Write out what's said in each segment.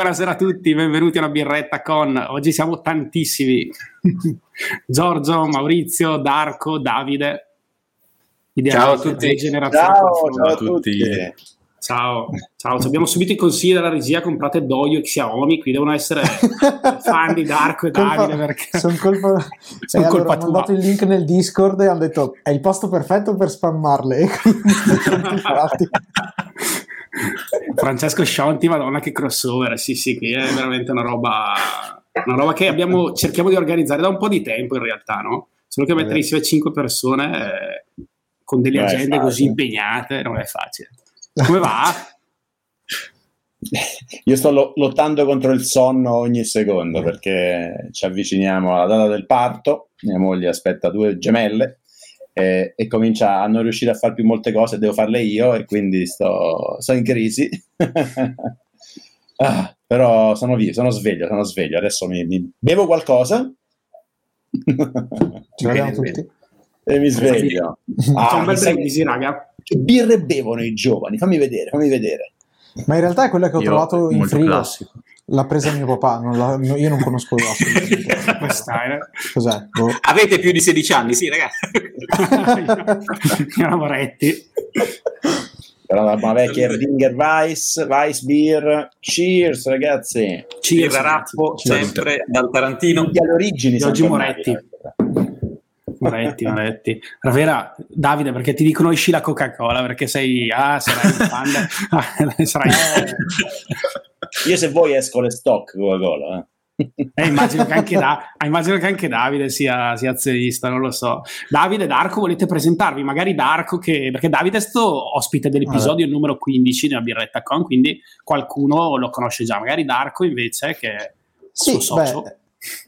Buonasera a tutti, benvenuti a una birretta con. Oggi siamo tantissimi. Giorgio, Maurizio, Darco, Davide. Ciao a tutti. Ciao, ciao, a tutti. Ciao, ciao. Abbiamo subito i consigli della regia, comprate Doio e Xiaomi, qui devono essere fan di Darko e Davide perché sono colpa, eh, colpa allora, hanno mandato il link nel Discord e hanno detto è il posto perfetto per spammarle. Francesco Scionti, madonna che crossover, sì sì, qui è veramente una roba, una roba che abbiamo, cerchiamo di organizzare da un po' di tempo in realtà, no? Solo che mettere insieme 5 persone eh, con delle non agende così impegnate non è facile. Come va? Io sto lottando contro il sonno ogni secondo perché ci avviciniamo alla data del parto, mia moglie aspetta due gemelle e, e comincia a non riuscire a fare più molte cose, devo farle io e quindi sto, sto in crisi. ah, però sono vivo, sono sveglio, sono sveglio. Adesso mi, mi bevo qualcosa. Ci vediamo tutti. E mi sveglio. Ah, un bel brindisi, raga. Che birre bevono i giovani? Fammi vedere, fammi vedere. Ma in realtà è quella che ho Io, trovato in frigo. classico. L'ha presa mio papà, non la- no, io non conosco assolutamente. Cos'è? Boh. Avete più di 16 anni, sì, ragazzi. Chiama Moretti. Però la una vecchia Erdinger Weiss, Weiss Beer. Cheers, ragazzi. Cheers, Birra Rappo, sempre dal Tarantino. Alle origini. Di siamo oggi. Moretti, Moretti. La vera, Davide, perché ti dicono esci la Coca-Cola perché sei, ah, sarai un fan, ah, sarai, Io se vuoi esco le stock Coca-Cola. eh. eh, immagino, che anche Da- immagino che anche Davide sia, sia azionista, non lo so. Davide Darko, volete presentarvi? Magari Darko, che, perché Davide è stato ospite dell'episodio numero 15 della Birretta Con, quindi qualcuno lo conosce già. Magari Darko invece, che è Sì, suo socio. beh,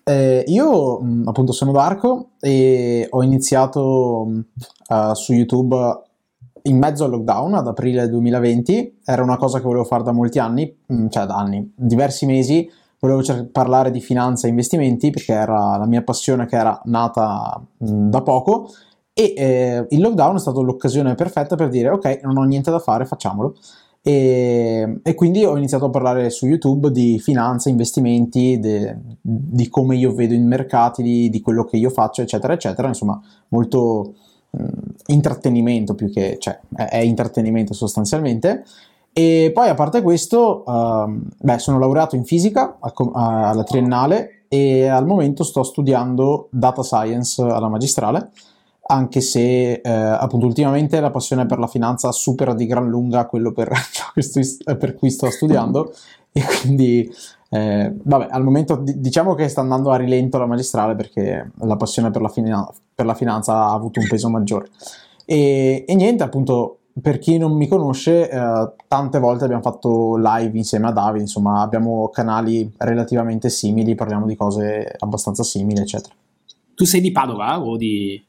eh, io mh, appunto sono Darko e ho iniziato mh, eh, su YouTube in mezzo al lockdown ad aprile 2020. Era una cosa che volevo fare da molti anni, mh, cioè da anni, diversi mesi. Volevo cer- parlare di finanza e investimenti perché era la mia passione che era nata mh, da poco. E eh, il lockdown è stata l'occasione perfetta per dire: Ok, non ho niente da fare, facciamolo. E, e quindi ho iniziato a parlare su YouTube di finanza, investimenti, de- di come io vedo i mercati, di, di quello che io faccio, eccetera, eccetera. Insomma, molto intrattenimento più che, cioè, è, è intrattenimento sostanzialmente. E poi a parte questo, ehm, beh, sono laureato in fisica a com- a- alla triennale e al momento sto studiando data science alla magistrale anche se eh, appunto ultimamente la passione per la finanza supera di gran lunga quello per, per cui sto studiando e quindi eh, vabbè al momento di- diciamo che sta andando a rilento la magistrale perché la passione per la, fina- per la finanza ha avuto un peso maggiore e, e niente appunto per chi non mi conosce eh, tante volte abbiamo fatto live insieme a Davide insomma abbiamo canali relativamente simili parliamo di cose abbastanza simili eccetera Tu sei di Padova o di,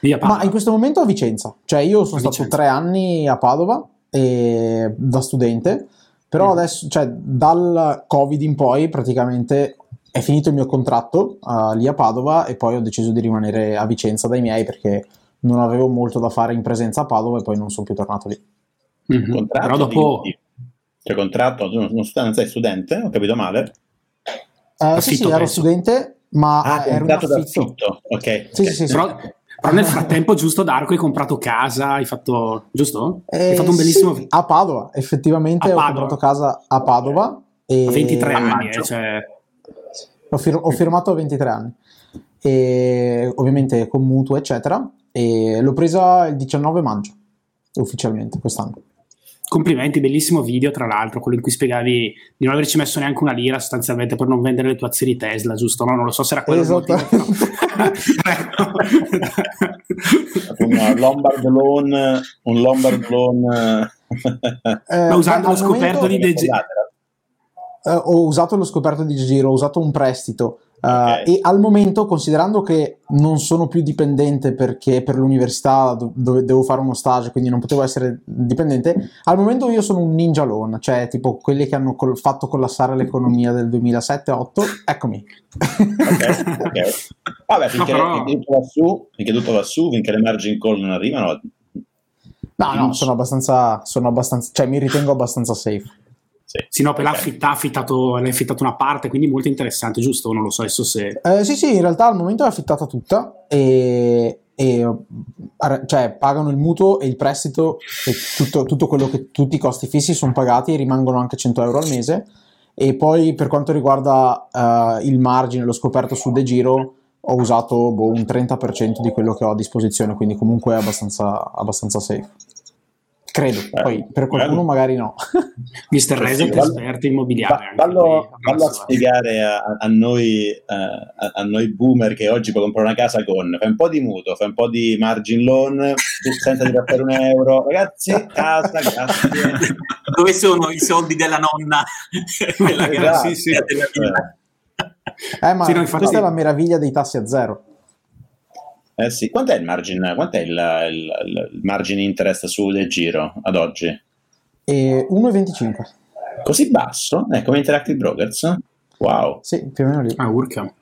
di Padova? Ma in questo momento a Vicenza, cioè io sono A stato Vicenza. tre anni a Padova e- da studente, però Mm. adesso, cioè dal Covid in poi praticamente è finito il mio contratto eh, lì a Padova e poi ho deciso di rimanere a Vicenza dai miei perché non avevo molto da fare in presenza a Padova e poi non sono più tornato lì. Mhm. Contratto Però dopo... di- cioè contratto, non, non sei studente? Ho capito male? Eh, sì, sì, ero penso. studente, ma Ah, un contratto affitto. Ok. Sì, ok. sì, sì, sì. Però, però nel frattempo, giusto, Darko, hai comprato casa, hai fatto... giusto? hai Eh, fatto un bellissimo... sì, a Padova, effettivamente A ho Padova. comprato casa a Padova. E A 23 a anni, eh, cioè... Ho, fir- ho firmato a 23 anni, e ovviamente con mutuo, eccetera. E l'ho presa il 19 maggio, ufficialmente quest'anno. Complimenti, bellissimo video, tra l'altro, quello in cui spiegavi di non averci messo neanche una lira sostanzialmente per non vendere le tue azioni Tesla, giusto? No, non lo so se era quello il Esatto. motivo. un Lombard loan, un Lombard loan Eh, Ma usando lo scoperto momento- di DG. Uh, ho usato lo scoperto di giro, ho usato un prestito. Uh, okay. E al momento, considerando che non sono più dipendente perché per l'università dove devo fare uno stage, quindi non potevo essere dipendente, al momento io sono un ninja loan, cioè tipo quelli che hanno col- fatto collassare l'economia del 2007-2008, eccomi. Ok, ok. Vabbè, finché, no, però... finché, tutto va su, finché tutto va su, finché le margin call non arrivano... No, no, sono abbastanza, sono abbastanza, cioè mi ritengo abbastanza safe. Sì, sì no, per okay. l'ha affittato, l'ha affittato una parte, quindi molto interessante, giusto? Non lo so adesso se... Eh, sì, sì, in realtà al momento è affittata tutta e, e cioè, pagano il mutuo e il prestito e tutto, tutto quello che tutti i costi fissi sono pagati e rimangono anche 100 euro al mese e poi per quanto riguarda uh, il margine, l'ho scoperto su De Giro ho usato boh, un 30% di quello che ho a disposizione quindi comunque è abbastanza, abbastanza safe credo, eh, poi per qualcuno eh, magari no. Mister Reset sì, esperto immobiliare. Vallo, vallo a spiegare a, a, noi, uh, a, a, noi boomer che oggi puoi comprare una casa con, fai un po' di mutuo, fai un po' di margin loan, senza di fare un euro, ragazzi, casa, grazie. Dove sono i soldi della nonna? Quella che esatto. sì, sì. Eh, ma sì, no, infatti... questa è la meraviglia dei tassi a zero. Eh sì, quant'è il margine, quant'è il, il, il margine interest sul giro ad oggi? E 1,25. Così basso? Eh, come Interactive Brokers? Wow. Sì, più o meno lì. Ah, urca.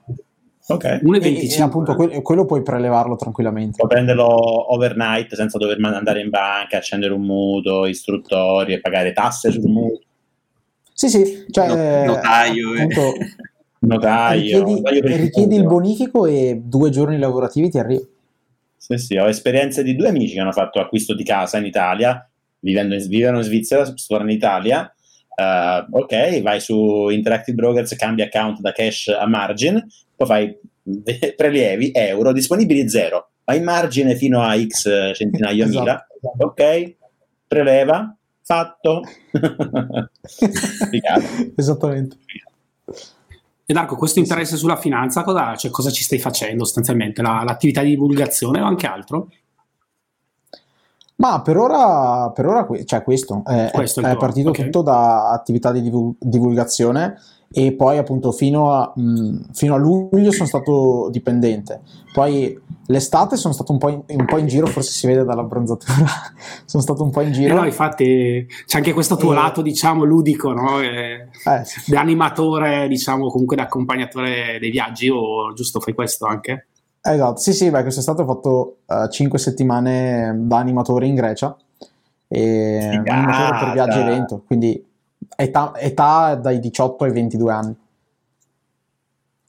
Ok. 1,25. E, e appunto quello, quello, puoi prelevarlo tranquillamente. Puoi prenderlo overnight senza dover andare in banca, accendere un mutuo, istruttori e pagare tasse sul mutuo. Sì, sì, cioè, notaio. Appunto, eh. notaio. Richiedi, richiedi il bonifico e due giorni lavorativi ti arriva. Sì, sì, ho esperienze di due amici che hanno fatto acquisto di casa in Italia, vivendo in, vivono in Svizzera, tornano in Italia. Uh, ok, vai su Interactive Brokers, cambi account da cash a margin, poi fai prelievi, euro, disponibili zero, hai margine fino a x centinaia esatto, mila, esatto. ok, preleva, fatto. Esattamente. E Darco, questo interesse sulla finanza, cosa, cioè, cosa ci stai facendo sostanzialmente? La, l'attività di divulgazione o anche altro? Ma per ora, per ora cioè questo, è, questo è, è partito okay. tutto da attività di divulgazione e poi appunto fino a, mh, fino a, luglio sono stato dipendente. Poi l'estate sono stato un po' in, un po in giro, forse si vede dalla bronzatura, sono stato un po' in giro. Eh no, infatti c'è anche questo tuo e... lato, diciamo, ludico, no? Eh, eh, sì. Da animatore, diciamo, comunque da accompagnatore dei viaggi o giusto fai questo anche? Esatto, sì sì, beh, quest'estate ho fatto uh, eh, 5 settimane da animatore in Grecia e animatore per viaggi evento, quindi età, età dai 18 ai 22 anni.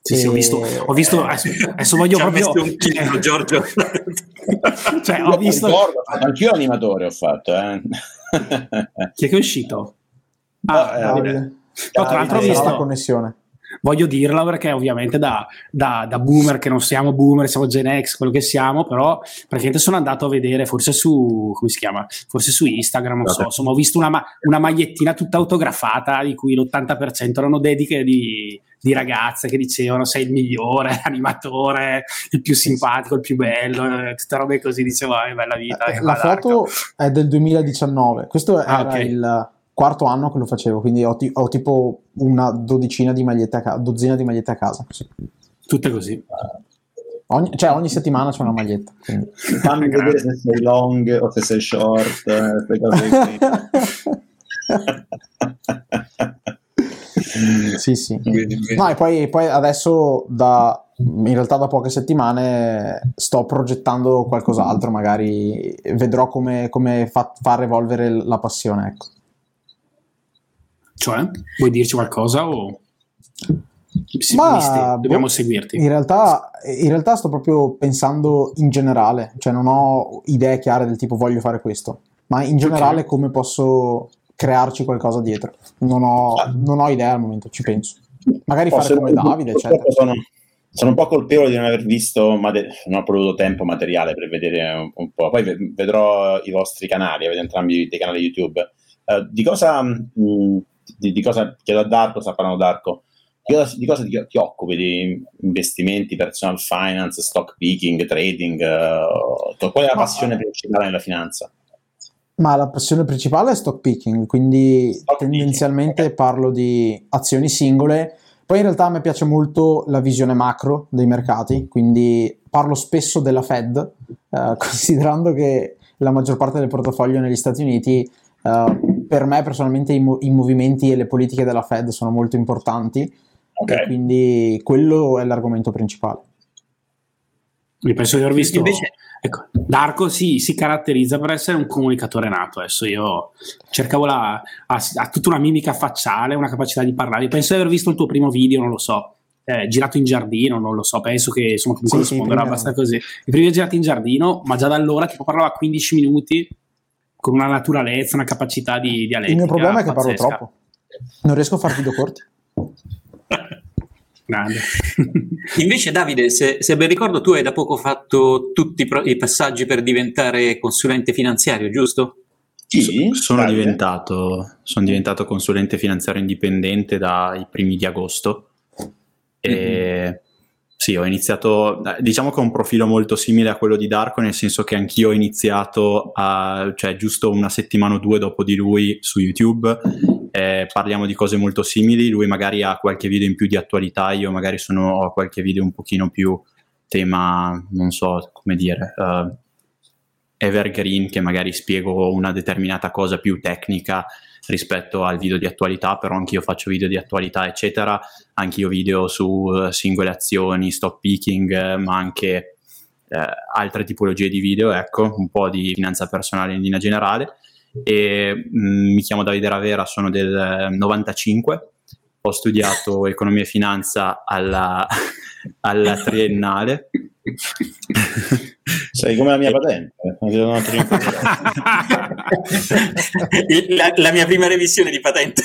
Sì, e... sì, ho visto, ho visto adesso, adesso voglio proprio... un chilo, Giorgio. cioè, ho visto... Ricordo, anch'io animatore ho fatto, eh. Chi è che è uscito? Ah, ah, eh, no, tra l'altro ho visto la connessione. Voglio dirla perché ovviamente da, da, da, boomer, che non siamo boomer, siamo Gen X, quello che siamo, però praticamente sono andato a vedere forse su, come si chiama, forse su Instagram, non so, insomma ho visto una, una magliettina tutta autografata di cui l'80% erano dediche di, di ragazze che dicevano sei il migliore, animatore, il più simpatico, il più bello, eh, tutte robe così, dicevo, è bella vita. Eh, la foto è del 2019, questo ah, era okay. il quarto anno che lo facevo, quindi ho, ti- ho tipo una dodicina di magliette a casa, dozzina di magliette a casa. Sì. Tutte così. Ogni, cioè ogni settimana c'è una maglietta. Quindi. Fammi vedere se sei long o se sei short, queste cose sì, sì. No, e poi, poi adesso da in realtà da poche settimane sto progettando qualcos'altro, magari vedrò come, come fa, far evolvere la passione. Ecco. Cioè, vuoi dirci qualcosa o sì, Ma, dobbiamo boh, seguirti? In realtà, in realtà sto proprio pensando in generale, cioè non ho idee chiare del tipo voglio fare questo, ma in generale okay. come posso crearci qualcosa dietro. Non ho, non ho idea al momento, ci penso. Magari Posso fare come Davide, eccetera. Sono, sono, un po' colpevole di non aver visto, mate- non ho avuto tempo materiale per vedere un, un, po'. Poi vedrò i vostri canali, avete entrambi dei canali YouTube. Uh, di cosa mh, mm, di, di, cosa chiedo a Darko, sta parlando Darko, di cosa, di cosa ti, ti, occupi? Di investimenti, personal finance, stock picking, trading? Uh, qual è la passione principale nella finanza? Ma la passione principale è stock picking, quindi stock tendenzialmente picking. parlo di azioni singole. Poi in realtà a me piace molto la visione macro dei mercati, quindi parlo spesso della Fed, eh, considerando che la maggior parte del portafoglio negli Stati Uniti, eh, per me personalmente i, mo- i, movimenti e le politiche della Fed sono molto importanti, okay. quindi quello è l'argomento principale. Mi penso di aver visto. Invece, ecco, Darko si, si, caratterizza per essere un comunicatore nato. Adesso io cercavo la. Ha, tutta una mimica facciale, una capacità di parlare. Penso di aver visto il tuo primo video, non lo so. Eh, girato in giardino, non lo so, penso che insomma comunque sì, risponderà sì, abbastanza così. Il primo girato in giardino, ma già da allora tipo parlava 15 minuti con una naturalezza, una capacità di dialettica. Il mio problema è che pazzesca. parlo troppo. Non riesco a fare video corti. Invece, Davide, se, se, ben ricordo, tu hai da poco fatto tutti i passaggi per diventare consulente finanziario, giusto? Sì, sono diventato, sono diventato, consulente finanziario indipendente dai primi di agosto. E mm-hmm. Sì, ho iniziato, diciamo che ho un profilo molto simile a quello di Darko, nel senso che anch'io ho iniziato a, cioè giusto una settimana o due dopo di lui su YouTube eh, parliamo di cose molto simili, lui magari ha qualche video in più di attualità, io magari sono, ho qualche video un pochino più tema, non so come dire, uh, evergreen, che magari spiego una determinata cosa più tecnica rispetto al video di attualità, però anch'io faccio video di attualità, eccetera, anch'io video su uh, singole azioni, stock picking, uh, ma anche altre tipologie di video, ecco, un po' di finanza personale in linea generale. E mh, mm, mi chiamo Davide Ravera, sono del 95, ho studiato economia e finanza alla, alla triennale. Sei come la mia patente. la, la mia prima revisione di patente.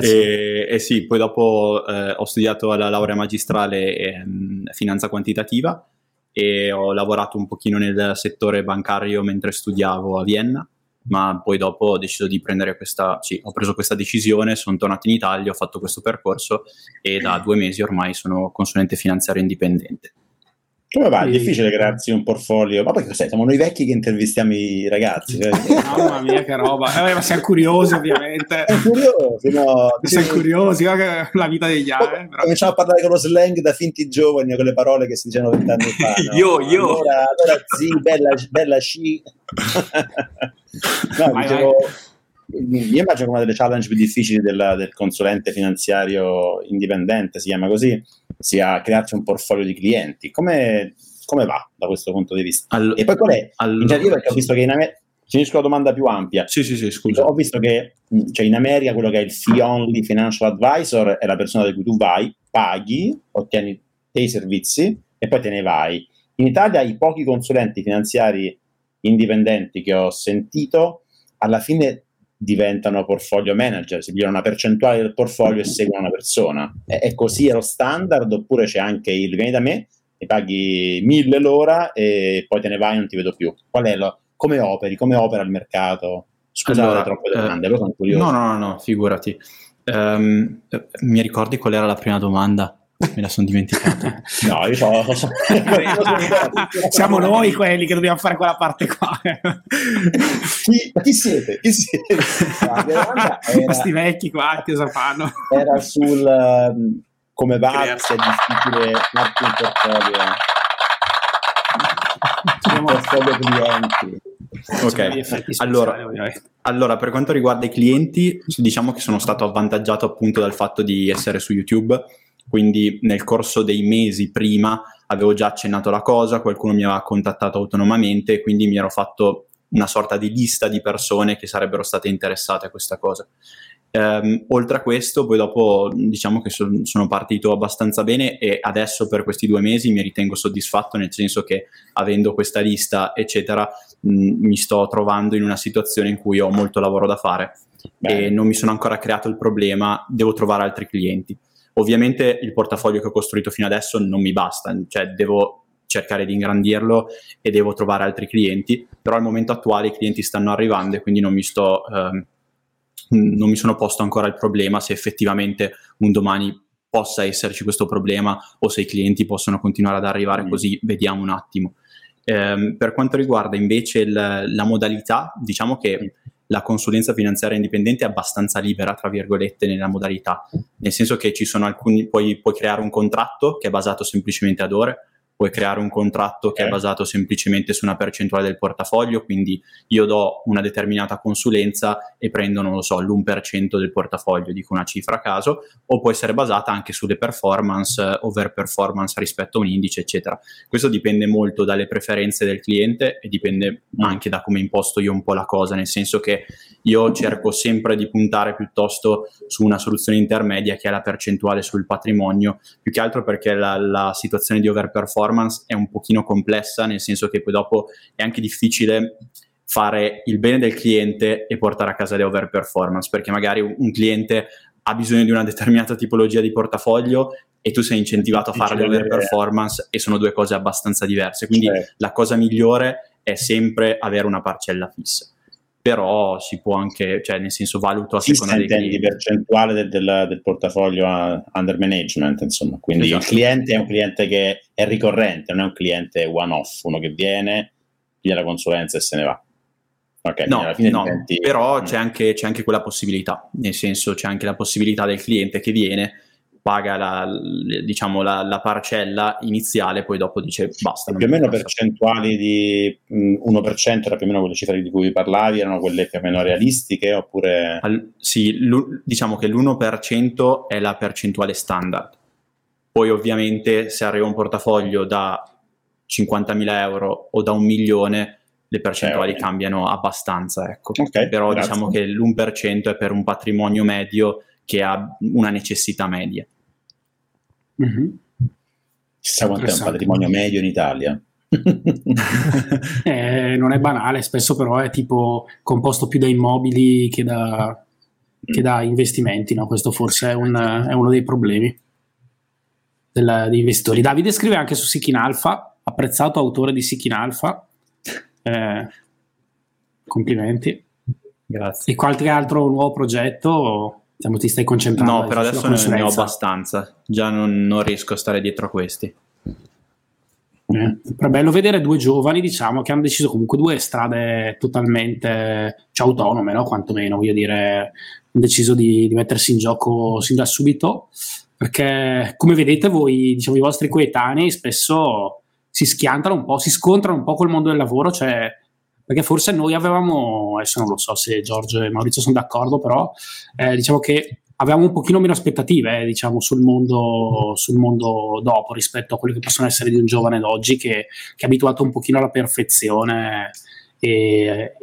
e, e, sì, poi dopo eh, ho studiato la laurea magistrale in finanza quantitativa e ho lavorato un pochino nel settore bancario mentre studiavo a Vienna, ma poi dopo ho deciso di prendere questa, sì, ho preso questa decisione, sono tornato in Italia, ho fatto questo percorso e da due mesi ormai sono consulente finanziario indipendente. Come va? È difficile crearsi un portfolio. Ma poi cos'è? Siamo noi vecchi che intervistiamo i ragazzi. Cioè. Mamma mia, che roba. Eh, ma siamo curiosi, ovviamente. Siamo curiosi, no? Siamo curiosi, la vita degli anni. Però... Cominciamo a parlare con lo slang da finti giovani, con le parole che si dicevano vent'anni fa. No? io, io. Allora, allora zi, bella, bella sci. no, vai, dicevo... Vai io immagino che una delle challenge più difficili del, del, consulente finanziario indipendente, si chiama così, sia crearsi un portfolio di clienti. Come, come va da questo punto di vista? All- e poi qual è? All- perché ho visto che in America... Finisco la domanda più ampia. Sì, sì, sì, scusa. Ho visto che cioè in America quello che è il fee only financial advisor è la persona da cui tu vai, paghi, ottieni dei servizi e poi te ne vai. In Italia i pochi consulenti finanziari indipendenti che ho sentito alla fine diventano portfolio manager, si pigliano una percentuale del portfolio e seguono una persona. È, è così è lo standard oppure c'è anche il vieni da me, mi paghi mille l'ora e poi te ne vai e non ti vedo più. Qual è lo, come operi, come opera il mercato? Scusate allora, troppe domande, eh, sono curioso. No, no, no, figurati. Um, mi ricordi qual era la prima domanda? Me la sono dimenticata. no, io so, so, so. Siamo noi quelli che dobbiamo fare quella parte qua. chi, chi siete? Chi siete? Era, Questi vecchi qua che cosa fanno? Era sul um, come va se è difficile farti un portfolio. Un portfolio clienti. Ok, allora, allora, per quanto riguarda i clienti, diciamo che sono stato avvantaggiato appunto dal fatto di essere su YouTube quindi nel corso dei mesi prima avevo già accennato la cosa, qualcuno mi aveva contattato autonomamente e quindi mi ero fatto una sorta di lista di persone che sarebbero state interessate a questa cosa. Um, oltre a questo, poi dopo diciamo che son, sono partito abbastanza bene e adesso per questi due mesi mi ritengo soddisfatto, nel senso che avendo questa lista, eccetera, mh, mi sto trovando in una situazione in cui ho molto lavoro da fare Beh. e non mi sono ancora creato il problema, devo trovare altri clienti. Ovviamente il portafoglio che ho costruito fino adesso non mi basta, cioè devo cercare di ingrandirlo e devo trovare altri clienti, però al momento attuale i clienti stanno arrivando e quindi non mi sto... Ehm, non mi sono posto ancora il problema se effettivamente un domani possa esserci questo problema o se i clienti possono continuare ad arrivare mm. così, vediamo un attimo. Ehm, per quanto riguarda invece il, la modalità, diciamo che la consulenza finanziaria indipendente è abbastanza libera, tra virgolette, nella modalità, nel senso che ci sono alcuni, puoi, puoi creare un contratto che è basato semplicemente ad ore, puoi creare un contratto che è basato semplicemente su una percentuale del portafoglio, quindi io do una determinata consulenza e prendo, non lo so, l'1% del portafoglio, dico una cifra a caso, o può essere basata anche sulle performance, over performance rispetto a un indice, eccetera. Questo dipende molto dalle preferenze del cliente e dipende anche da come imposto io un po' la cosa, nel senso che io cerco sempre di puntare piuttosto su una soluzione intermedia che è la percentuale sul patrimonio, più che altro perché la, la situazione di over performance performance è un pochino complessa, nel senso che poi dopo è anche difficile fare il bene del cliente e portare a casa le over performance, perché magari un cliente ha bisogno di una determinata tipologia di portafoglio e tu sei incentivato a fare le over performance e sono due cose abbastanza diverse. Quindi certo. la cosa migliore è sempre avere una parcella fissa però si può anche, cioè nel senso valuto a seconda dei clienti. percentuale del, del, del, portafoglio under management, insomma, quindi esatto. il cliente è un cliente che è ricorrente, non è un cliente one off, uno che viene, piglia la consulenza e se ne va. Okay, no, no diventi... però mm. c'è anche, c'è anche quella possibilità, nel senso c'è anche la possibilità del cliente che viene paga la, diciamo, la, la, parcella iniziale, poi dopo dice basta. Più o meno percentuali di mh, 1% era più o meno quelle cifre di cui parlavi, erano quelle più o meno realistiche oppure... Al, sì, diciamo che l'1% è la percentuale standard. Poi ovviamente se arriva un portafoglio da 50.000 euro o da un milione, le percentuali eh, okay. cambiano abbastanza. Ecco. Okay, Però grazie. diciamo che l'1% è per un patrimonio medio che ha una necessità media. Mm-hmm. Chissà quanto è un patrimonio medio in Italia. eh, non è banale, spesso però è tipo composto più da immobili che da, che da investimenti, no? questo forse è, un, è, uno dei problemi della, degli investitori. Davide scrive anche su Sikin Alpha, apprezzato autore di Sikin Alpha, eh, complimenti. Grazie. E qualche altro nuovo progetto Diciamo, ti stai concentrando. No, per adesso ne, ho abbastanza. Già non, non, riesco a stare dietro a questi. Eh, è bello vedere due giovani, diciamo, che hanno deciso comunque due strade totalmente cioè, autonome, no? quantomeno, voglio dire, hanno deciso di, di, mettersi in gioco sin da subito, perché come vedete voi, diciamo, i vostri coetanei spesso si schiantano un po', si scontrano un po' col mondo del lavoro, cioè perché forse noi avevamo, adesso non lo so se Giorgio e Maurizio sono d'accordo, però eh, diciamo che avevamo un pochino meno aspettative eh, diciamo, sul, mondo, sul, mondo, dopo rispetto a quelle che possono essere di un giovane d'oggi che, che è abituato un pochino alla perfezione e, e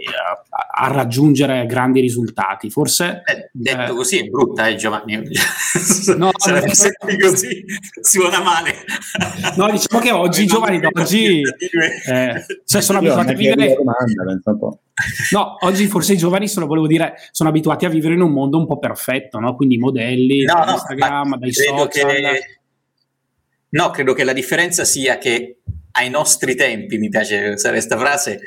a, a, raggiungere grandi risultati. Forse eh, detto eh, così è brutta, eh, Giovanni. no, sarebbe sempre così, suona male. no, diciamo che oggi i giovani d'oggi eh, cioè sono abituati a vivere. Domanda, no, oggi forse i giovani sono, volevo dire, sono abituati a vivere in un mondo un po' perfetto, no? Quindi i modelli no, da Instagram, dai social. Che... No, credo che la differenza sia che ai nostri tempi, mi piace usare questa frase,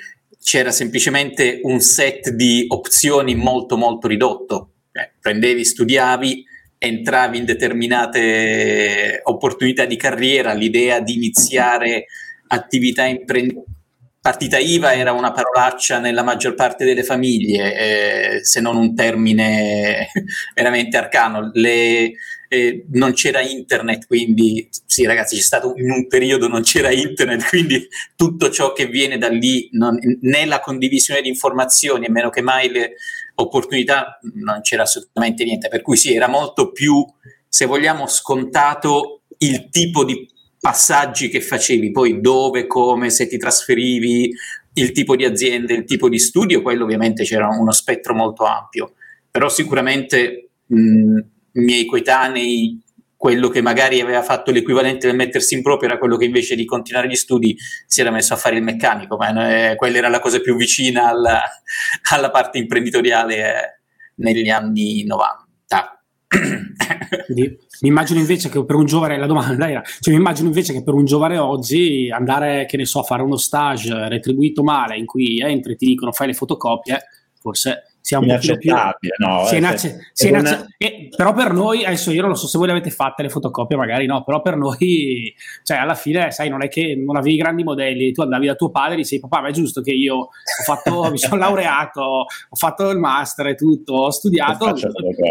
c'era semplicemente un set di opzioni molto molto ridotto. Eh, prendevi, studiavi, entravi in determinate opportunità di carriera, l'idea di iniziare attività imprenditoriali. Partita IVA era una parolaccia nella maggior parte delle famiglie, eh, se non un termine veramente arcano. Le, eh, non c'era internet, quindi sì ragazzi c'è stato in un periodo non c'era internet, quindi tutto ciò che viene da lì, non, né la condivisione di informazioni, a meno che mai le opportunità, non c'era assolutamente niente, per cui sì, era molto più, se vogliamo, scontato il tipo di passaggi che facevi, poi dove, come, se ti trasferivi, il tipo di azienda, il tipo di studio, quello ovviamente c'era uno spettro molto ampio, però sicuramente mh, miei coetanei, quello che magari aveva fatto l'equivalente del mettersi in proprio era quello che invece di continuare gli studi si era messo a fare il meccanico, ma eh, quella era la cosa più vicina alla, alla parte imprenditoriale eh, negli anni 90. Quindi, mi immagino invece che per un giovane, la domanda era, cioè mi immagino invece che per un giovane oggi andare, che ne so, a fare uno stage retribuito male in cui entri e ti dicono fai le fotocopie, forse sia un pochino più no, sia eh, inace- sia inace- una... eh, però per noi adesso io non lo so se voi le avete fatte le fotocopie magari no però per noi cioè alla fine sai non è che non avevi grandi modelli tu andavi da tuo padre e dicevi papà ma è giusto che io ho fatto mi sono laureato ho fatto il master e tutto ho studiato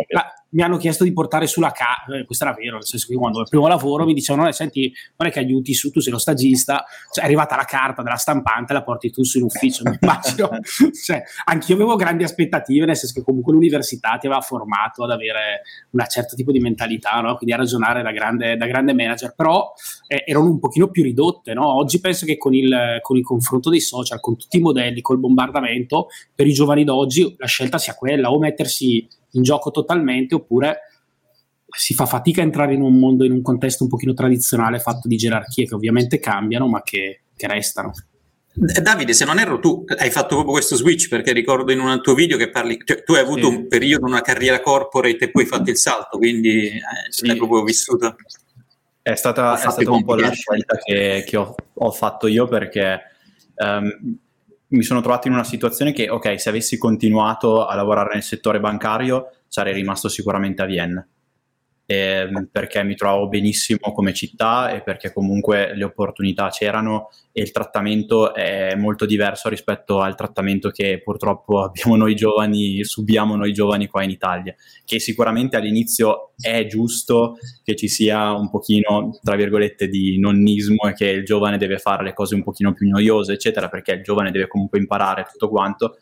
la, mi hanno chiesto di portare sulla casa, eh, questo era vero, nel senso che quando il primo lavoro mi dicevano, eh, senti, non è che aiuti su, tu sei lo stagista, cioè è arrivata la carta della stampante, la porti tu su in ufficio, mi immagino, cioè, anch'io avevo grandi aspettative, nel senso che comunque l'università ti aveva formato ad avere un certo tipo di mentalità, no? quindi a ragionare da grande, da grande manager, però eh, erano un pochino più ridotte, no? oggi penso che con il, con il confronto dei social, con tutti i modelli, col bombardamento, per i giovani d'oggi la scelta sia quella, o mettersi in gioco totalmente oppure si fa fatica a entrare in un mondo, in un contesto un pochino tradizionale fatto di gerarchie che ovviamente cambiano ma che, che restano. Eh, Davide, se non erro, tu hai fatto proprio questo switch perché ricordo in un tuo video che parli, cioè, tu hai avuto sì. un periodo, una carriera corporate e poi hai fatto il salto, quindi eh, sì. l'hai proprio vissuto. È stata, è stata un po' la scelta che, che ho, ho, fatto io perché um, mi sono trovato in una situazione che, ok, se avessi continuato a lavorare nel settore bancario sarei rimasto sicuramente a Vienna eh, perché mi trovavo benissimo come città e perché comunque le opportunità c'erano e il trattamento è molto diverso rispetto al trattamento che purtroppo abbiamo noi giovani, subiamo noi giovani qua in Italia, che sicuramente all'inizio è giusto che ci sia un pochino, tra virgolette, di nonnismo e che il giovane deve fare le cose un pochino più noiose, eccetera, perché il giovane deve comunque imparare tutto quanto,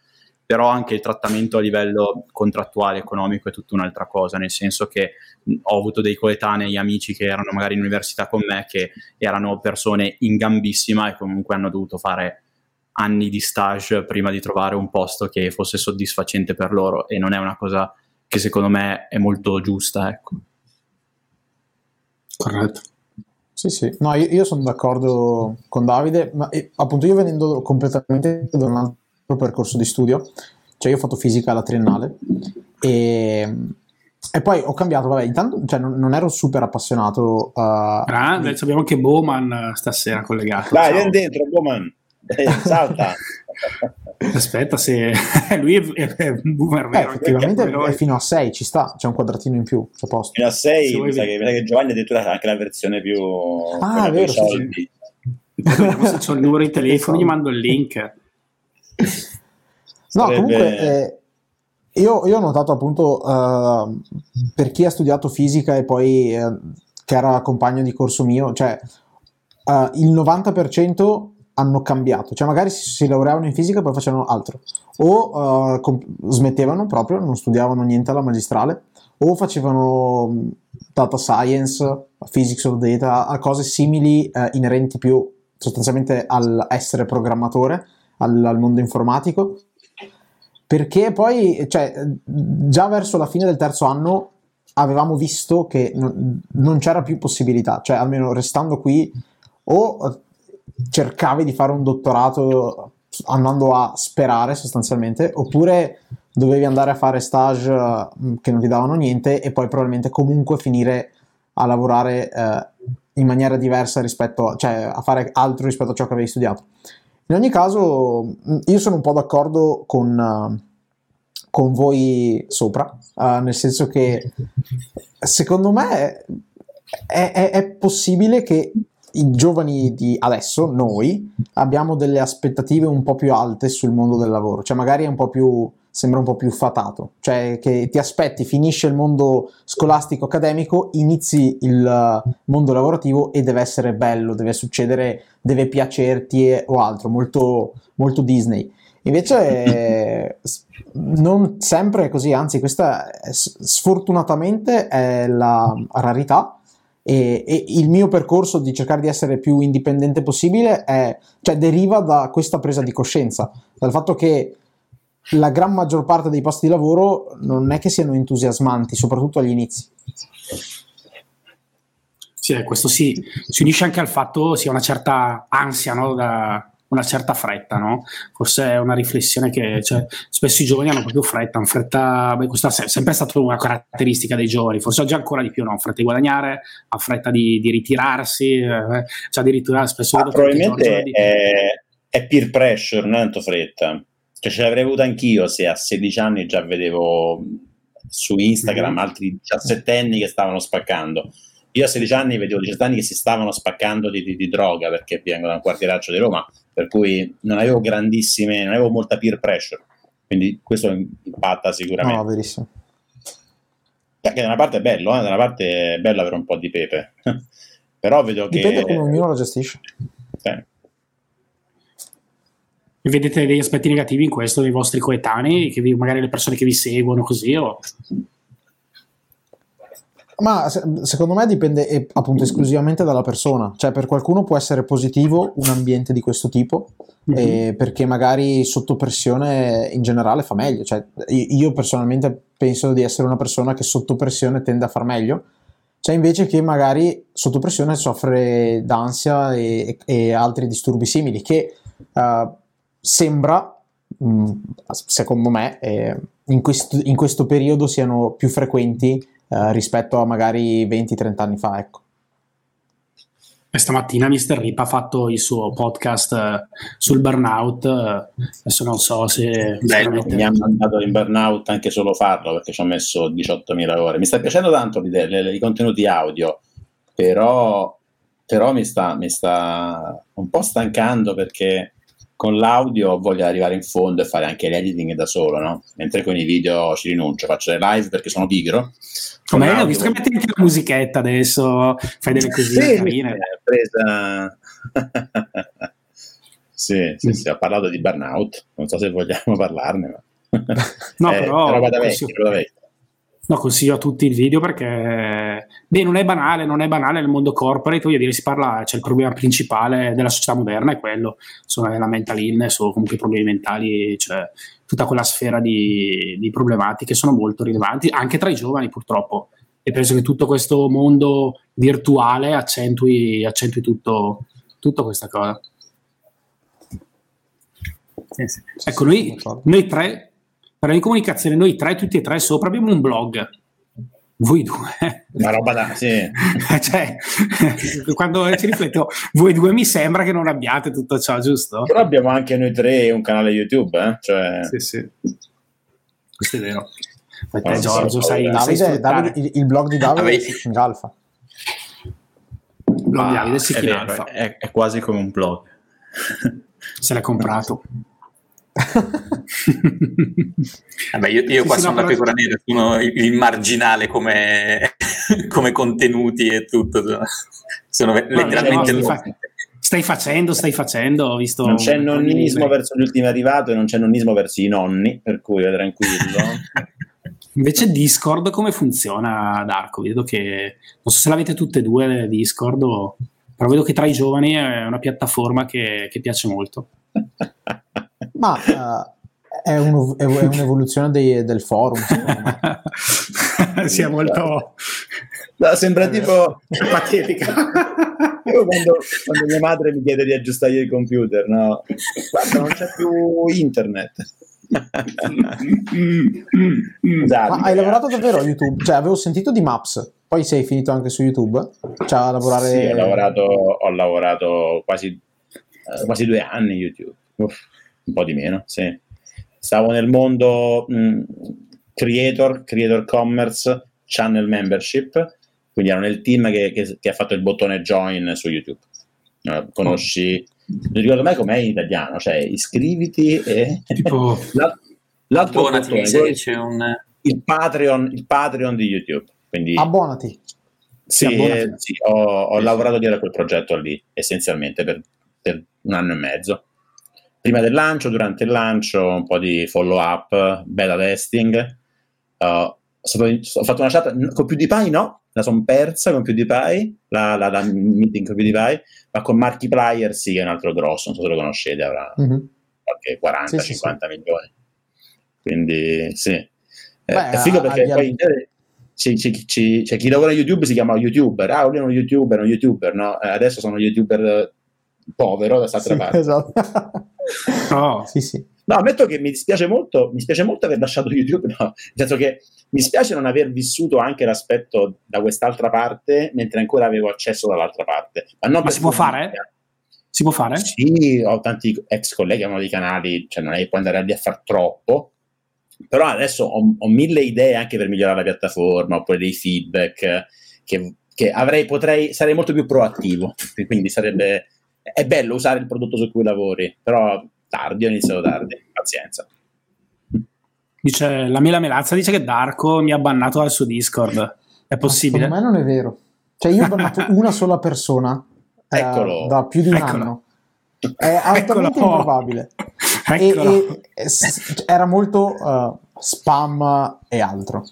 però anche il trattamento a livello contrattuale, economico è tutta un'altra cosa, nel senso che ho avuto dei coetanei amici che erano magari in università con me, che erano persone in gambissima e comunque hanno dovuto fare anni di stage prima di trovare un posto che fosse soddisfacente per loro e non è una cosa che secondo me è molto giusta, ecco. Corretto. Sì, sì, no, io, io sono d'accordo con Davide, ma appunto io venendo completamente da un altro percorso di studio, cioè io ho fatto fisica alla triennale e, e poi ho cambiato, vabbè, intanto cioè, non, non, ero super appassionato. Uh, Grande, di... abbiamo anche Bowman stasera collegato. Dai, vieni dentro, Bowman. Eh, salta. Aspetta, se lui è, è, è un boomer vero. Eh, effettivamente è fino a 6, ci sta, c'è un quadratino in più. C'è posto. Fino a 6, mi sa che, che, Giovanni addirittura anche la versione più... Ah, è vero. Sì, se c'ho il numero di telefono, gli mando il link. No, comunque eh, io, io, ho notato appunto uh, per chi ha studiato fisica e poi uh, che era compagno di corso mio, cioè uh, il 90% hanno cambiato, cioè magari si, si, laureavano in fisica e poi facevano altro, o comp- smettevano proprio, non studiavano niente alla magistrale, o facevano data science, physics of data, cose simili inerenti più sostanzialmente all'essere programmatore al, al mondo informatico perché poi cioè, già verso la fine del terzo anno avevamo visto che non, non, c'era più possibilità, cioè almeno restando qui o cercavi di fare un dottorato andando a sperare sostanzialmente, oppure dovevi andare a fare stage mm, che non ti davano niente e poi probabilmente comunque finire a lavorare eh, in maniera diversa rispetto a, cioè a fare altro rispetto a ciò che avevi studiato. In ogni caso, io sono un po' d'accordo con, uh, con voi sopra, uh, nel senso che secondo me è, è, è, possibile che i giovani di adesso, noi, abbiamo delle aspettative un po' più alte sul mondo del lavoro, cioè magari è un po' più sembra un po' più fatato, cioè che ti aspetti, finisce il mondo scolastico accademico, inizi il mondo lavorativo e deve essere bello, deve succedere, deve piacerti o altro, molto, molto Disney. Invece non sempre è così, anzi questa è, sfortunatamente è la rarità. E, e, il mio percorso di cercare di essere più indipendente possibile è, cioè, deriva da questa presa di coscienza, dal fatto che la gran maggior parte dei posti di lavoro non è che siano entusiasmanti, soprattutto agli inizi. Sì, eh, questo sì, si unisce anche al fatto sia una certa ansia, no? da, una certa fretta, no? Forse è una riflessione che cioè, spesso i giovani hanno proprio fretta, fretta, beh, questa è sempre stata una caratteristica dei giovani, forse oggi ancora di più, no? fretta di guadagnare, ha fretta di, di ritirarsi, eh, cioè addirittura spesso... Ah, probabilmente è, è peer pressure, non è tanto fretta Cioè, ce l'avrei avuto anch'io se a 16 anni già vedevo su Instagram mm-hmm. altri 17 anni che stavano spaccando. Io a 16 anni vedevo 17 anni che si stavano spaccando di, di, di droga perché vengo da un quartieraccio di Roma, per cui non avevo grandissime, non avevo molta peer pressure. Quindi questo impatta sicuramente. No, verissimo. Perché da una parte è bello, eh? da una parte è bello avere un po' di pepe. Però vedo Dipende che... Dipende come ognuno lo gestisce. Sì. Vedete degli aspetti negativi in questo dei vostri coetanei, vi, magari le persone che vi seguono così? O... Ma secondo me dipende appunto esclusivamente dalla persona, cioè per qualcuno può essere positivo un ambiente di questo tipo mm-hmm. eh, perché magari sotto pressione in generale fa meglio, cioè, io personalmente penso di essere una persona che sotto pressione tende a far meglio, cioè invece che magari sotto pressione soffre d'ansia e, e altri disturbi simili che uh, sembra, mh, mm, secondo me, eh, in, questo, in questo periodo siano più frequenti eh, rispetto a magari 20-30 anni fa. Ecco. Stamattina Mr. Rip ha fatto il suo podcast uh, sul burnout. Uh, adesso non so se veramente... mi ha mandato in burnout anche solo farlo perché ci ho messo 18.000 ore. Mi sta piacendo tanto i contenuti audio, però, però mi, sta, mi sta un po' stancando perché con l'audio voglio arrivare in fondo e fare anche l'editing da solo, no? Mentre con i video ci rinuncio, faccio le live perché sono pigro. Come ho visto che metti anche la musichetta adesso, fai delle cosine sì, carine. Presa... sì, sì, sì, ho parlato di burnout, non so se vogliamo parlarne, ma... no, eh, però... Roba da vecchio, roba da vecchio. No, consiglio a tutti il video perché beh, non è banale, non è banale nel mondo corporate, voglio dire, si parla, cioè il problema principale della società moderna è quello, sono la mental illness o comunque i problemi mentali, cioè tutta quella sfera di, di problematiche sono molto rilevanti, anche tra i giovani purtroppo. E penso che tutto questo mondo virtuale accentui, accentui tutto, tutto questa cosa. Sì, sì. Ecco, noi, noi tre però in comunicazione noi tre, tutti e tre sopra, abbiamo un blog. Voi due. Una roba da... Sì. cioè, quando ci rifletto, voi due mi sembra che non abbiate tutto ciò, giusto? Però abbiamo anche noi tre un canale YouTube, eh? Cioè... Sì, sì. Questo è vero. Poi te, Giorgio, sai, Davide, sai Davide, il, il, blog di Davide è Seeking Alpha. Il blog di Davide è Alpha. È, è quasi come un blog. Se l'ha comprato. Vabbè, io, io sì, qua sì, sono no, la pecora nera, sono il marginale come, come, contenuti e tutto. Sono no, letteralmente... No, stai, stai, facendo, stai facendo, ho visto... Non c'è nonnismo verso gli ultimi arrivati e non c'è nonnismo verso i nonni, per cui è tranquillo. Invece Discord come funziona, Darko? Vedo che... Non so se l'avete tutte e due Discord, o... però vedo che tra i giovani è una piattaforma che, che piace molto. Ma uh, è, un, è, un'evoluzione dei, del forum. Sia è molto. No, sembra tipo patetica. Io quando, quando, mia madre mi chiede di aggiustare il computer, no? Guarda, non c'è più internet. Scusate, Ma hai lavorato davvero a YouTube? Cioè, avevo sentito di Maps, poi sei finito anche su YouTube? Cioè, a lavorare... Sì, ho lavorato, ho lavorato quasi, eh, quasi due anni a YouTube. Uff un po' di meno, sì. Stavo nel mondo mh, creator, creator commerce, channel membership, quindi ero nel team che, che, che ha fatto il bottone join su YouTube. Uh, conosci, non ricordo mai com'è in italiano, cioè iscriviti e... Tipo... l'altro bottone, c'è un... il, Patreon, il Patreon di YouTube. Quindi... Abbonati. Sì, eh, sì ho, ho lavorato dietro a quel progetto lì, essenzialmente per, per un anno e mezzo prima del lancio, durante il lancio, un po' di follow up, beta testing. Uh, ho fatto una chat con PewDiePie, no, la sono persa con PewDiePie, la, la, la meeting con PewDiePie, ma con Markiplier sì, che è un altro grosso, non so se lo conoscete, avrà mm-hmm. qualche 40-50 sì, sì, milioni. Quindi sì. Eh, Beh, è figo perché poi c'è, c'è, c'è, c'è, chi lavora a YouTube si chiama YouTuber, ah, lui è uno YouTuber, un YouTuber, no? Eh, adesso sono YouTuber povero da quest'altra sì, parte. Esatto. no. sì, sì. No, ammetto che mi dispiace molto, mi spiace molto aver lasciato YouTube, no, nel senso che mi spiace non aver vissuto anche l'aspetto da quest'altra parte mentre ancora avevo accesso dall'altra parte. Ma, Ma si può fare? Si può fare? Sì, ho tanti ex colleghi che hanno dei canali, cioè non è che puoi andare lì a far troppo, però adesso ho, ho, mille idee anche per migliorare la piattaforma, oppure dei feedback che, che avrei, potrei, sarei molto più proattivo, quindi sarebbe, è bello usare il prodotto su cui lavori, però tardi, ho iniziato tardi, pazienza. Dice, la Mela Melazza dice che Darko mi ha bannato dal suo Discord, è possibile? Ma secondo me non è vero, cioè io ho bannato una sola persona eh, da più di un Eccolo. anno, è altamente Eccolo. improbabile. E, e, e, era molto uh, spam e altro.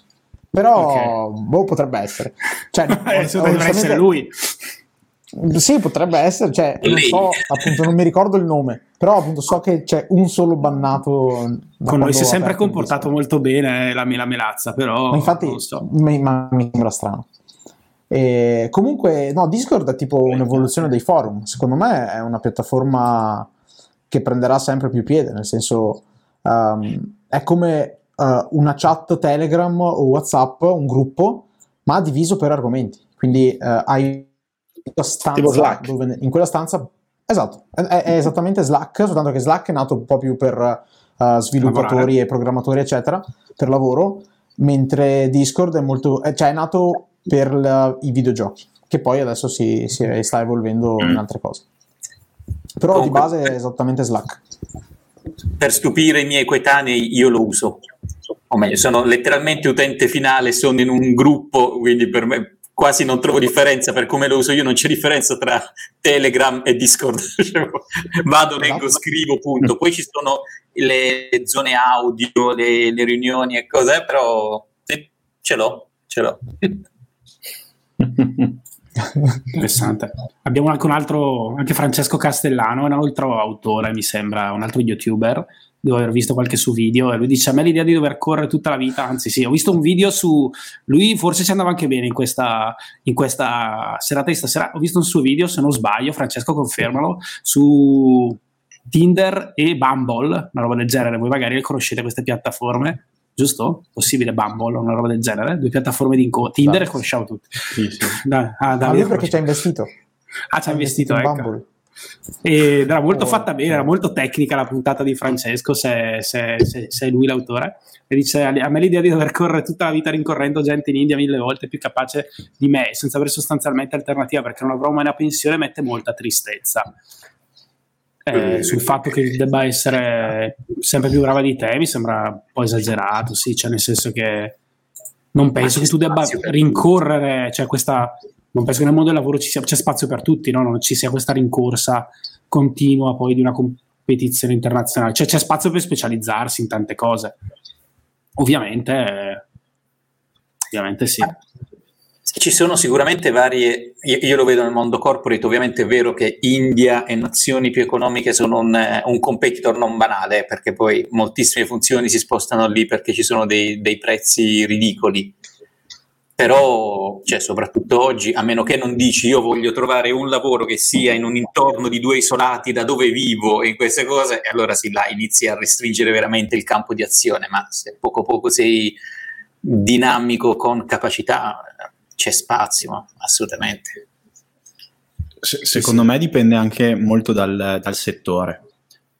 Però okay. boh, potrebbe essere. Cioè, dovrebbe essere lui. Sì, potrebbe essere, cioè, non so, appunto, non mi ricordo il nome, però appunto so che c'è un solo bannato. Con noi si è sempre comportato molto bene la, la melazza, però. Ma infatti, so. mi, ma mi sembra strano. E comunque, no, Discord è tipo un'evoluzione dei forum. Secondo me è una piattaforma che prenderà sempre più piede, nel senso um, è come uh, una chat Telegram o WhatsApp, un gruppo, ma diviso per argomenti. Quindi uh, hai stanza dove in quella stanza esatto, è, è, esattamente Slack, soltanto che Slack è nato un po' più per uh, sviluppatori Lavorare. e programmatori, eccetera, per lavoro, mentre Discord è molto, cioè è nato per la, i videogiochi, che poi adesso si, si sta evolvendo in mm. altre cose. Però Comunque, di base è esattamente Slack. Per stupire i miei coetanei io lo uso, o meglio, sono letteralmente utente finale, sono in un gruppo, quindi per me quasi non trovo differenza per come lo uso io, non c'è differenza tra Telegram e Discord. Cioè, vado, leggo, esatto. scrivo, punto. Poi ci sono le zone audio, le, le riunioni e cose, però eh, ce l'ho, ce l'ho. Interessante. Abbiamo anche un altro, anche Francesco Castellano, un altro autore, mi sembra, un altro youtuber, devo aver visto qualche suo video, e lui dice a me l'idea di dover correre tutta la vita, anzi sì, ho visto un video su, lui forse ci andava anche bene in questa, in questa serata di stasera, ho visto un suo video, se non sbaglio, Francesco confermalo, su Tinder e Bumble, una roba del genere, voi magari conoscete queste piattaforme, giusto? Possibile Bumble o una roba del genere? Due piattaforme di incontro. Tinder esatto. conosciamo tutti. Sì, sì. Da, ah, da Ma perché ci ha investito. Ah, ci ha investito, investito ecco. Bumble. Ed era molto oh, fatta bene, era molto tecnica la puntata di Francesco, se, se, se, se, è lui l'autore. E dice: A me l'idea di dover correre tutta la vita rincorrendo gente in India mille volte più capace di me, senza avere sostanzialmente alternativa perché non avrò mai una pensione, mette molta tristezza. Eh, sul fatto che debba essere sempre più brava di te mi sembra un po' esagerato, sì, cioè nel senso che non penso che tu debba rincorrere, cioè questa, non penso che nel mondo del lavoro ci sia, c'è spazio per tutti, no? non ci sia questa rincorsa continua poi di una competizione internazionale, cioè c'è spazio per specializzarsi in tante cose. Ovviamente, ovviamente sì. Ci sono sicuramente varie, io, io, lo vedo nel mondo corporate, ovviamente è vero che India e nazioni più economiche sono un, un competitor non banale, perché poi moltissime funzioni si spostano lì perché ci sono dei, dei prezzi ridicoli. Però, cioè, soprattutto oggi, a meno che non dici io voglio trovare un lavoro che sia in un intorno di due isolati da dove vivo e in queste cose, allora sì, là inizi a restringere veramente il campo di azione, ma se poco poco sei dinamico con capacità, c'è spazio, assolutamente. Se, secondo sì, me dipende anche molto dal, dal settore,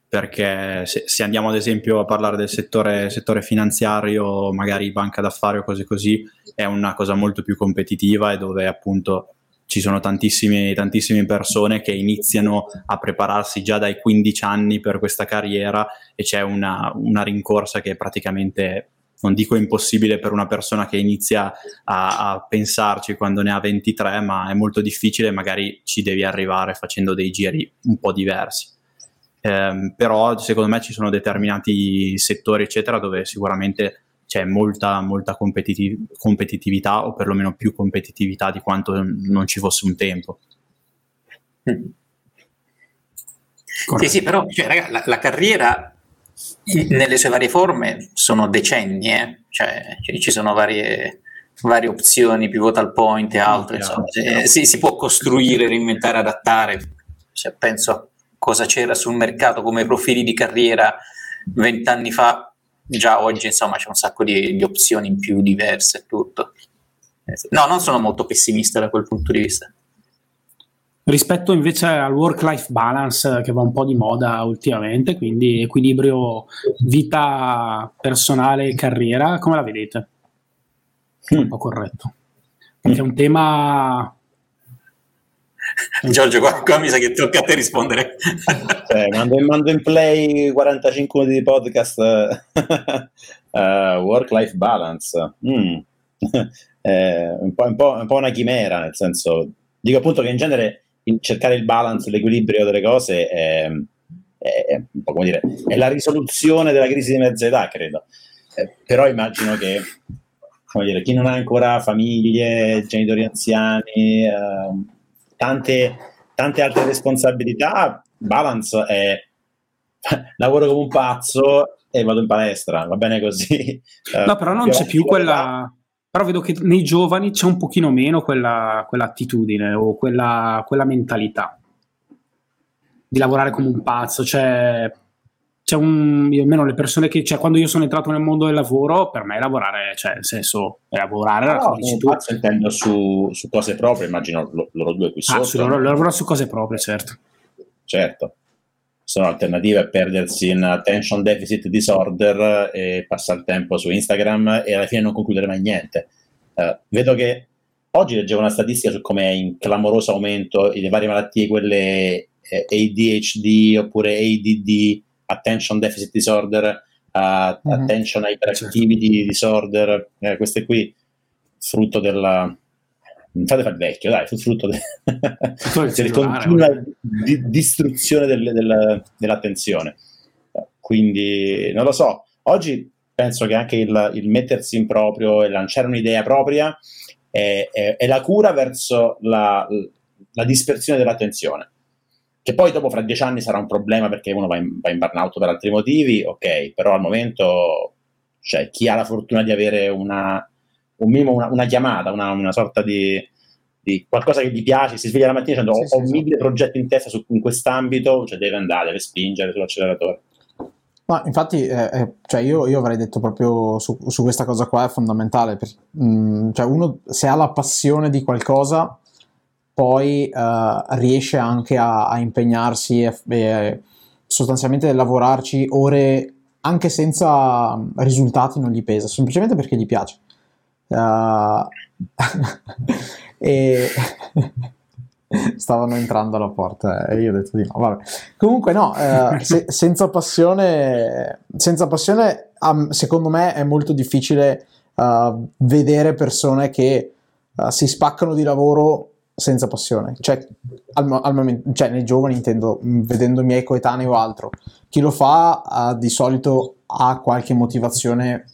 perché se, se, andiamo ad esempio a parlare del settore, settore, finanziario, magari banca d'affari o cose così, è una cosa molto più competitiva e dove appunto ci sono tantissime, tantissime persone che iniziano a prepararsi già dai 15 anni per questa carriera e c'è una, una rincorsa che è praticamente non dico impossibile per una persona che inizia a, a, pensarci quando ne ha 23, ma è molto difficile, magari ci devi arrivare facendo dei giri un po' diversi. Eh, però secondo me ci sono determinati settori, eccetera, dove sicuramente c'è molta, molta competitiv- competitività o perlomeno più competitività di quanto non ci fosse un tempo. Sì, sì, però cioè, raga, la, la, carriera nelle sue varie forme sono decenni, eh? cioè ci sono varie, varie opzioni, pivotal point e altre, insomma, eh, si, si, può costruire, reinventare, adattare. Se penso a cosa c'era sul mercato come profili di carriera vent'anni fa, già oggi insomma c'è un sacco di, di opzioni in più diverse e tutto. No, non sono molto pessimista da quel punto di vista. rispetto invece al work-life balance che va un po' di moda ultimamente, quindi equilibrio vita personale e carriera, come la vedete? Mm. Un po' corretto. Perché è un tema... Giorgio, qua, qua, mi sa che tocca a te rispondere. Cioè, mando, mando, in play 45 minuti di podcast uh, work-life balance. Mm. eh, un, po', un, po', un po' una chimera, nel senso... Dico appunto che in genere cercare il balance, l'equilibrio delle cose è, è, dire, è, la risoluzione della crisi di mezza età, credo. Eh, però immagino che dire, chi non ha ancora famiglie, genitori anziani, eh, tante, tante altre responsabilità, balance è lavoro come un pazzo e vado in palestra, va bene così. No, però non c'è più quella però vedo che nei giovani c'è un pochino meno quella, quell'attitudine o quella, quella, mentalità di lavorare come un pazzo, cioè c'è un, almeno le persone che, cioè quando io sono entrato nel mondo del lavoro, per me lavorare, cioè nel senso, lavorare no, un pazzo intendo su, su, cose proprie, immagino loro due qui ah, sotto. loro, loro su cose proprie, certo. Certo sono alternative a perdersi in attention deficit disorder e passare il tempo su Instagram e alla fine non concludere mai niente. Uh, vedo che oggi leggevo una statistica su come è in clamoroso aumento le varie malattie, quelle eh, ADHD oppure ADD, attention deficit disorder, uh, mm-hmm. attention hyperactivity certo. disorder, eh, queste qui frutto della, non fate fare vecchio, dai, frutto de- della continua di- distruzione del, del, dell'attenzione. Quindi non lo so, oggi penso che anche il, il mettersi in proprio e lanciare un'idea propria è, è, è la cura verso la, la, dispersione dell'attenzione. Che poi dopo fra dieci anni sarà un problema perché uno va in, va in burnout per altri motivi, ok, però al momento cioè, chi ha la fortuna di avere una, un minimo una, una chiamata, una, una sorta di, di, qualcosa che gli piace, si sveglia la mattina dicendo sì, ho, sì, mille sì. progetti in testa su, in quest'ambito, cioè deve andare, deve spingere sull'acceleratore. Ma infatti, eh, eh, cioè io, io, avrei detto proprio su, su, questa cosa qua è fondamentale. Per, mh, mm, cioè uno, se ha la passione di qualcosa, poi uh, riesce anche a, a impegnarsi e, e sostanzialmente lavorarci ore anche senza risultati non gli pesa, semplicemente perché gli piace. Uh, e stavano entrando alla porta e io ho detto di no. Vabbè. Comunque, no, eh, se, senza passione, senza passione, um, secondo me è molto difficile uh, vedere persone che uh, si spaccano di lavoro senza passione. Cioè, al, al momento, cioè, nei giovani intendo, vedendo i miei coetanei o altro. Chi lo fa uh, di solito ha qualche motivazione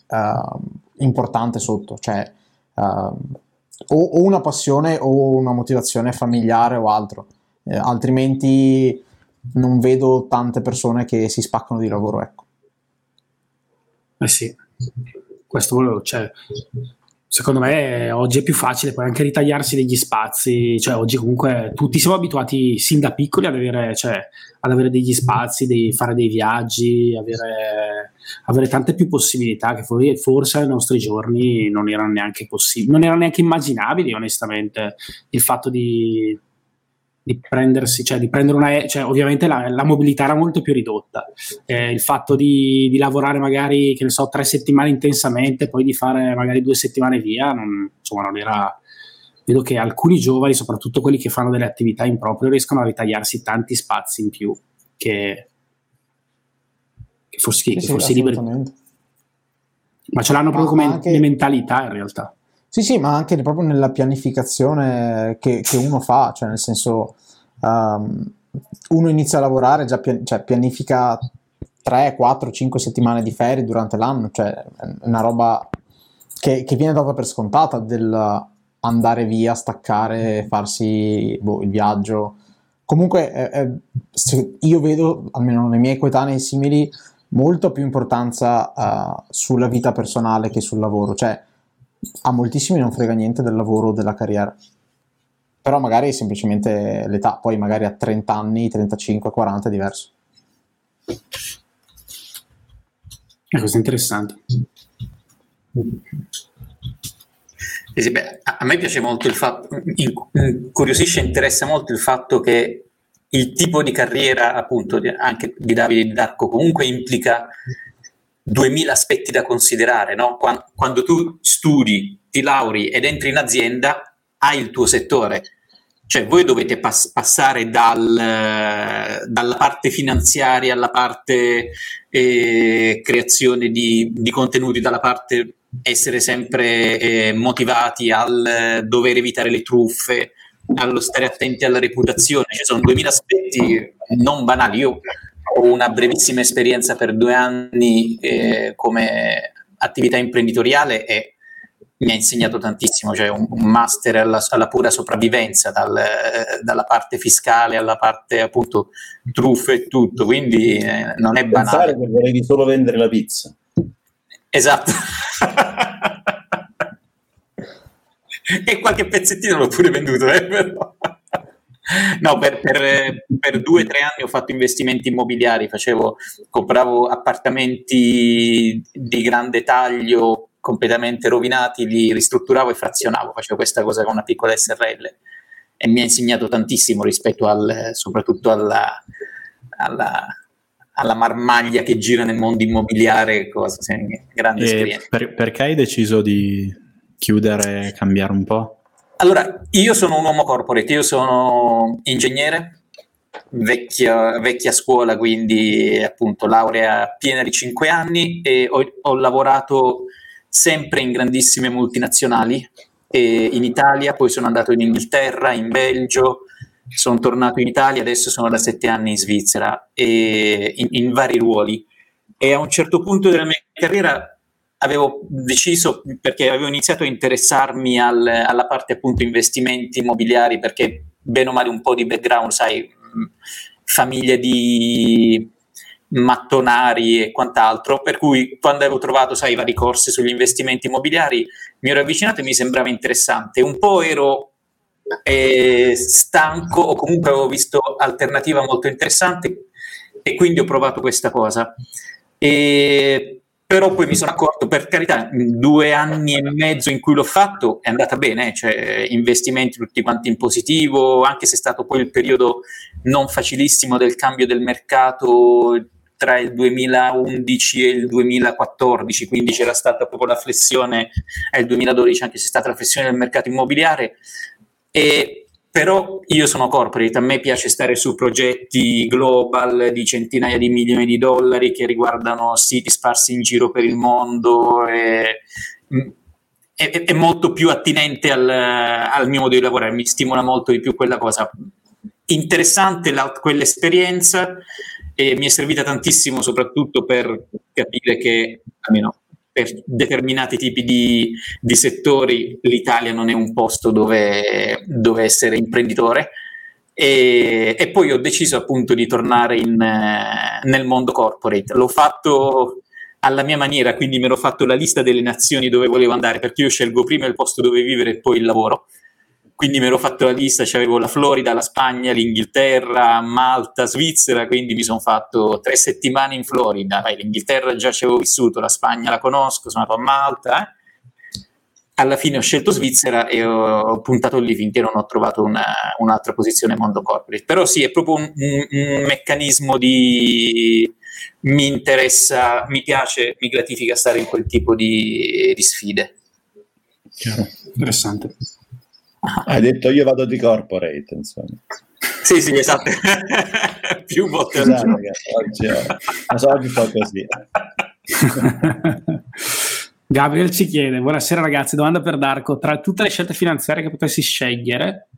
importante sotto, cioè o, o, una passione o una motivazione familiare o altro, eh, altrimenti non vedo tante persone che si spaccano di lavoro. Ecco. Eh sì, questo volevo, cioè, secondo me oggi è più facile poi anche ritagliarsi degli spazi, cioè oggi comunque tutti siamo abituati sin da piccoli ad avere, cioè, ad avere degli spazi, di fare dei viaggi, avere, avere, tante più possibilità che forse ai nostri giorni non erano neanche possibili, non erano neanche immaginabili onestamente. Il fatto di di prendersi, cioè di prendere una, cioè ovviamente la, la mobilità era molto più ridotta. Eh, il fatto di, di, lavorare magari, che ne so, tre settimane intensamente, poi di fare magari due settimane via, non, insomma, non era. Vedo che alcuni giovani, soprattutto quelli che fanno delle attività in proprio, riescono a ritagliarsi tanti spazi in più che, che fossi, sì, che fossi sì, liberi. Ma ce l'hanno proprio come anche... mentalità in realtà. Sì, sì, ma anche proprio nella pianificazione che, che uno fa, cioè nel senso um, uno inizia a lavorare, già pian- cioè pianifica 3, 4, 5 settimane di ferie durante l'anno, cioè è una roba che, che viene data per scontata del andare via, staccare, farsi boh, il viaggio. Comunque eh, eh, io vedo, almeno nei miei coetanei simili, molto più importanza uh, sulla vita personale che sul lavoro, cioè a moltissimi non frega niente del lavoro o della carriera. Però magari è semplicemente l'età, poi magari a 30 anni, 35, 40 è diverso. Eh, questo è interessante. Eh sì, beh, a me piace molto il fatto, incuriosisce e interessa molto il fatto che il tipo di carriera appunto anche di Davide e di Darco comunque implica 2000 aspetti da considerare, no? quando, tu studi, ti lauri ed entri in azienda, hai il tuo settore. Cioè voi dovete pass- passare dal, dalla parte finanziaria alla parte eh, creazione di, di, contenuti, dalla parte essere sempre eh, motivati al dover evitare le truffe, allo stare attenti alla reputazione. Ci sono 2000 aspetti non banali. Io ho una brevissima esperienza per due anni eh, come attività imprenditoriale e mi ha insegnato tantissimo, cioè un, un master alla, alla, pura sopravvivenza, dal, dalla parte fiscale alla parte appunto truffe e tutto, quindi eh, non è banale. Pensare che volevi solo vendere la pizza. Esatto. e qualche pezzettino l'ho pure venduto, eh, però. No, per, per, per, due o tre anni ho fatto investimenti immobiliari, facevo, compravo appartamenti di grande taglio completamente rovinati, li ristrutturavo e frazionavo, facevo questa cosa con una piccola SRL e mi ha insegnato tantissimo rispetto al, soprattutto alla, alla, alla marmaglia che gira nel mondo immobiliare, cosa, grande esperienza. Per, perché hai deciso di chiudere e cambiare un po'? Allora, io sono un uomo corporate, io sono ingegnere, vecchia, vecchia scuola, quindi appunto laurea piena di 5 anni e ho, ho lavorato sempre in grandissime multinazionali in Italia, poi sono andato in Inghilterra, in Belgio, sono tornato in Italia, adesso sono da 7 anni in Svizzera in, in vari ruoli. E a un certo punto della mia carriera avevo deciso, perché avevo iniziato a interessarmi al, alla parte appunto investimenti immobiliari, perché bene o male un po' di background, sai, famiglia di mattonari e quant'altro, per cui quando avevo trovato, sai, vari corsi sugli investimenti immobiliari, mi ero avvicinato e mi sembrava interessante. Un po' ero eh, stanco o comunque avevo visto alternativa molto interessante e quindi ho provato questa cosa. E però poi mi sono accorto, per carità, due anni e mezzo in cui l'ho fatto è andata bene, cioè investimenti tutti quanti in positivo, anche se è stato poi il periodo non facilissimo del cambio del mercato tra il 2011 e il 2014, quindi c'era stata proprio la flessione, è il 2012 anche se è stata la flessione del mercato immobiliare, e però io sono corporate, a me piace stare su progetti global di centinaia di milioni di dollari che riguardano siti sparsi in giro per il mondo e, è, è, molto più attinente al, al, mio modo di lavorare, mi stimola molto di più quella cosa. Interessante la, quell'esperienza e mi è servita tantissimo soprattutto per capire che, almeno per determinati tipi di, di, settori l'Italia non è un posto dove, dove essere imprenditore. E, e, poi ho deciso appunto di tornare in, eh, nel mondo corporate. L'ho fatto alla mia maniera, quindi mi ero fatto la lista delle nazioni dove volevo andare, perché io scelgo prima il posto dove vivere e poi il lavoro quindi mi ero fatto la lista, c'avevo la Florida, la Spagna, l'Inghilterra, Malta, Svizzera, quindi mi sono fatto tre settimane in Florida, Vai, l'Inghilterra già ci avevo vissuto, la Spagna la conosco, sono andato a Malta, eh. alla fine ho scelto Svizzera e ho puntato lì finché non ho trovato una, un'altra posizione mondo corporate, però sì, è proprio un, un, un meccanismo di mi interessa, mi piace, mi gratifica stare in quel tipo di, di sfide. Chiaro, interessante. Hai detto io vado di corporate, insomma. Sì, sì, esatto. Più volte al giorno. Oggi, so, oggi fa così. Gabriel ci chiede, buonasera ragazzi, domanda per Darko, tra tutte le scelte finanziarie che potessi scegliere,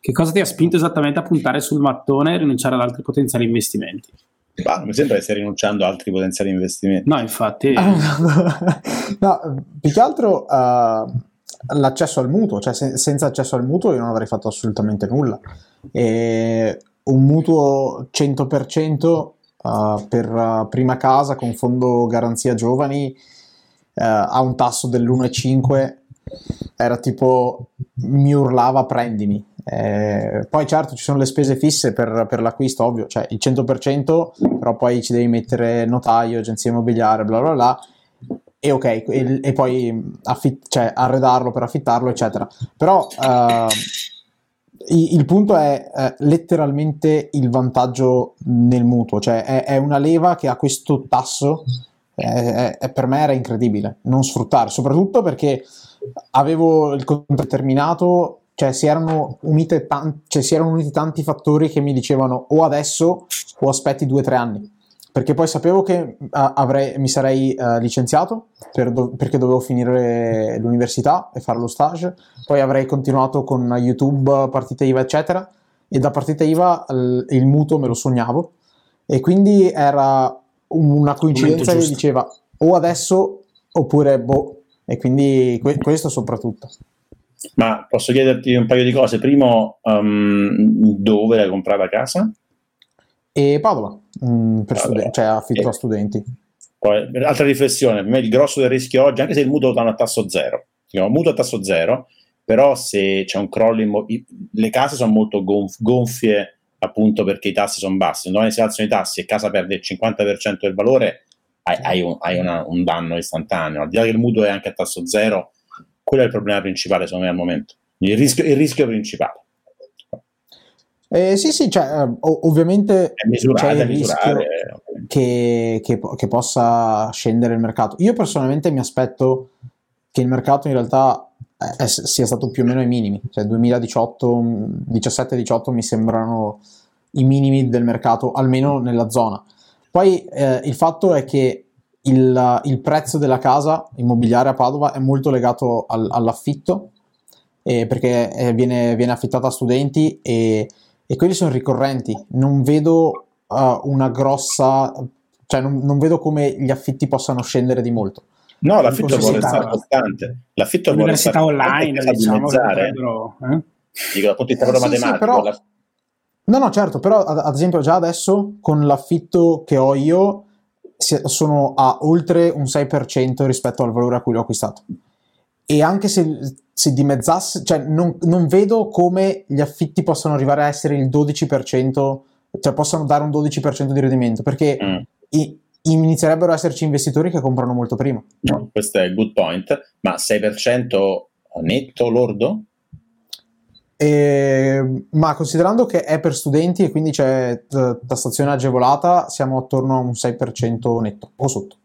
che cosa ti ha spinto esattamente a puntare sul mattone e rinunciare ad altri potenziali investimenti? Bah, mi sembra che stai rinunciando a altri potenziali investimenti. No, infatti... no, più che altro... Uh l'accesso al mutuo, cioè se, senza accesso al mutuo io non avrei fatto assolutamente nulla. E un mutuo 100% uh, per uh, prima casa con fondo garanzia giovani uh, a un tasso dell'1,5 era tipo mi urlava prendimi. Eh, poi certo ci sono le spese fisse per, per, l'acquisto, ovvio, cioè il 100%, però poi ci devi mettere notaio, agenzia immobiliare, bla bla bla e ok, e, e poi affitt- cioè, arredarlo per affittarlo, eccetera. Però uh, il, punto è uh, letteralmente il vantaggio nel mutuo, cioè è, è una leva che ha questo tasso, è, è, per me era incredibile non sfruttare, soprattutto perché avevo il contratto terminato cioè si erano, tan- cioè si erano uniti tanti fattori che mi dicevano o adesso o aspetti due o tre anni perché poi sapevo che uh, avrei, mi sarei uh, licenziato per do- perché dovevo finire l'università e fare lo stage. Poi avrei continuato con YouTube, partita IVA eccetera. E da partita IVA l- il mutuo me lo sognavo. E quindi era una coincidenza che diceva o adesso oppure boh. E quindi que- questo soprattutto. Ma posso chiederti un paio di cose? Primo, um, dove l'hai comprata casa? E Padova, mm, per studen- cioè affitto e, a studenti. Poi, altra riflessione, per me il grosso del rischio oggi, anche se il mutuo lo danno a tasso zero, diciamo, mutuo a tasso zero, però se c'è un crollo, immo- le case sono molto gonf- gonfie appunto perché i tassi sono bassi, domani si alzano i tassi e casa perde il 50% del valore, hai, hai, un, hai una, un danno istantaneo, al di là che il mutuo è anche a tasso zero, quello è il problema principale, secondo me, al momento. Il rischio, il rischio principale. Eh, sì, sì, cioè, eh, ovviamente misurare, c'è il rischio che, che, che, possa scendere il mercato. Io personalmente mi aspetto che il mercato in realtà è, è, sia stato più o meno ai minimi, cioè 2018, 17-18 mi sembrano i minimi del mercato, almeno nella zona. Poi eh, il fatto è che il, il, prezzo della casa immobiliare a Padova è molto legato al, all'affitto eh, perché eh, viene, viene, affittata a studenti e, e, quelli sono ricorrenti. Non vedo uh, una grossa, cioè non, non, vedo come gli affitti possano scendere di molto. No, l'affitto vuole essere costante. L'affitto L'università vuole online, diciamo, dimezzare. Eh? Dico dal punto di vista eh, sì, matematico. Sì, però, la... No, no, certo, però ad, ad esempio già adesso con l'affitto che ho io sono a oltre un 6% rispetto al valore a cui l'ho acquistato. E anche se si dimezzasse, cioè non, non, vedo come gli affitti possano arrivare a essere il 12%, cioè possano dare un 12% di rendimento, perché mm. i, inizierebbero ad esserci investitori che comprano molto prima. No, questo è il good point, ma 6% netto lordo? E, ma considerando che è per studenti e quindi c'è tassazione agevolata, siamo attorno a un 6% netto, o sotto.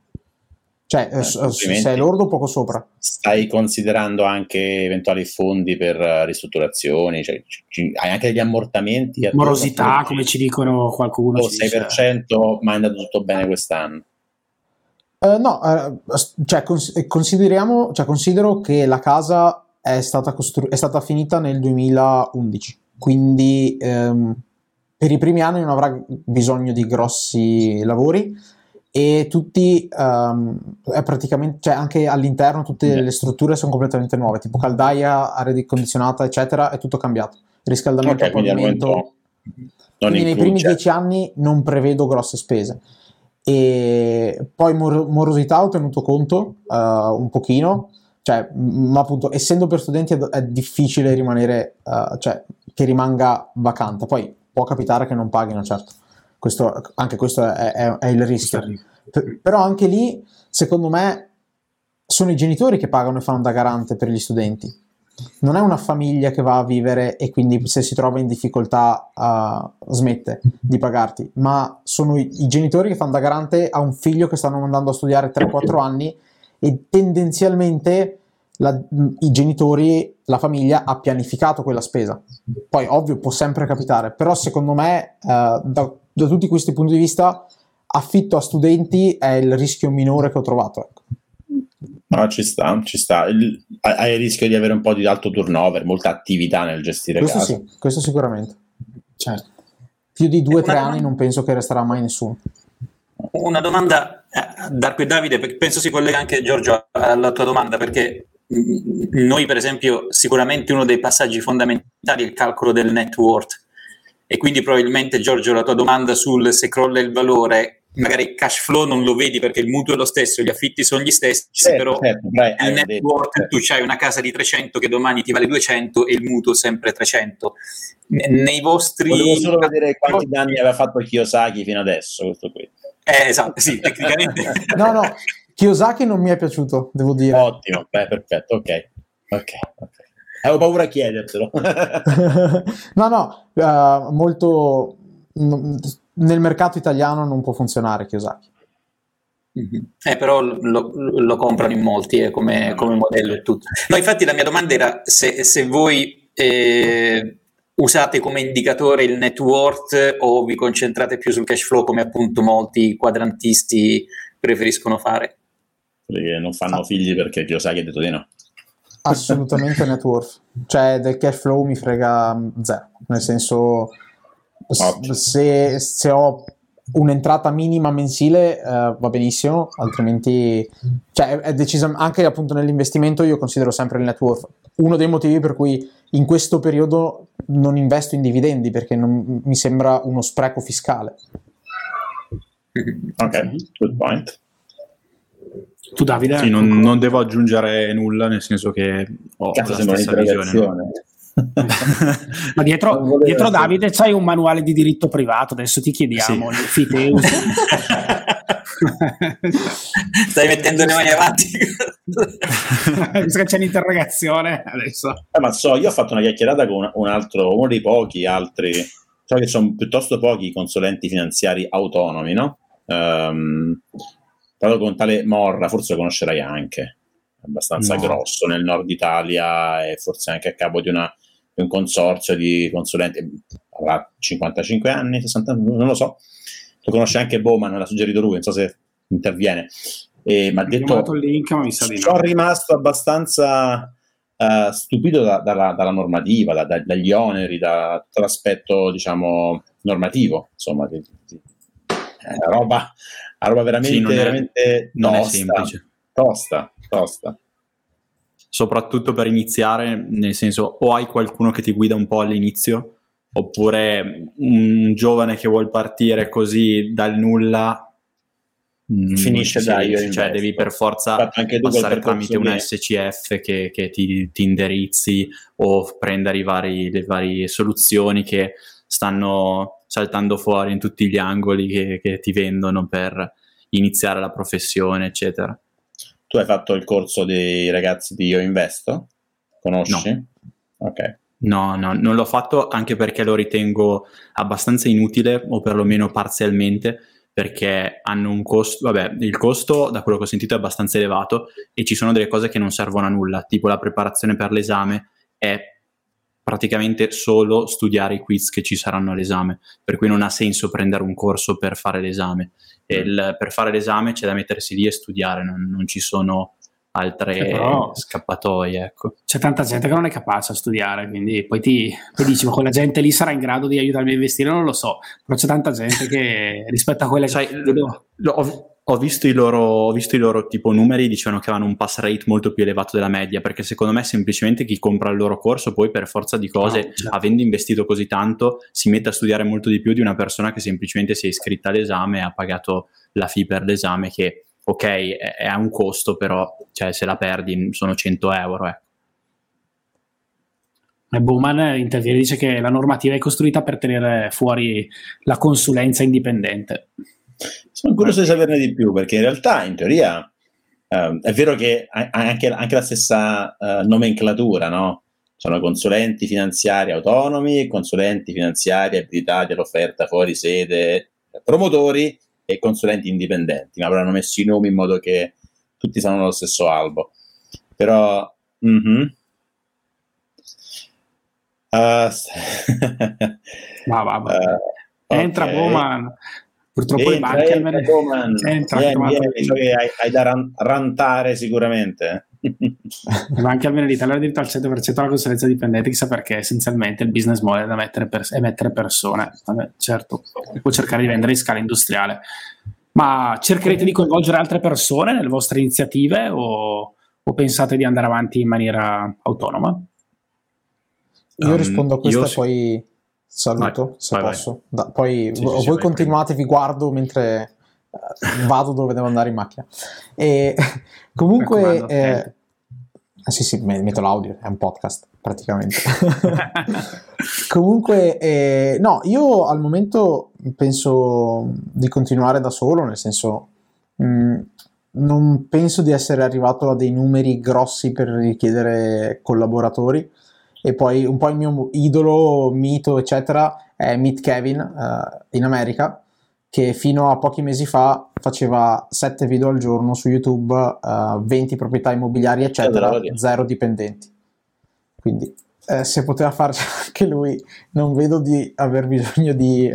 Cioè, eh, se è lordo, poco sopra. Stai considerando anche eventuali fondi per ristrutturazioni? Cioè, ci, hai anche degli ammortamenti? Morosità, come ci dicono qualcuno. O 6%, ma è andato tutto bene quest'anno? Uh, no, uh, cioè, cons- consideriamo, cioè, considero che la casa è stata, costru- è stata finita nel 2011, quindi ehm, per i primi anni non avrà bisogno di grossi lavori e tutti um, è praticamente cioè anche all'interno tutte le strutture sono completamente nuove tipo caldaia, aria condizionata eccetera è tutto cambiato. Riscaldamento okay, pavimento quindi nei primi dieci anni non prevedo grosse spese. E poi mor- morosità ho tenuto conto uh, un pochino. Cioè, ma appunto, essendo per studenti è, è difficile rimanere, uh, cioè, che rimanga vacante. Poi può capitare che non paghino, certo. Questo, anche questo è, è, è il rischio. P- però anche lì, secondo me, sono i genitori che pagano e fanno da garante per gli studenti. Non è una famiglia che va a vivere e quindi se si trova in difficoltà uh, smette di pagarti, ma sono i, i, genitori che fanno da garante a un figlio che stanno mandando a studiare 3-4 anni e tendenzialmente la, i genitori, la famiglia ha pianificato quella spesa. Poi, ovvio, può sempre capitare, però secondo me, eh, da, da, tutti questi punti di vista, affitto a studenti è il rischio minore che ho trovato. Ecco. No, ci sta, ci sta. Il, hai il rischio di avere un po' di alto turnover, molta attività nel gestire questo casa. Sì, questo sicuramente. Certo. Più di due o tre anni non penso che resterà mai nessuno. Una domanda, eh, Darko e Davide, penso si collega anche Giorgio alla tua domanda, perché noi per esempio sicuramente uno dei passaggi fondamentali è il calcolo del net worth e quindi probabilmente Giorgio la tua domanda sul se crolla il valore magari il cash flow non lo vedi perché il mutuo è lo stesso, gli affitti sono gli stessi, certo, però certo, dai, il net detto, worth certo. tu hai una casa di 300 che domani ti vale 200 e il mutuo sempre 300. Nei vostri... Volevo solo vedere quanti danni aveva fatto Kiyosaki fino adesso, questo qui. Eh, esatto, sì, tecnicamente. no, no, Kiyosaki non mi è piaciuto, devo dire. Ottimo, beh, perfetto, ok. Ok, ok. Avevo paura a chiedertelo. no, no, uh, molto... nel mercato italiano non può funzionare Kiyosaki. Mm-hmm. Eh, però lo, lo, comprano in molti eh, come, come, modello e tutto. No, infatti la mia domanda era se, se voi eh, usate come indicatore il net worth o vi concentrate più sul cash flow come appunto molti quadrantisti preferiscono fare. Perché non fanno figli perché Kiyosaki ha detto di no. Assolutamente net worth. Cioè del cash flow mi frega zero. Nel senso, se, se ho un'entrata minima mensile uh, va benissimo, altrimenti cioè, è deciso anche appunto nell'investimento io considero sempre il net worth. Uno dei motivi per cui in questo periodo non investo in dividendi perché non, mi sembra uno spreco fiscale. Ok, good point. Tu Davide? Sì, non, non, devo aggiungere nulla, nel senso che ho Cazzo, la stessa visione. Ma dietro, dietro Davide c'hai un manuale di diritto privato, adesso ti chiediamo, sì. Stai mettendo le mani avanti. Visto che c'è l'interrogazione adesso. Eh, ma so, io ho fatto una chiacchierata con un altro, uno dei pochi altri, so che sono piuttosto pochi consulenti finanziari autonomi, no? Um, proprio con tale Morra, forse lo conoscerai anche, abbastanza no. grosso nel nord Italia e forse anche a capo di, una, di un consorzio di consulenti, avrà 55 anni, 60 anni, non lo so, lo conosce anche Bowman, l'ha suggerito lui, non so se interviene. E mi ha detto, link, ma sono rimasto abbastanza uh, stupito da, da, dalla normativa, da, dagli oneri, da tutto l'aspetto, diciamo, normativo, insomma, di, di, eh, roba, roba veramente, sì, non è, veramente non tosta, è semplice. Tosta, tosta. Soprattutto per iniziare, nel senso, o hai qualcuno che ti guida un po' all'inizio, oppure un giovane che vuole partire così dal nulla mm, finisce da io cioè devi per forza passare tramite un SCF che, che ti, ti, indirizzi o prendere vari, le varie soluzioni che stanno saltando fuori in tutti gli angoli che, che ti vendono per iniziare la professione eccetera tu hai fatto il corso dei ragazzi di Io Investo? Conosci? No. Ok. No, no, non l'ho fatto anche perché lo ritengo abbastanza inutile o perlomeno parzialmente perché hanno un costo, vabbè, il costo da quello che ho sentito è abbastanza elevato e ci sono delle cose che non servono a nulla, tipo la preparazione per l'esame è praticamente solo studiare i quiz che ci saranno all'esame, per cui non ha senso prendere un corso per fare l'esame. Il, per fare l'esame c'è da mettersi lì e studiare, non, non ci sono altre però, scappatoie. Ecco. C'è tanta gente che non è capace a studiare, quindi poi ti, poi dici, ma quella gente lì sarà in grado di aiutarmi a investire, non lo so, però c'è tanta gente che rispetto a quelle Sai, che... Lo, lo, ho, visto i loro, ho visto i loro tipo numeri, dicevano che avevano un pass rate molto più elevato della media, perché secondo me semplicemente chi compra il loro corso poi per forza di cose, certo. avendo investito così tanto, si mette a studiare molto di più di una persona che semplicemente si è iscritta all'esame e ha pagato la fee per l'esame che ok, è, è un costo, però cioè, se la perdi sono 100 euro. Eh. Bowman interviene e dice che la normativa è costruita per tenere fuori la consulenza indipendente. Sono curioso di saperne di più perché in realtà, in teoria, eh, è vero che anche, anche la stessa eh, nomenclatura, no? Sono consulenti finanziari autonomi, consulenti finanziari abilitati all'offerta fuori sede, promotori e consulenti indipendenti, ma avranno messo i nomi in modo che tutti siano allo stesso albo. Però... Mm-hmm. Uh, ma va, va. Uh, Entra okay. Bowman. Purtroppo entra, le banche entra, Bowman. Entra, vieni, vieni, che hai, hai da ran- rantare sicuramente. Ma anche almeno l'Italia ha diritto al 100% alla consulenza dipendente, chissà perché essenzialmente il business model è da mettere per, è mettere persone. Vabbè, certo, può cercare di vendere in scala industriale. Ma cercherete di coinvolgere altre persone nelle vostre iniziative o, o pensate di andare avanti in maniera autonoma? Io um, rispondo a questa e poi saluto, vai, se vai, posso. Vai. Da, poi sì, voi sì, continuate, vi guardo mentre eh, vado dove devo andare in macchina. E comunque, eh, ah, sì, sì, metto l'audio, è un podcast praticamente. comunque, eh, no, io al momento penso di continuare da solo, nel senso, mh, mm, non penso di essere arrivato a dei numeri grossi per richiedere collaboratori. E poi un po' il mio idolo, mito, eccetera, è Meet Kevin uh, in America, che fino a pochi mesi fa faceva 7 video al giorno su YouTube, uh, 20 proprietà immobiliari, eccetera, zero dipendenti. Quindi eh, se poteva farci anche lui, non vedo di aver bisogno di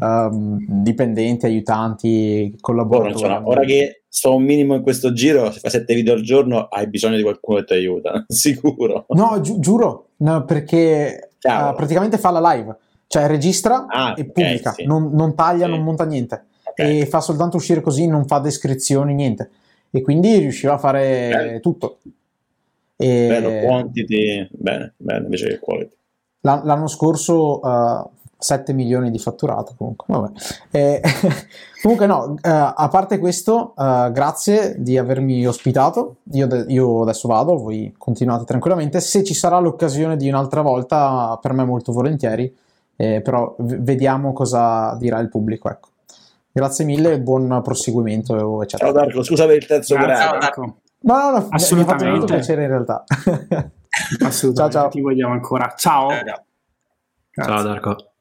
um, dipendenti, aiutanti, collaboratori. Insomma, ora che sto un minimo in questo giro, se fai sette video al giorno, hai bisogno di qualcuno che ti aiuta, sicuro. No, gi- giuro, no, perché uh, praticamente fa la live, cioè registra ah, e pubblica, okay, sì. non, non, taglia, sì. non monta niente. Okay. E fa soltanto uscire così, non fa descrizioni, niente. E quindi riusciva a fare Bello. tutto. E Bello, quantity, bene, bene, invece che quality. L'anno scorso uh, 7 milioni di fatturato comunque. Vabbè. E, comunque no, uh, a parte questo, uh, grazie di avermi ospitato. Io, de- io, adesso vado, voi continuate tranquillamente. Se ci sarà l'occasione di un'altra volta, per me molto volentieri, eh, però v- vediamo cosa dirà il pubblico. Ecco. Grazie mille e buon proseguimento. Eccetera. Ciao Darko, scusa per il terzo grado. No, no, no, assolutamente. Mi ha molto piacere in realtà. assolutamente. Ciao, ciao. Ti vogliamo ancora. Ciao. Ciao, ciao Darko.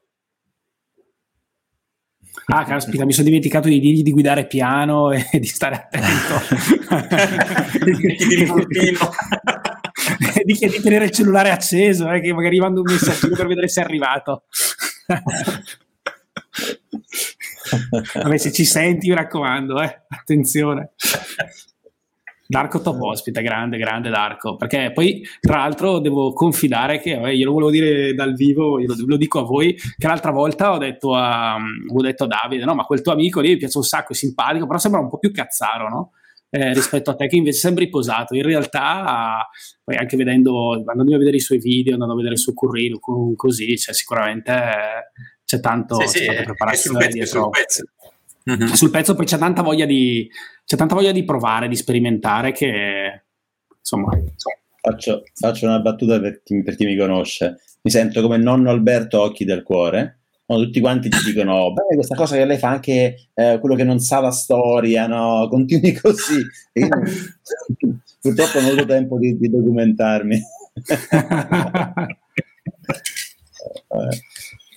Ah, caspita, mi sono dimenticato di dirgli di guidare piano e di stare attento. di, di, tenere il cellulare acceso, eh, che magari mando un messaggino per vedere se è arrivato. Vabbè, se ci senti, mi raccomando, eh, attenzione. Darko top ospite, grande, grande Darko. Perché poi, tra l'altro, devo confidare che eh, glielo volevo dire dal vivo, io lo, lo, dico a voi, che l'altra volta ho detto, a, ho detto a Davide, no, ma quel tuo amico lì mi piace un sacco, è simpatico, però sembra un po' più cazzaro, no? Eh, rispetto a te che invece sembri posato. In realtà, poi anche vedendo, andando a vedere i suoi video, andando a vedere il suo curriculum, così, cioè, sicuramente c'è tanto, sì, c'è sì, tanta preparazione dietro. Mm-hmm. Sul pezzo poi c'è tanta voglia di, c'è tanta voglia di provare, di sperimentare che insomma... Faccio, faccio una battuta per chi, per chi, mi conosce. Mi sento come nonno Alberto Occhi del Cuore. Quando tutti quanti ti dicono, beh, questa cosa che lei fa anche eh, quello che non sa la storia, no? Continui così. Io, purtroppo non ho avuto tempo di, di documentarmi.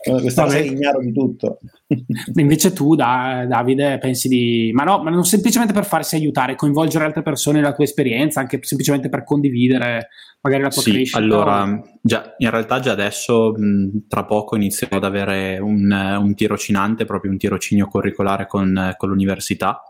eh, questa cosa è ignaro di tutto. Invece tu, da, Davide, pensi di... Ma no, ma non semplicemente per farsi aiutare, coinvolgere altre persone nella tua esperienza, anche semplicemente per condividere magari la tua sì, crescita? allora, già, in realtà già adesso, mh, tra poco, inizierò ad avere un, un, tirocinante, proprio un tirocinio curricolare con, con l'università.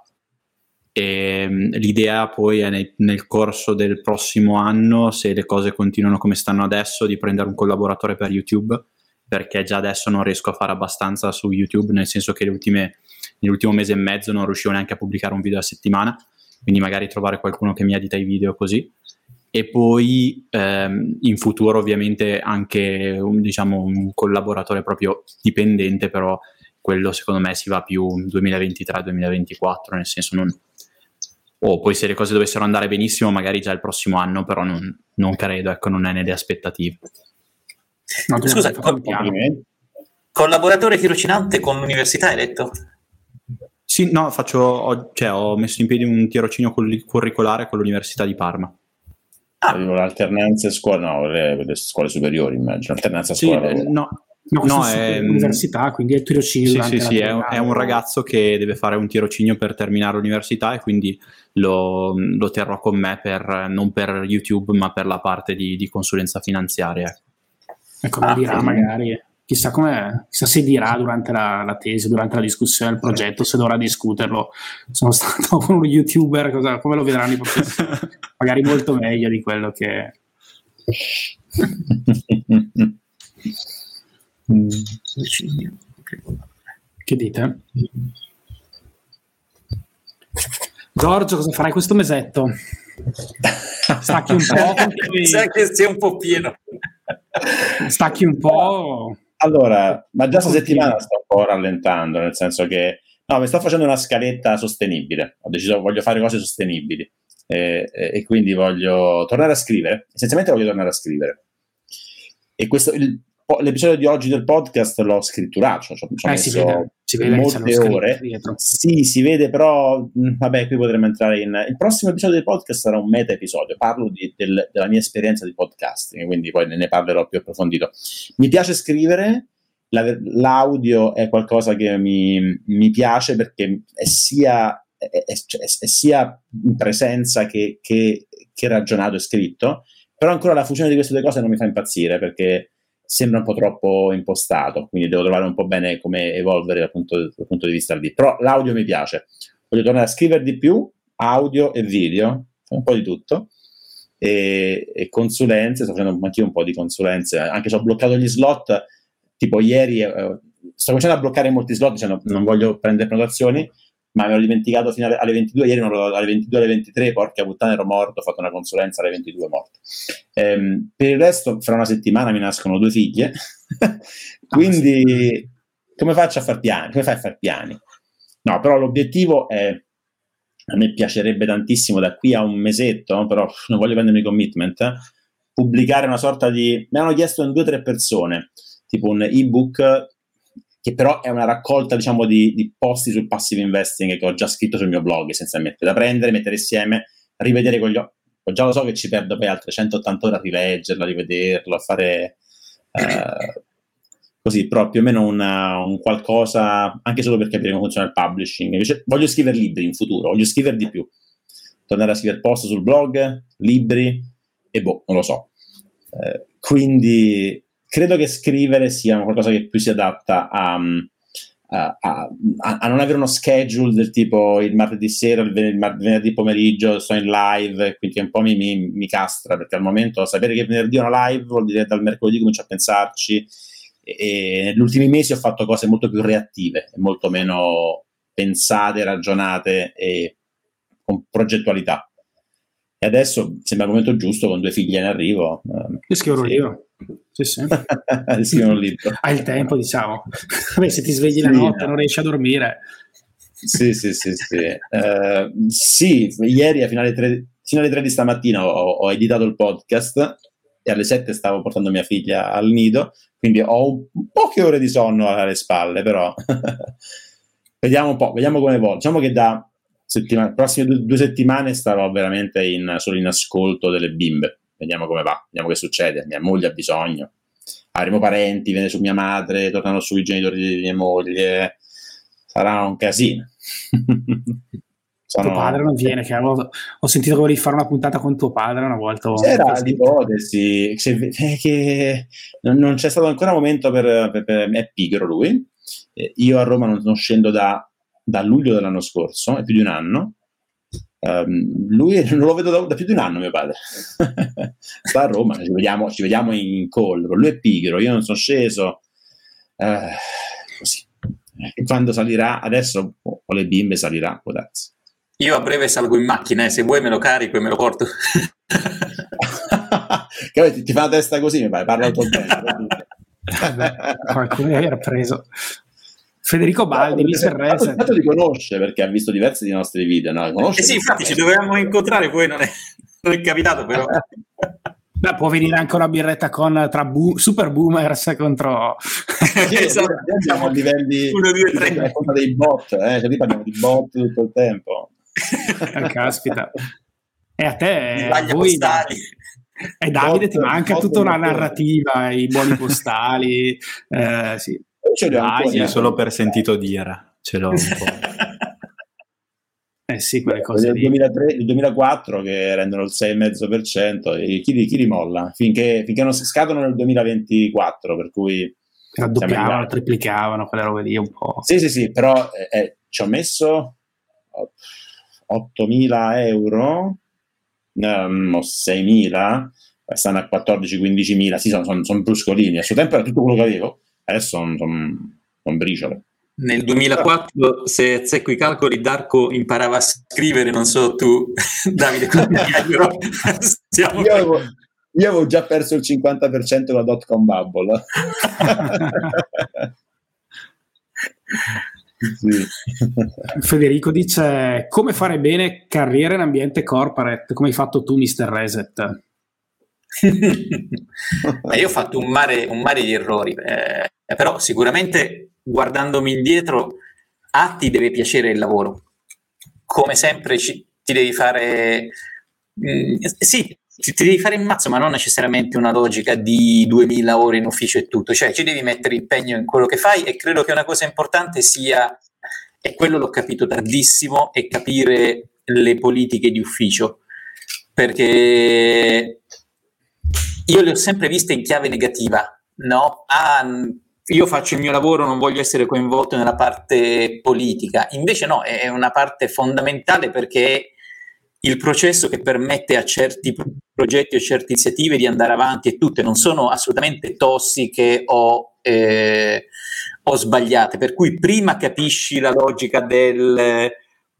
E l'idea poi è nel, nel, corso del prossimo anno, se le cose continuano come stanno adesso, di prendere un collaboratore per YouTube perché già adesso non riesco a fare abbastanza su YouTube, nel senso che ultime, nell'ultimo mese e mezzo non riuscivo neanche a pubblicare un video a settimana, quindi magari trovare qualcuno che mi edita i video così. E poi ehm, in futuro ovviamente anche un, diciamo, un collaboratore proprio dipendente, però quello secondo me si va più 2023-2024, nel senso non... O oh, poi se le cose dovessero andare benissimo, magari già il prossimo anno, però non, non credo, ecco, non è nelle aspettative. No, Scusa, col- collaboratore tirocinante con l'università, hai detto? Sì, no, faccio, ho, cioè, ho messo in piedi un tirocinio curricolare con l'Università di Parma. Ah. L'alternanza scuola, no, le, le, scuole superiori, immagino. Alternanza sì, scuola. Eh, no, no, no è l'università, quindi è il tirocinio. Sì, sì, sì, è, è, un ragazzo che deve fare un tirocinio per terminare l'università e quindi lo, lo terrò con me per, non per YouTube, ma per la parte di, di consulenza finanziaria. Ecco. Ecco, ah, dirà magari, chissà, chissà se dirà durante la, la, tesi, durante la discussione del progetto, se dovrà discuterlo. Sono stato con uno youtuber, cosa, come lo vedranno i professori? magari molto meglio di quello che... che dite? Giorgio, cosa farai questo mesetto? Stacchi un po'. Mi sa che sia un po' pieno. Stacchi un po'. Allora, ma già questa settimana sto un po' rallentando, nel senso che no, mi sto facendo una scaletta sostenibile. Ho deciso che voglio fare cose sostenibili e, e, quindi voglio tornare a scrivere. Essenzialmente voglio tornare a scrivere. E questo, il, l'episodio di oggi del podcast l'ho scritturato, cioè, ci ho Eh, messo si vede, si vede molte ore. Sì, si vede, però mh, vabbè, qui potremmo entrare in. Il prossimo episodio del podcast sarà un meta episodio. Parlo di- del- della mia esperienza di podcasting, quindi poi ne, ne parlerò più approfondito. Mi piace scrivere, la- l'audio è qualcosa che mi, mi piace perché è sia, è, è- cioè, è- è sia in presenza che, che- che ragionato e scritto, però ancora la fusione di queste due cose non mi fa impazzire perché sembra un po' troppo impostato, quindi devo trovare un po' bene come evolvere dal punto, dal punto di vista lì. Però l'audio mi piace. Voglio tornare a scrivere di più, audio e video, un po' di tutto. E, e consulenze, sto facendo anch'io un po' di consulenze, anche se ho bloccato gli slot, tipo ieri eh, sto cominciando a bloccare molti slot, dicendo non voglio prendere prenotazioni, ma mi ero dimenticato fino alle, alle 22, ieri non ero alle 22 alle 23, porca puttana ero morto, ho fatto una consulenza alle 22 morto. Ehm, per il resto, fra una settimana mi nascono due figlie, quindi come faccio a far piani? Come fai a far piani? No, però l'obiettivo è, a me piacerebbe tantissimo da qui a un mesetto, però non voglio prendermi commitment, eh, pubblicare una sorta di... Mi hanno chiesto in due o tre persone, tipo un ebook che però è una raccolta, diciamo, di, di posti sul passive investing che ho già scritto sul mio blog, essenzialmente, da prendere, mettere insieme, rivedere con gli occhi. Già lo so che ci perdo poi altre 180 ore a rileggerlo, a rivederlo, a fare eh, così, però più o meno una- un qualcosa, anche solo per capire come funziona il publishing. Invece voglio scrivere libri in futuro, voglio scrivere di più. Tornare a scrivere post sul blog, libri, e boh, non lo so. Eh, quindi credo che scrivere sia qualcosa che più si adatta a, a- a- a- a non avere uno schedule del tipo il martedì sera, il venerdì pomeriggio sto in live, quindi un po' mi, mi- mi castra perché al momento sapere che venerdì è una live vuol dire che dal mercoledì comincio a pensarci e, e negli ultimi mesi ho fatto cose molto più reattive e molto meno pensate, ragionate e con progettualità. E adesso sembra il momento giusto con due figlie in arrivo. ehm, Io scrivo un libro. Sì, sì. di scrivere un libro. Hai il tempo, diciamo. Vabbè, se ti svegli la Sì, notte e no. non riesci a dormire. Sì, sì, sì, sì. Eh, sì, ieri fino alle, tre, fino alle 3 di stamattina ho, ho editato il podcast e alle 7 stavo portando mia figlia al nido, quindi ho un- poche ore di sonno alle spalle, però vediamo un po', vediamo come evolve. Diciamo che da settimana, prossime due, due settimane starò veramente in, solo in ascolto delle bimbe. Vediamo come va, vediamo che succede. Mia moglie ha bisogno. Avremo parenti, viene su mia madre, tornano sui genitori di mia moglie. Sarà un casino. Sono- Tuo padre non viene, che avevo- ho sentito che volevi fare una puntata con tuo padre una volta. C'era Sì. l'ipotesi eh, che non, c'è stato ancora momento per, per- per- è pigro lui. Eh, io a Roma non, non scendo da, da luglio dell'anno scorso, è più di un anno. Ehm, lui non lo vedo da, da più di un anno, mio padre. Sta a Roma, ci vediamo, ci vediamo in call. però Lui è pigro, io non sono sceso. Eh, così. E quando salirà, adesso ho ho le bimbe, salirà, può darsi. Io a breve salgo in macchina e se vuoi me lo carico e me lo porto. ti, ti fa la testa così, mi pare, parla il tempo. Vabbè, qualcuno era preso. Federico Baldi, Mr. Tanto- Reset. tanto li conosce perché ha visto diversi dei nostri video, no? Conosce Eh sì, infatti ci dovevamo incontrare, poi non è, non è capitato però. Beh, può venire anche una birretta con tra bu- super boomers contro Sì, Esatto. Siamo a livelli Uno, due, tre. È colpa dei bot, eh? cioè, lì parliamo di bot tutto il tempo. Eh, caspita. E a te, voi, postali. e Davide ti Bot- manca bot tutta una narrativa, i buoni postali, eh, sì. Io ce li ho Dai, ancora. Sì, solo per sentito dire, ce l'ho un po'. Eh sì, quelle cose del lì. 2003, il 2004 che rendono il 6,5% e chi, li- chi li molla finché, finché non si scadono nel 2024 per cui Raddoppiavano, triplicavano, quelle robe lì un po'. Sì, sì, sì, però eh, eh, ci ho messo oh, 8.000 euro ehm, o 6.000, eh, stanno a 14-15.000, sì, sono, sono, sono bruscolini. A suo tempo era tutto quello che avevo, adesso sono, sono, sono briciole. Nel 2004, se azzecco i calcoli, Darko imparava a scrivere, non so tu, Davide, ero? Stiamo Io avevo, io avevo già perso il 50% con la dot com bubble. sì. Federico dice come fare bene carriera in ambiente corporate, come hai fatto tu Mr. Reset? Io ho fatto un mare, un mare di errori, eh, però sicuramente guardandomi indietro, a ti deve piacere il lavoro. Come sempre ci, ti devi fare... Mh, mm, sì, ti, ti, devi fare in mazzo, ma non necessariamente una logica di 2000 ore in ufficio e tutto, cioè ci devi mettere impegno in quello che fai e credo che una cosa importante sia, e quello l'ho capito tardissimo, è capire le politiche di ufficio, perché io le ho sempre viste in chiave negativa, no? Ah, io faccio il mio lavoro, non voglio essere coinvolto nella parte politica. Invece no, è una parte fondamentale perché è il processo che permette a certi progetti o certe iniziative di andare avanti e tutte non sono assolutamente tossiche o, eh, o sbagliate. Per cui prima capisci la logica del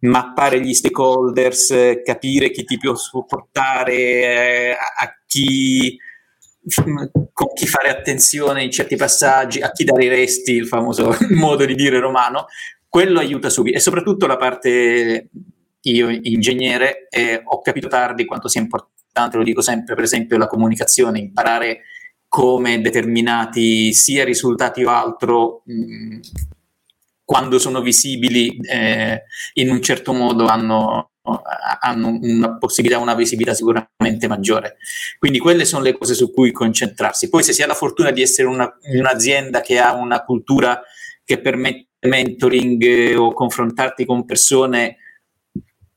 mappare gli stakeholders, capire chi ti può supportare, eh, a chi con chi fare attenzione in certi passaggi, a chi dare i resti, il famoso modo di dire romano, quello aiuta subito. E soprattutto la parte, io ingegnere, eh, ho capito tardi quanto sia importante, lo dico sempre, per esempio la comunicazione, imparare come determinati sia risultati o altro, mh, quando sono visibili eh, in un certo modo hanno hanno una possibilità, una visibilità sicuramente maggiore. Quindi quelle sono le cose su cui concentrarsi. Poi se si ha la fortuna di essere una, un'azienda che ha una cultura che permette mentoring eh, o confrontarti con persone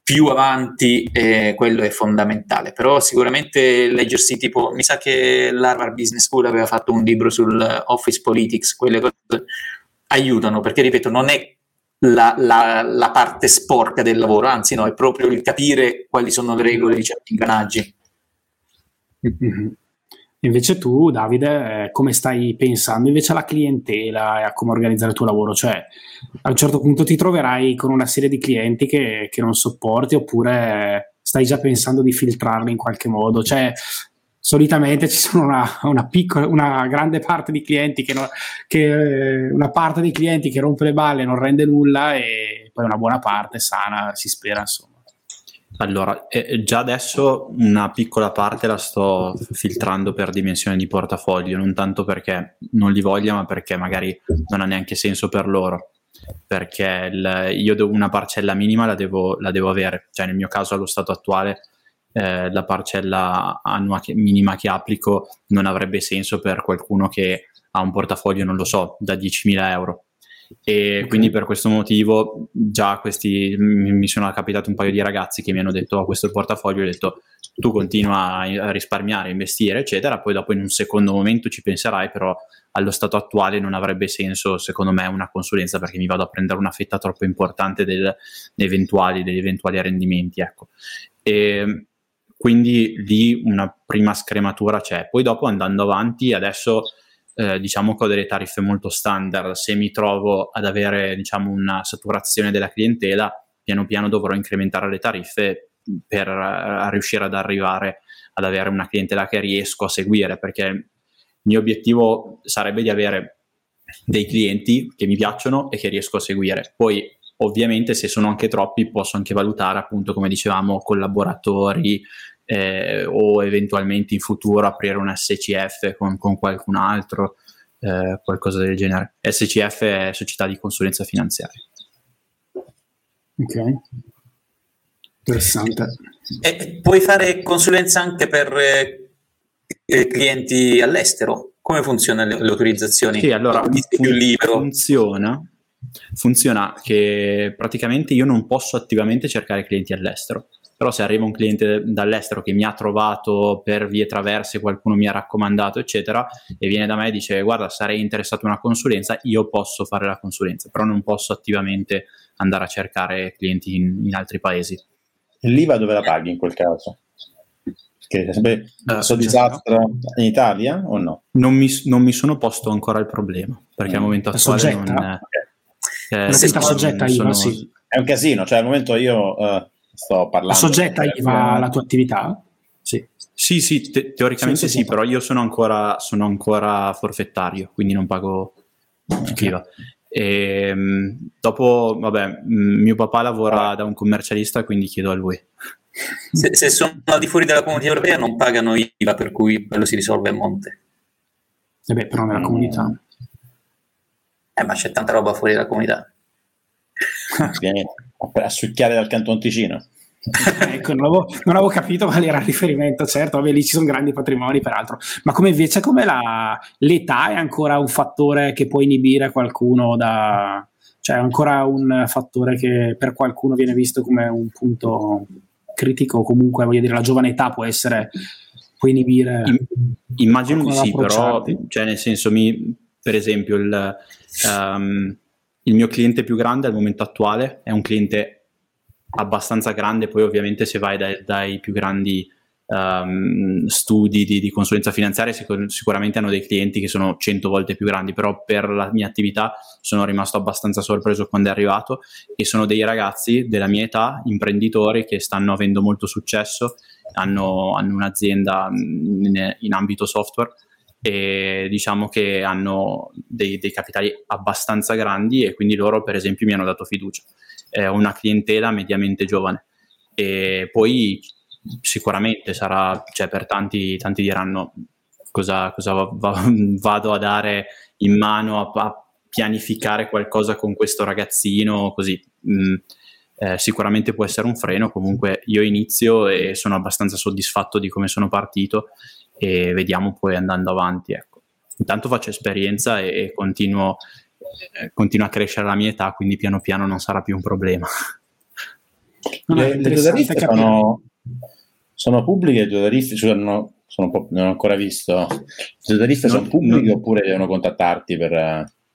più avanti, eh, quello è fondamentale. Però sicuramente leggersi tipo, mi sa che l'Harvard Business School aveva fatto un libro sul office politics, quelle cose aiutano, perché ripeto, non è la, la, la, parte sporca del lavoro, anzi no, è proprio il capire quali sono le regole di certi ingranaggi. Mm-hmm. Invece tu, Davide, eh, come stai pensando invece alla clientela e a come organizzare il tuo lavoro? Cioè, a un certo punto ti troverai con una serie di clienti che, che non sopporti oppure stai già pensando di filtrarli in qualche modo? Cioè, solitamente ci sono una, una, piccola, una grande parte di clienti che, no, che, una parte dei clienti che rompe le balle non rende nulla e poi una buona parte sana si spera insomma allora, eh, già adesso una piccola parte la sto filtrando per dimensione di portafoglio, non tanto perché non li voglia, ma perché magari non ha neanche senso per loro. Perché il, io una parcella minima la devo, la devo avere, cioè nel mio caso allo stato attuale eh, la parcella annua che, minima che applico non avrebbe senso per qualcuno che ha un portafoglio, non lo so, da 10.000 euro. E okay. quindi per questo motivo già questi mi, sono capitati un paio di ragazzi che mi hanno detto oh, questo portafoglio, ho detto tu continua a risparmiare, investire, eccetera, poi dopo in un secondo momento ci penserai, però allo stato attuale non avrebbe senso, secondo me, una consulenza perché mi vado a prendere una fetta troppo importante del, eventuali, degli eventuali rendimenti. Ecco. E, quindi lì una prima scrematura c'è. Poi dopo andando avanti, adesso eh, diciamo che ho delle tariffe molto standard, se mi trovo ad avere diciamo una saturazione della clientela, piano piano dovrò incrementare le tariffe per uh, riuscire ad arrivare ad avere una clientela che riesco a seguire, perché il mio obiettivo sarebbe di avere dei clienti che mi piacciono e che riesco a seguire. Poi ovviamente se sono anche troppi posso anche valutare appunto come dicevamo collaboratori eh, o eventualmente in futuro aprire un SCF con, con qualcun altro eh, qualcosa del genere. SCF è società di consulenza finanziaria. Ok. Interessante. E puoi fare consulenza anche per eh, clienti all'estero? Come funzionano le, le autorizzazioni? Sì, allora fun- funziona funziona che praticamente io non posso attivamente cercare clienti all'estero, però se arriva un cliente dall'estero che mi ha trovato per vie traverse, qualcuno mi ha raccomandato, eccetera, e viene da me e dice guarda sarei interessato in una consulenza, io posso fare la consulenza, però non posso attivamente andare a cercare clienti in, in altri paesi. L'IVA dove la paghi in quel caso? Che è sempre uh, so disastro in Italia o no? Non mi, non mi, sono posto ancora il problema, perché mm. al momento attuale non... Okay eh, sta soggetta a IVA, sì. È un casino, cioè al momento io uh, sto parlando... Soggetta IVA alla tua attività? Sì. Sì, sì, te- teoricamente sì, sì, sì, però io sono ancora, sono ancora forfettario, quindi non pago okay. IVA. E um, dopo, vabbè, mio papà lavora da un commercialista, quindi chiedo a lui. Se, se sono al di fuori della comunità europea non pagano IVA, per cui quello si risolve a monte. E beh, però nella comunità. Eh, ma c'è tanta roba fuori dalla comunità. Vieni a succhiare dal Canton Ticino. ecco, non avevo, non avevo, capito qual era il riferimento, certo, vabbè, lì ci sono grandi patrimoni peraltro, ma come invece come la, l'età è ancora un fattore che può inibire qualcuno da... cioè è ancora un fattore che per qualcuno viene visto come un punto critico, comunque voglio dire la giovane età può essere, può inibire... Immagino di sì, però, cioè nel senso, mi, per esempio il, um, il mio cliente più grande al momento attuale è un cliente abbastanza grande, poi ovviamente se vai dai, dai più grandi um, studi di, di, consulenza finanziaria sicur- sicuramente hanno dei clienti che sono 100 volte più grandi, però per la mia attività sono rimasto abbastanza sorpreso quando è arrivato e sono dei ragazzi della mia età, imprenditori che stanno avendo molto successo, hanno, hanno un'azienda in, in ambito software e diciamo che hanno dei, dei, capitali abbastanza grandi e quindi loro per esempio mi hanno dato fiducia. Eh, una clientela mediamente giovane. E poi sicuramente sarà, cioè per tanti, tanti diranno cosa, cosa va, va, vado a dare in mano a, a, pianificare qualcosa con questo ragazzino, così. Mm, eh, sicuramente può essere un freno, comunque io inizio e sono abbastanza soddisfatto di come sono partito e vediamo poi andando avanti. Ecco. Intanto faccio esperienza e, e continuo eh, continua a crescere la mia età, quindi piano piano non sarà più un problema. le, le tue tariffe sono, sono, pubbliche, le tue tariffe cioè non, sono non ho ancora visto. Le non, sono pubbliche non, oppure devono contattarti per...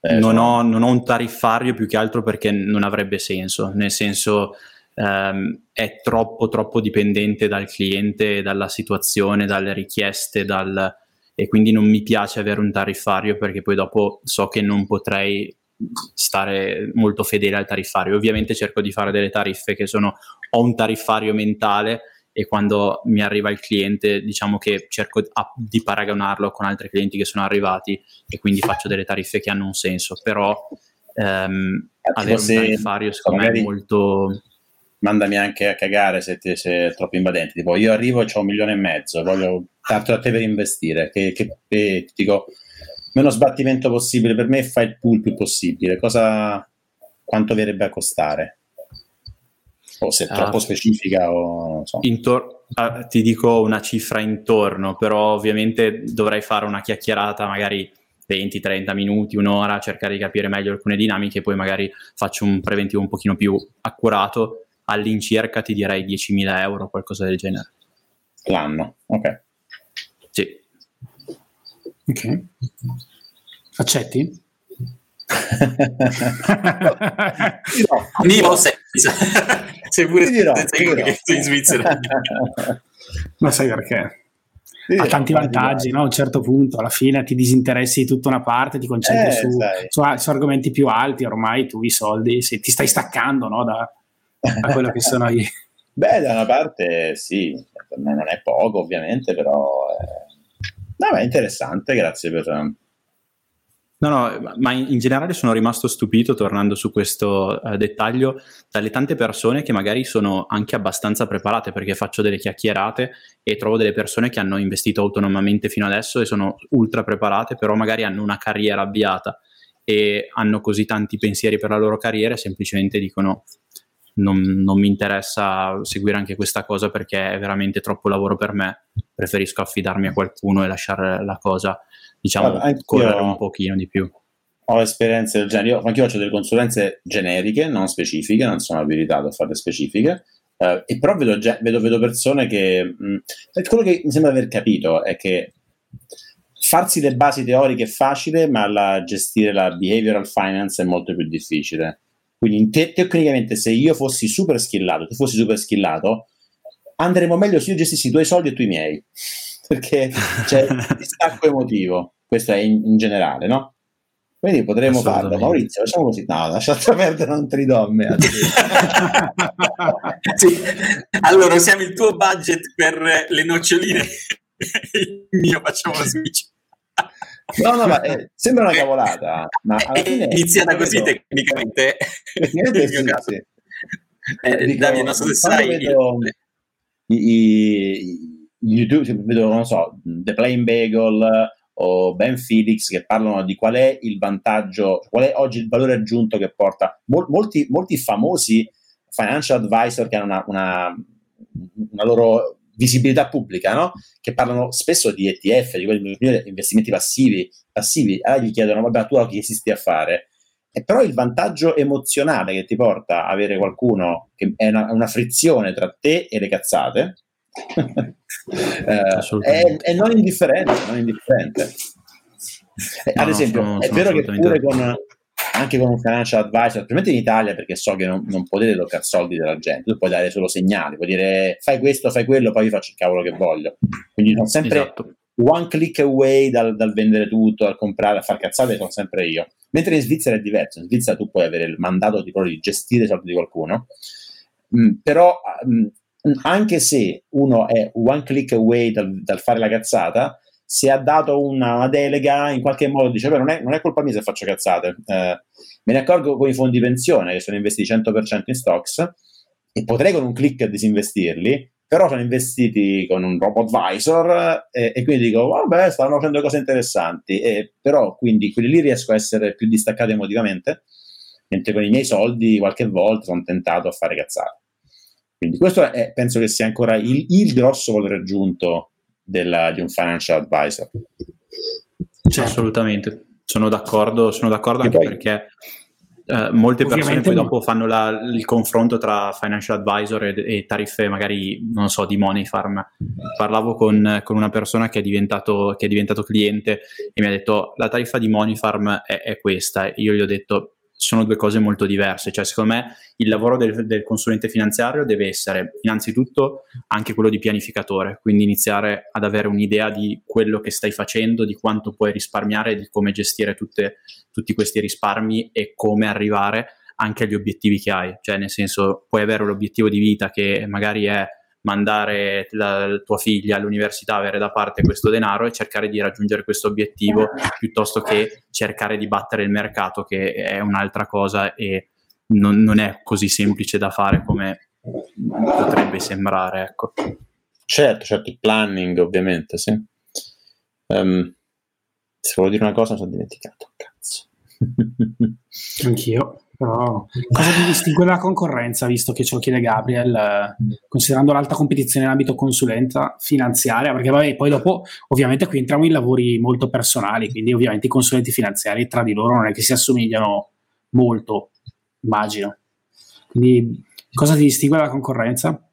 Eh, non, ho, non, ho, un tariffario più che altro perché non avrebbe senso, nel senso ehm, è troppo troppo dipendente dal cliente, dalla situazione, dalle richieste, dal, e quindi non mi piace avere un tariffario perché poi dopo so che non potrei stare molto fedele al tariffario. Ovviamente cerco di fare delle tariffe che sono ho un tariffario mentale e quando mi arriva il cliente diciamo che cerco di paragonarlo con altri clienti che sono arrivati e quindi faccio delle tariffe che hanno un senso, però ehm, avere un tariffario secondo me è molto mandami anche a cagare se, ti, se è troppo invadente. Tipo, io arrivo e ho un milione e mezzo, voglio dartelo a te per investire. Che, che, che dico, meno sbattimento possibile per me fai il pool più possibile. Cosa, quanto verrebbe a costare? O se è troppo uh, specifica o so. intor- uh, ti dico una cifra intorno, però ovviamente dovrei fare una chiacchierata magari 20-30 minuti, un'ora, cercare di capire meglio alcune dinamiche, poi magari faccio un preventivo un pochino più accurato all'incirca ti direi 10.000 euro, qualcosa del genere. L'anno, ok. Sì. Ok. Accetti? no, Io senza. Sei pure dirò, in Svizzera. Ma sai perché? ha tanti vantaggi, no? a un certo punto, alla fine ti disinteressi di tutta una parte, ti concentri eh, su, su, su, argomenti più alti, ormai tu i soldi, se ti stai staccando no? da, a quello che sono io. Beh, da una parte sì, non è poco ovviamente, però è, no, è interessante, grazie per... No, no, ma in, in generale sono rimasto stupito, tornando su questo uh, dettaglio, dalle tante persone che magari sono anche abbastanza preparate, perché faccio delle chiacchierate e trovo delle persone che hanno investito autonomamente fino adesso e sono ultra preparate, però magari hanno una carriera avviata e hanno così tanti pensieri per la loro carriera e semplicemente dicono non, non, mi interessa seguire anche questa cosa perché è veramente troppo lavoro per me. Preferisco affidarmi a qualcuno e lasciare la cosa, diciamo, Guarda, correre un pochino di più. Ho esperienze del genere. Io, anche io faccio delle consulenze generiche, non specifiche, non sono abilitato a fare specifiche. Uh, e però vedo, vedo, vedo persone che. Mh, quello che mi sembra aver capito è che farsi le basi teoriche è facile, ma la, gestire la behavioral finance è molto più difficile. Quindi te- tecnicamente se io fossi super skillato, tu fossi super skillato, andremo meglio se io gestissi i tuoi soldi e tu i miei. Perché c'è il distacco emotivo. Questo è in, in generale, no? Quindi potremmo farlo. Maurizio, facciamo così. No, lasciate perdere, non ti do me. sì. Allora, usiamo il tuo budget per le noccioline. il mio facciamo la switch. No, no, ma eh, sembra una cavolata, ma alla fine... È iniziata così vedo, tecnicamente. Tecnicamente sì, sì. Eh, Dico, Davide, non so se sai... Vedo i, i, YouTube, vedo, non so, The Plain Bagel o Ben Felix che parlano di qual è il vantaggio, qual è oggi il valore aggiunto che porta mol, molti, molti famosi financial advisor che hanno una, una, una loro visibilità pubblica, no? che parlano spesso di ETF, di quelli investimenti passivi, passivi, allora gli chiedono, vabbè, tu che esisti a fare? E però il vantaggio emozionale che ti porta avere qualcuno che è una, una frizione tra te e le cazzate eh, è, è, non indifferente, non indifferente. No, Ad esempio, sono, è sono vero che pure con, anche con un financial advisor, specialmente in Italia, perché so che non, non potete toccare soldi della gente, tu puoi dare solo segnali, puoi dire fai questo, fai quello, poi io faccio il cavolo che voglio. Quindi sono sempre esatto. one click away dal, dal, vendere tutto, dal comprare, a far cazzate, sono sempre io. Mentre in Svizzera è diverso, in Svizzera tu puoi avere il mandato di, di gestire i soldi di qualcuno, mm, però mm, anche se uno è one click away dal, dal fare la cazzata, se ha dato una, delega, in qualche modo dice: Beh, non è, non è colpa mia se faccio cazzate. Eh, me ne accorgo con i fondi pensione che sono investiti 100% in stocks e potrei con un click disinvestirli, però sono investiti con un robot advisor e, e quindi dico: Vabbè, stanno facendo cose interessanti, e, però quindi quelli lì riesco a essere più distaccato emotivamente, mentre con i miei soldi qualche volta sono tentato a fare cazzate. Quindi questo è, penso che sia ancora il, il grosso valore aggiunto della, di un financial advisor. Cioè, assolutamente, sono d'accordo, sono d'accordo anche poi, perché eh, molte persone poi dopo fanno la, il confronto tra financial advisor e, e, tariffe magari, non so, di Money Farm. Parlavo con, con una persona che è, diventato, che è, diventato, cliente e mi ha detto la tariffa di Money Farm è, è questa. Io gli ho detto sono due cose molto diverse. Cioè, secondo me il lavoro del, del, consulente finanziario deve essere innanzitutto anche quello di pianificatore, quindi iniziare ad avere un'idea di quello che stai facendo, di quanto puoi risparmiare, di come gestire tutte, tutti questi risparmi e come arrivare anche agli obiettivi che hai. Cioè, nel senso, puoi avere l'obiettivo di vita che magari è mandare la, tua figlia all'università, avere da parte questo denaro e cercare di raggiungere questo obiettivo piuttosto che cercare di battere il mercato, che è un'altra cosa e non, non è così semplice da fare come potrebbe sembrare. Ecco. Certo, certo, il planning ovviamente, sì. Um, se volevo dire una cosa mi sono dimenticato, cazzo. Anch'io. Però cosa ti distingue dalla concorrenza, visto che ce lo chiede Gabriel, eh, considerando l'alta competizione in ambito consulenza finanziaria? Perché vabbè, poi dopo ovviamente qui entriamo in lavori molto personali, quindi ovviamente i consulenti finanziari tra di loro non è che si assomigliano molto, immagino. Quindi cosa ti distingue dalla concorrenza?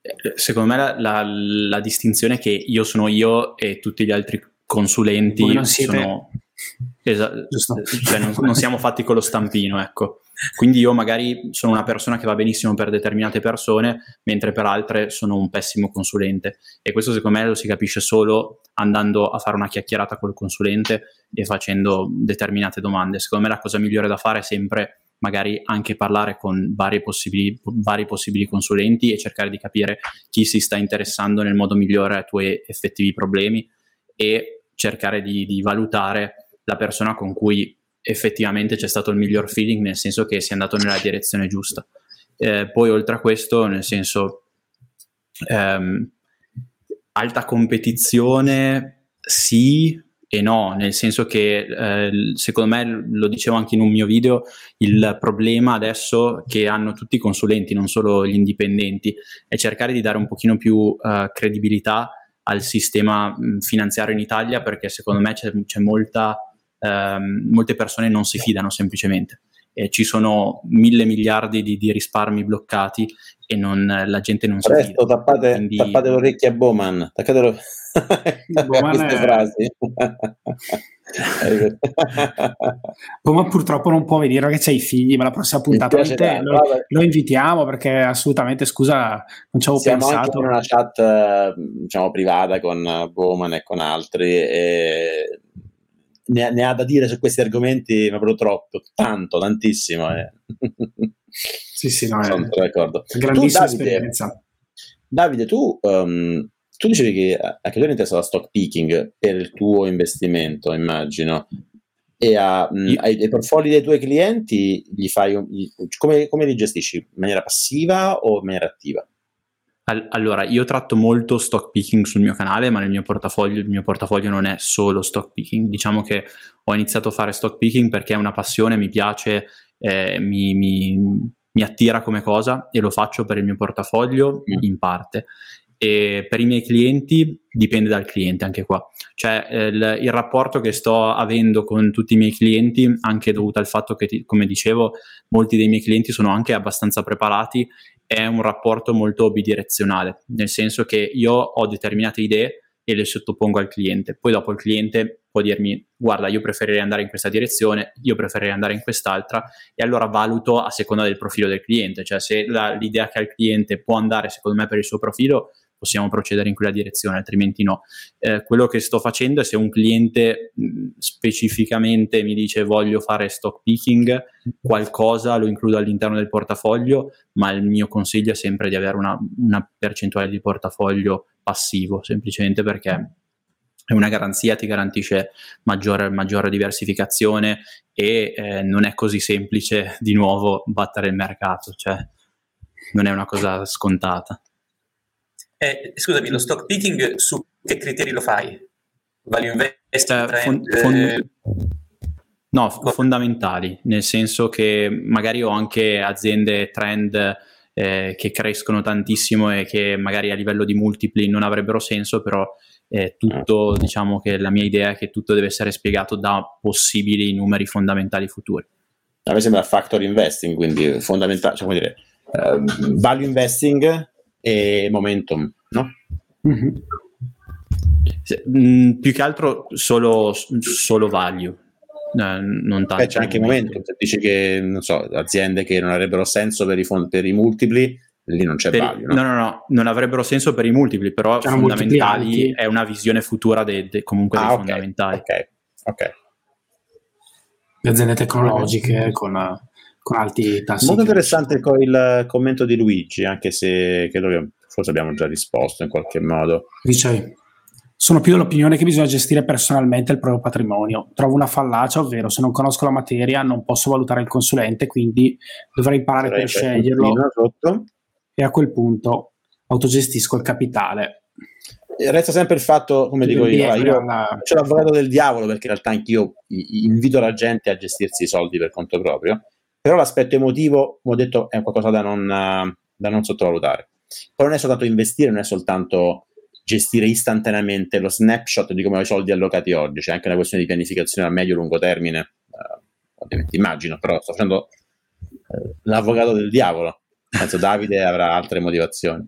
Eh, secondo me la, la, la distinzione è che io sono io e tutti gli altri consulenti sono Esatto, cioè non, non, siamo fatti con lo stampino, ecco. Quindi io magari sono una persona che va benissimo per determinate persone, mentre per altre sono un pessimo consulente. E questo secondo me lo si capisce solo andando a fare una chiacchierata col consulente e facendo determinate domande. Secondo me la cosa migliore da fare è sempre magari anche parlare con vari possibili, vari possibili consulenti e cercare di capire chi si sta interessando nel modo migliore ai tuoi effettivi problemi e cercare di, di valutare la persona con cui effettivamente c'è stato il miglior feeling, nel senso che si è andato nella direzione giusta. Eh, poi oltre a questo, nel senso, ehm, alta competizione sì e no, nel senso che eh, secondo me, lo dicevo anche in un mio video, il problema adesso che hanno tutti i consulenti, non solo gli indipendenti, è cercare di dare un pochino più uh, credibilità al sistema finanziario in Italia perché secondo me c'è, c'è molta ehm, molte persone non si fidano semplicemente. E ci sono mille miliardi di, di risparmi bloccati e non, la gente non Presto, si fida. Tappate, Quindi... tappate le orecchie a Bowman, tappatelo Bowman queste è... frasi. Bowman purtroppo non può venire perché c'è i figli, ma la prossima puntata lo, lo, invitiamo perché assolutamente, scusa, non ci avevo Siamo pensato. anche in una chat diciamo, privata con Bowman e con altri e ne, ne, ha da dire su questi argomenti, ma proprio troppo, tanto, tantissimo. Eh. Sì, sì, no, sono è d'accordo. Grandissima tu, Davide, esperienza. Davide, tu um, tu dicevi che anche tu eri interessato a stock picking per il tuo investimento, immagino. E a, mh, ai, ai, portfolio dei tuoi clienti gli fai un, gli, come, come li gestisci? In maniera passiva o in maniera attiva? Allora, io tratto molto stock picking sul mio canale, ma nel mio portafoglio, il mio portafoglio non è solo stock picking. Diciamo che ho iniziato a fare stock picking perché è una passione, mi piace, eh, mi, mi, mi, attira come cosa e lo faccio per il mio portafoglio mm. in parte. E per i miei clienti dipende dal cliente anche qua. Cioè eh, il, il, rapporto che sto avendo con tutti i miei clienti, anche dovuto al fatto che, ti, come dicevo, molti dei miei clienti sono anche abbastanza preparati è un rapporto molto bidirezionale, nel senso che io ho determinate idee e le sottopongo al cliente, poi dopo il cliente può dirmi guarda io preferirei andare in questa direzione, io preferirei andare in quest'altra e allora valuto a seconda del profilo del cliente, cioè se la, l'idea che ha il cliente può andare secondo me per il suo profilo possiamo procedere in quella direzione, altrimenti no. Eh, quello che sto facendo è se un cliente mh, specificamente mi dice voglio fare stock picking, qualcosa lo includo all'interno del portafoglio, ma il mio consiglio è sempre di avere una, una percentuale di portafoglio passivo, semplicemente perché è una garanzia, ti garantisce maggiore, maggiore diversificazione e eh, non è così semplice di nuovo battere il mercato, cioè non è una cosa scontata. Eh, scusami, lo stock picking su che criteri lo fai? Value investing? Eh, fon- fon- no, fondamentali, nel senso che magari ho anche aziende trend eh, che crescono tantissimo e che magari a livello di multipli non avrebbero senso, però è tutto, diciamo che la mia idea è che tutto deve essere spiegato da possibili numeri fondamentali futuri. A me sembra factor investing, quindi fondamentale, cioè come dire, uh, value investing e Momentum, no? Mm-hmm. Mm, più che altro solo, solo value. Eh, non tanto Beh, c'è anche Momentum, se dici che non so, aziende che non avrebbero senso per i, fond- per i multipli, lì non c'è per, value. No? no? no, no, non avrebbero senso per i multipli, però c'è fondamentali è una visione futura de, de, comunque ah, dei okay, fondamentali. Ok, ok. Le aziende tecnologiche con con alti tassi. Molto interessante il, il, commento di Luigi, anche se credo che forse abbiamo già risposto in qualche modo. Dice, sono più dell'opinione che bisogna gestire personalmente il proprio patrimonio. Trovo una fallacia, ovvero se non conosco la materia non posso valutare il consulente, quindi dovrei imparare dovrei per sceglierlo. E a quel punto autogestisco il capitale. Resta sempre il fatto, come dico io, io c'è l'avvocato del diavolo perché in realtà anch'io invito la gente a gestirsi i soldi per conto proprio però l'aspetto emotivo, come ho detto, è qualcosa da non, da non sottovalutare. Poi non è soltanto investire, non è soltanto gestire istantaneamente lo snapshot di come ho i soldi allocati oggi, c'è anche una questione di pianificazione a medio-lungo termine, eh, ovviamente immagino, però sto facendo eh, l'avvocato del diavolo, penso Davide avrà altre motivazioni.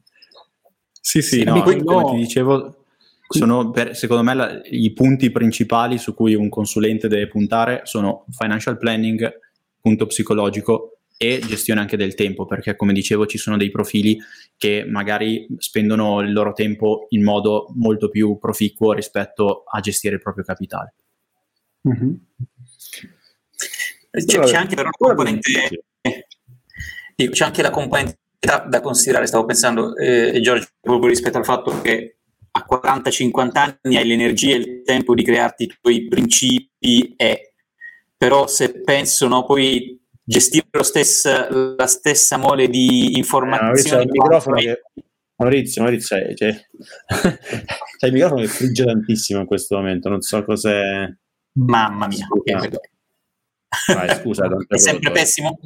Sì, sì, sì no, come no. ti dicevo, sono per, secondo me la, i punti principali su cui un consulente deve puntare sono financial planning, punto psicologico e gestione anche del tempo, perché come dicevo ci sono dei profili che magari spendono il loro tempo in modo molto più proficuo rispetto a gestire il proprio capitale. Mm-hmm. C'è, c'è, anche però una componente, c'è anche la componente da, da considerare, stavo pensando, eh, Giorgio, proprio rispetto al fatto che a 40-50 anni hai l'energia e il tempo di crearti i tuoi principi e però se penso no, poi gestire stessa, la stessa mole di informazioni. Eh, Maurizio, che... Maurizio, Maurizio c'è, c'è... c'è il microfono che frigge tantissimo in questo momento, non so cos'è. Mamma mia. Vai, scusa, è sempre pessimo?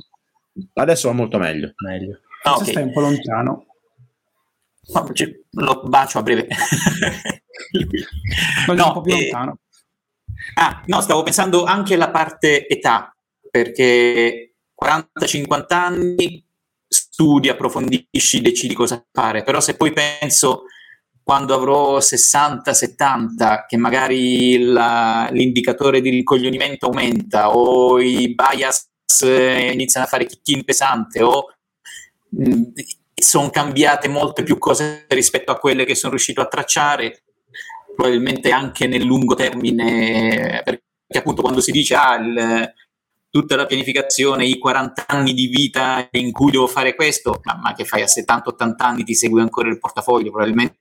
Adesso va molto meglio. meglio. Ah, okay. Stai un po' lontano. No, lo bacio a breve. no, un po' più eh, lontano. Ah, no, stavo pensando anche alla parte età, perché 40-50 anni studi, approfondisci, decidi cosa fare, però se poi penso quando avrò 60-70 che magari la, l'indicatore di ricoglionimento aumenta o i bias eh, iniziano a fare chicchini pesante o mh, sono cambiate molte più cose rispetto a quelle che sono riuscito a tracciare probabilmente anche nel lungo termine, perché appunto quando si dice ah, il, tutta la pianificazione, i 40 anni di vita in cui devo fare questo, ma, ma che fai a 70-80 anni ti segui ancora il portafoglio, probabilmente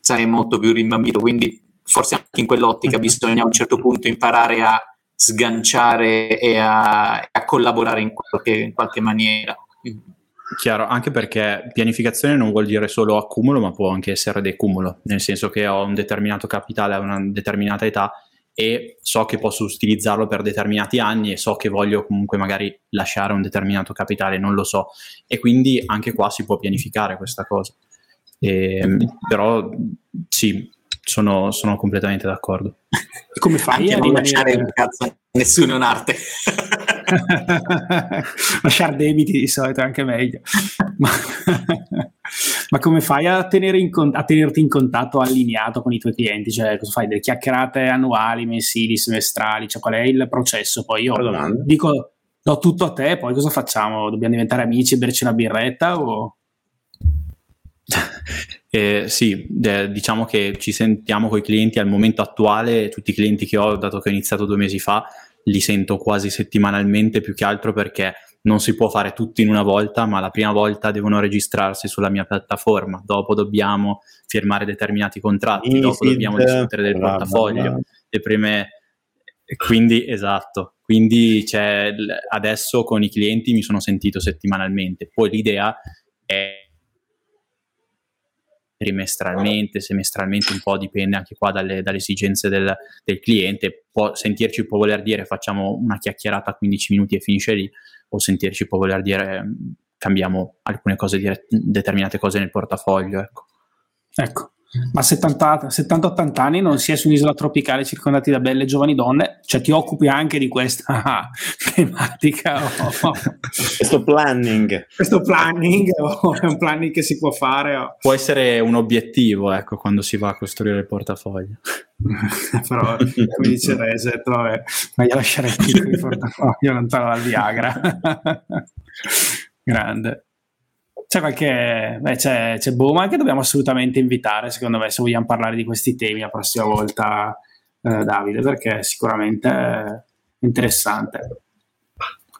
sarei molto più rimbambito, quindi forse anche in quell'ottica bisogna a un certo punto imparare a sganciare e a, a collaborare in qualche, in qualche maniera. Chiaro, anche perché pianificazione non vuol dire solo accumulo, ma può anche essere decumulo, nel senso che ho un determinato capitale a una determinata età e so che posso utilizzarlo per determinati anni e so che voglio comunque magari lasciare un determinato capitale, non lo so. E quindi anche qua si può pianificare questa cosa. E, però sì, sono, sono completamente d'accordo. Come fai a non lasciare un cazzo? Nessuno è un'arte. Lasciare debiti di solito è anche meglio. ma, ma come fai a, in, a, tenerti in contatto allineato con i tuoi clienti? Cioè, cosa fai? Delle chiacchierate annuali, mensili, semestrali? Cioè, qual è il processo? Poi io dico, do tutto a te, poi cosa facciamo? Dobbiamo diventare amici, berci una birretta o... Eh, sì, de, diciamo che ci sentiamo con i clienti al momento attuale, tutti i clienti che ho, dato che ho iniziato due mesi fa, li sento quasi settimanalmente, più che altro perché non si può fare tutto in una volta, ma la prima volta devono registrarsi sulla mia piattaforma, dopo dobbiamo firmare determinati contratti, Easy dopo dobbiamo discutere del brava, portafoglio, brava. le prime... Quindi, esatto, quindi adesso con i clienti mi sono sentito settimanalmente, poi l'idea è trimestralmente, semestralmente, un po' dipende anche qua dalle, dalle esigenze del, del, cliente. Può sentirci può voler dire facciamo una chiacchierata a 15 minuti e finisce lì, o sentirci può voler dire cambiamo alcune cose, determinate cose nel portafoglio. Ecco. ecco ma 70-80 anni non si è su un'isola tropicale circondati da belle giovani donne, cioè ti occupi anche di questa tematica. Oh. Questo planning. Questo planning oh, è un planning che si può fare. Oh. Può essere un obiettivo, ecco, quando si va a costruire il portafoglio. Però, come dice Reset, vabbè, meglio lasciare il portafoglio lontano dal Viagra. Grande. C'è qualche. Beh, c'è, c'è Bowman che dobbiamo assolutamente invitare, secondo me, se vogliamo parlare di questi temi la prossima volta, eh, Davide, perché sicuramente è interessante.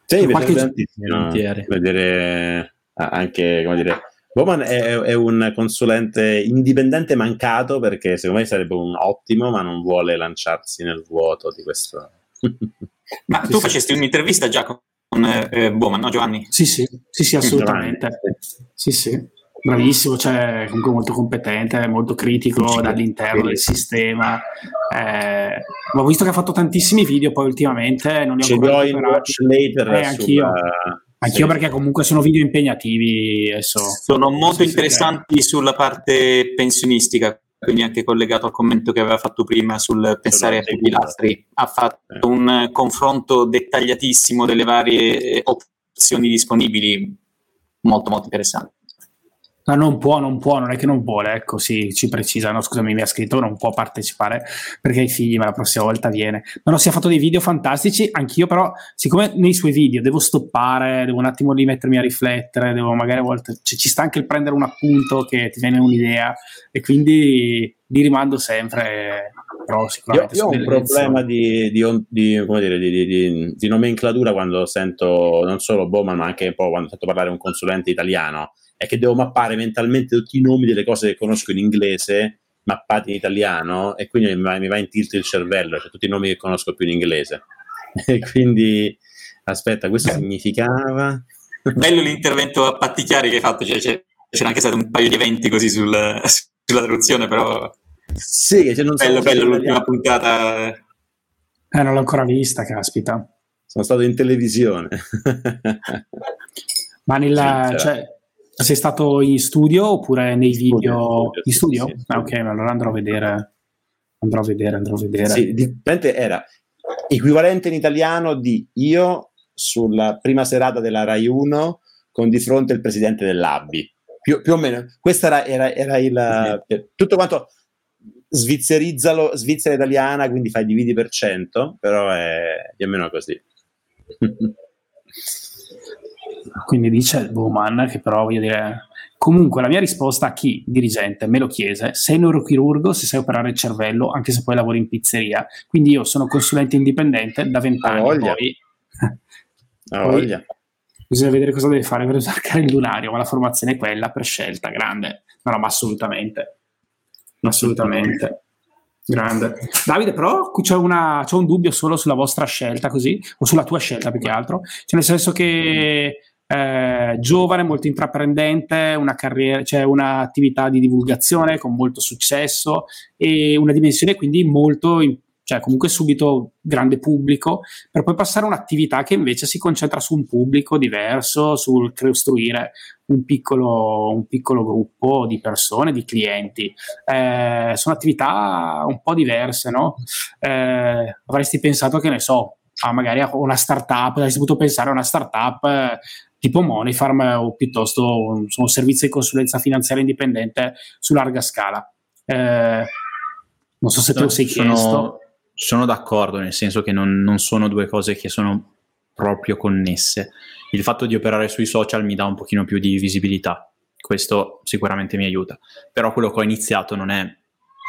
Sì, qualche tantissimo vedere anche, come dire, Bowman è, è, un consulente indipendente mancato perché secondo me sarebbe un ottimo, ma non vuole lanciarsi nel vuoto di questo. ma tu facesti un'intervista già con con eh, Bowman, no Giovanni? Sì, sì, sì, sì assolutamente. Sì, sì. Bravissimo, cioè comunque molto competente, molto critico dall'interno del sistema. Eh, ho visto che ha fatto tantissimi video poi ultimamente, non li ho ancora in watch later eh, anch'io. Sulla... Anch'io sì. perché comunque sono video impegnativi. So, sono molto interessanti sulla parte pensionistica, quindi anche collegato al commento che aveva fatto prima sul pensare ai pilastri, ha fatto un confronto dettagliatissimo delle varie opzioni disponibili, molto molto interessante. No, non può, non può, non è che non vuole, ecco, sì, ci precisa, no, scusami, mi ha scritto, non può partecipare perché hai figli, ma la prossima volta viene. Ma no, si è fatto dei video fantastici, anch'io però, siccome nei suoi video devo stoppare, devo un attimo lì mettermi a riflettere, devo magari a volte, cioè, ci sta anche il prendere un appunto che ti viene un'idea e quindi li rimando sempre, però sicuramente io, io ho un problema di, di, di, di, nomenclatura quando sento non solo Bowman, ma anche un po' quando sento parlare un consulente italiano è che devo mappare mentalmente tutti i nomi delle cose che conosco in inglese mappati in italiano e quindi mi va, mi va in tilt il cervello, cioè tutti i nomi che conosco più in inglese. E quindi, aspetta, questo significava... Bello l'intervento a patticchiari che hai fatto, cioè, c'è, c'era anche stato un paio di eventi così sul, sulla traduzione, però... Sì, cioè non bello, bello l'ultima puntata. Eh, non l'ho ancora vista, caspita. Sono stato in televisione. Ma nella... Sì, cioè, sei stato in studio oppure nei video? in studio? Sì, sì, ah, ok, allora andrò a vedere. Andrò a vedere, andrò a vedere. Sì, dipende, era equivalente in italiano di io sulla prima serata della Rai 1 con di fronte il presidente dell'ABI. Più, più o meno, questo era, era, era il... Sì. Tutto quanto svizzerizzalo, Svizzera italiana, quindi fai dividi per cento, però è più o meno così. Quindi dice Bowman che però voglio dire... Comunque la mia risposta a chi, dirigente, me lo chiese, sei neurochirurgo se sai operare il cervello, anche se poi lavori in pizzeria. Quindi io sono consulente indipendente da vent'anni. Poi, poi bisogna vedere cosa deve fare per usare il calendario, ma la formazione è quella per scelta, grande. No, no, ma assolutamente. assolutamente. Grande. Davide, però c'è, una, c'è, un dubbio solo sulla vostra scelta, così, o sulla tua scelta più che altro. Cioè, nel senso che eh, giovane, molto intraprendente, una carriera, cioè un'attività di divulgazione con molto successo e una dimensione quindi molto cioè comunque subito grande pubblico, per poi passare a un'attività che invece si concentra su un pubblico diverso, sul costruire un piccolo, un piccolo gruppo di persone, di clienti. Eh, sono attività un po' diverse, no? Eh, avresti pensato che ne so, a magari una startup, avresti potuto pensare a una startup eh, tipo Moneyfarm o piuttosto un, un servizio di consulenza finanziaria indipendente su larga scala. Eh, non so se te lo sei sono, chiesto sono d'accordo, nel senso che non, non, sono due cose che sono proprio connesse. Il fatto di operare sui social mi dà un pochino più di visibilità, questo sicuramente mi aiuta, però quello che ho iniziato non è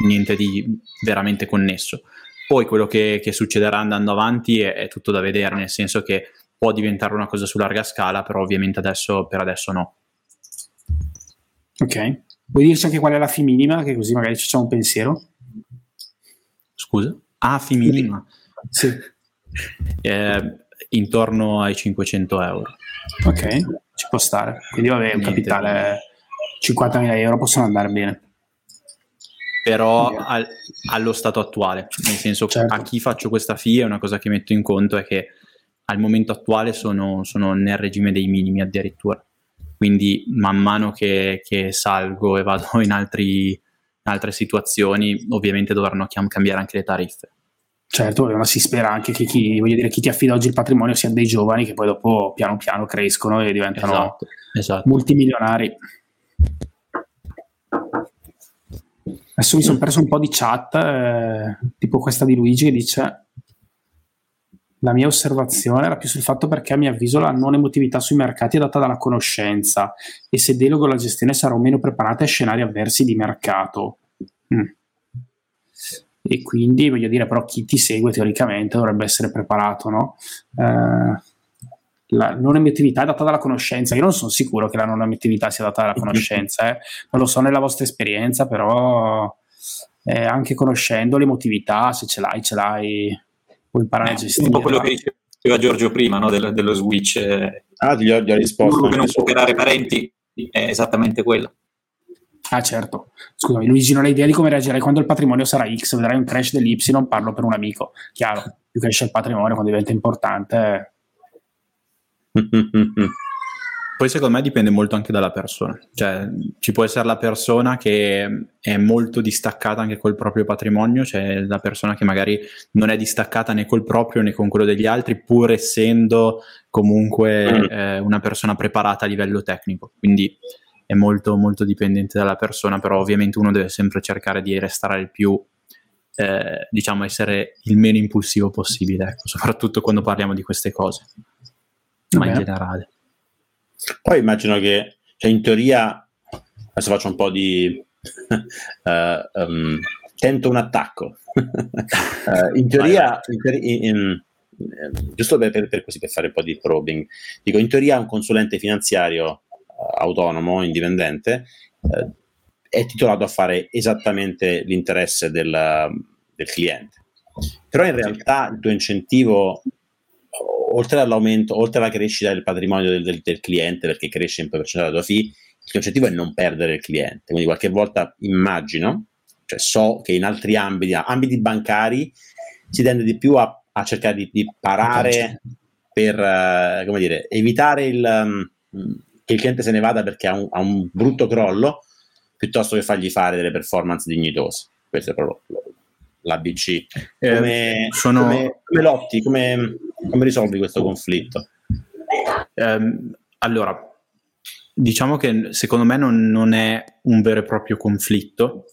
niente di veramente connesso. Poi quello che, che succederà andando avanti è, è, tutto da vedere, nel senso che può diventare una cosa su larga scala, però ovviamente adesso, per adesso no. Ok, vuoi dirci anche qual è la FI minima, che così magari ci facciamo un pensiero? Scusa? Ah, minima. Sì. Eh, intorno ai 500 euro. Ok, ci può stare. Quindi vabbè, un capitale 50.000 euro possono andare bene. Però al, allo stato attuale, nel senso certo. a chi faccio questa FIA, una cosa che metto in conto è che al momento attuale sono, sono nel regime dei minimi addirittura. Quindi man mano che, che salgo e vado in altri altre situazioni ovviamente dovranno cambiare anche le tariffe. Certo, ma si spera anche che chi, dire, chi, ti affida oggi il patrimonio siano dei giovani che poi dopo piano piano crescono e diventano esatto, esatto. multimilionari. Adesso mi sono perso un po' di chat, eh, tipo questa di Luigi che dice la mia osservazione era più sul fatto perché a mio avviso la non emotività sui mercati è data dalla conoscenza e se delego la gestione sarò meno preparata a scenari avversi di mercato. Mm. E quindi voglio dire, però chi ti segue teoricamente dovrebbe essere preparato, no? Eh, la non emotività è data dalla conoscenza. Io non sono sicuro che la non emotività sia data dalla conoscenza, eh. non lo so nella vostra esperienza, però eh, anche conoscendo l'emotività, se ce l'hai, ce l'hai puoi imparare a gestire. Un po' quello che diceva Giorgio prima, no? dello, dello switch. Eh, ah, gli ho, gli ho risposto. Per non superare parenti è esattamente quello. Ah, certo. Scusami, Luigi, non hai idea di come reagirai quando il patrimonio sarà X, vedrai un crash dell'Y, parlo per un amico. Chiaro, più cresce il patrimonio, quando diventa importante. Poi secondo me dipende molto anche dalla persona, cioè ci può essere la persona che è molto distaccata anche col proprio patrimonio, cioè la persona che magari non è distaccata né col proprio né con quello degli altri, pur essendo comunque mm. eh, una persona preparata a livello tecnico, quindi è molto molto dipendente dalla persona, però ovviamente uno deve sempre cercare di restare il più eh, diciamo essere il meno impulsivo possibile, ecco, soprattutto quando parliamo di queste cose, ma okay. in generale. Poi immagino che, cioè in teoria, adesso faccio un po' di... uh, um, tento un attacco. uh, in teoria, in in, in, giusto per, per, per, così, per, fare un po' di probing, dico, in teoria un consulente finanziario uh, autonomo, indipendente, è titolato a fare esattamente l'interesse del, del cliente. Però in realtà il tuo incentivo oltre all'aumento, oltre alla crescita del patrimonio del, del, del cliente, perché cresce in percentuale la tua fee, il concettivo è non perdere il cliente. Quindi qualche volta immagino, cioè so che in altri ambiti, ambiti bancari, si tende di più a, a cercare di, di, parare per, uh, come dire, evitare il, um, che il cliente se ne vada perché ha un, ha un brutto crollo, piuttosto che fargli fare delle performance dignitose. Questo è proprio l'ABC. Eh, come, eh, sono... come, come lotti, come, come, risolvi questo conflitto? Eh, allora, diciamo che secondo me non, non, è un vero e proprio conflitto,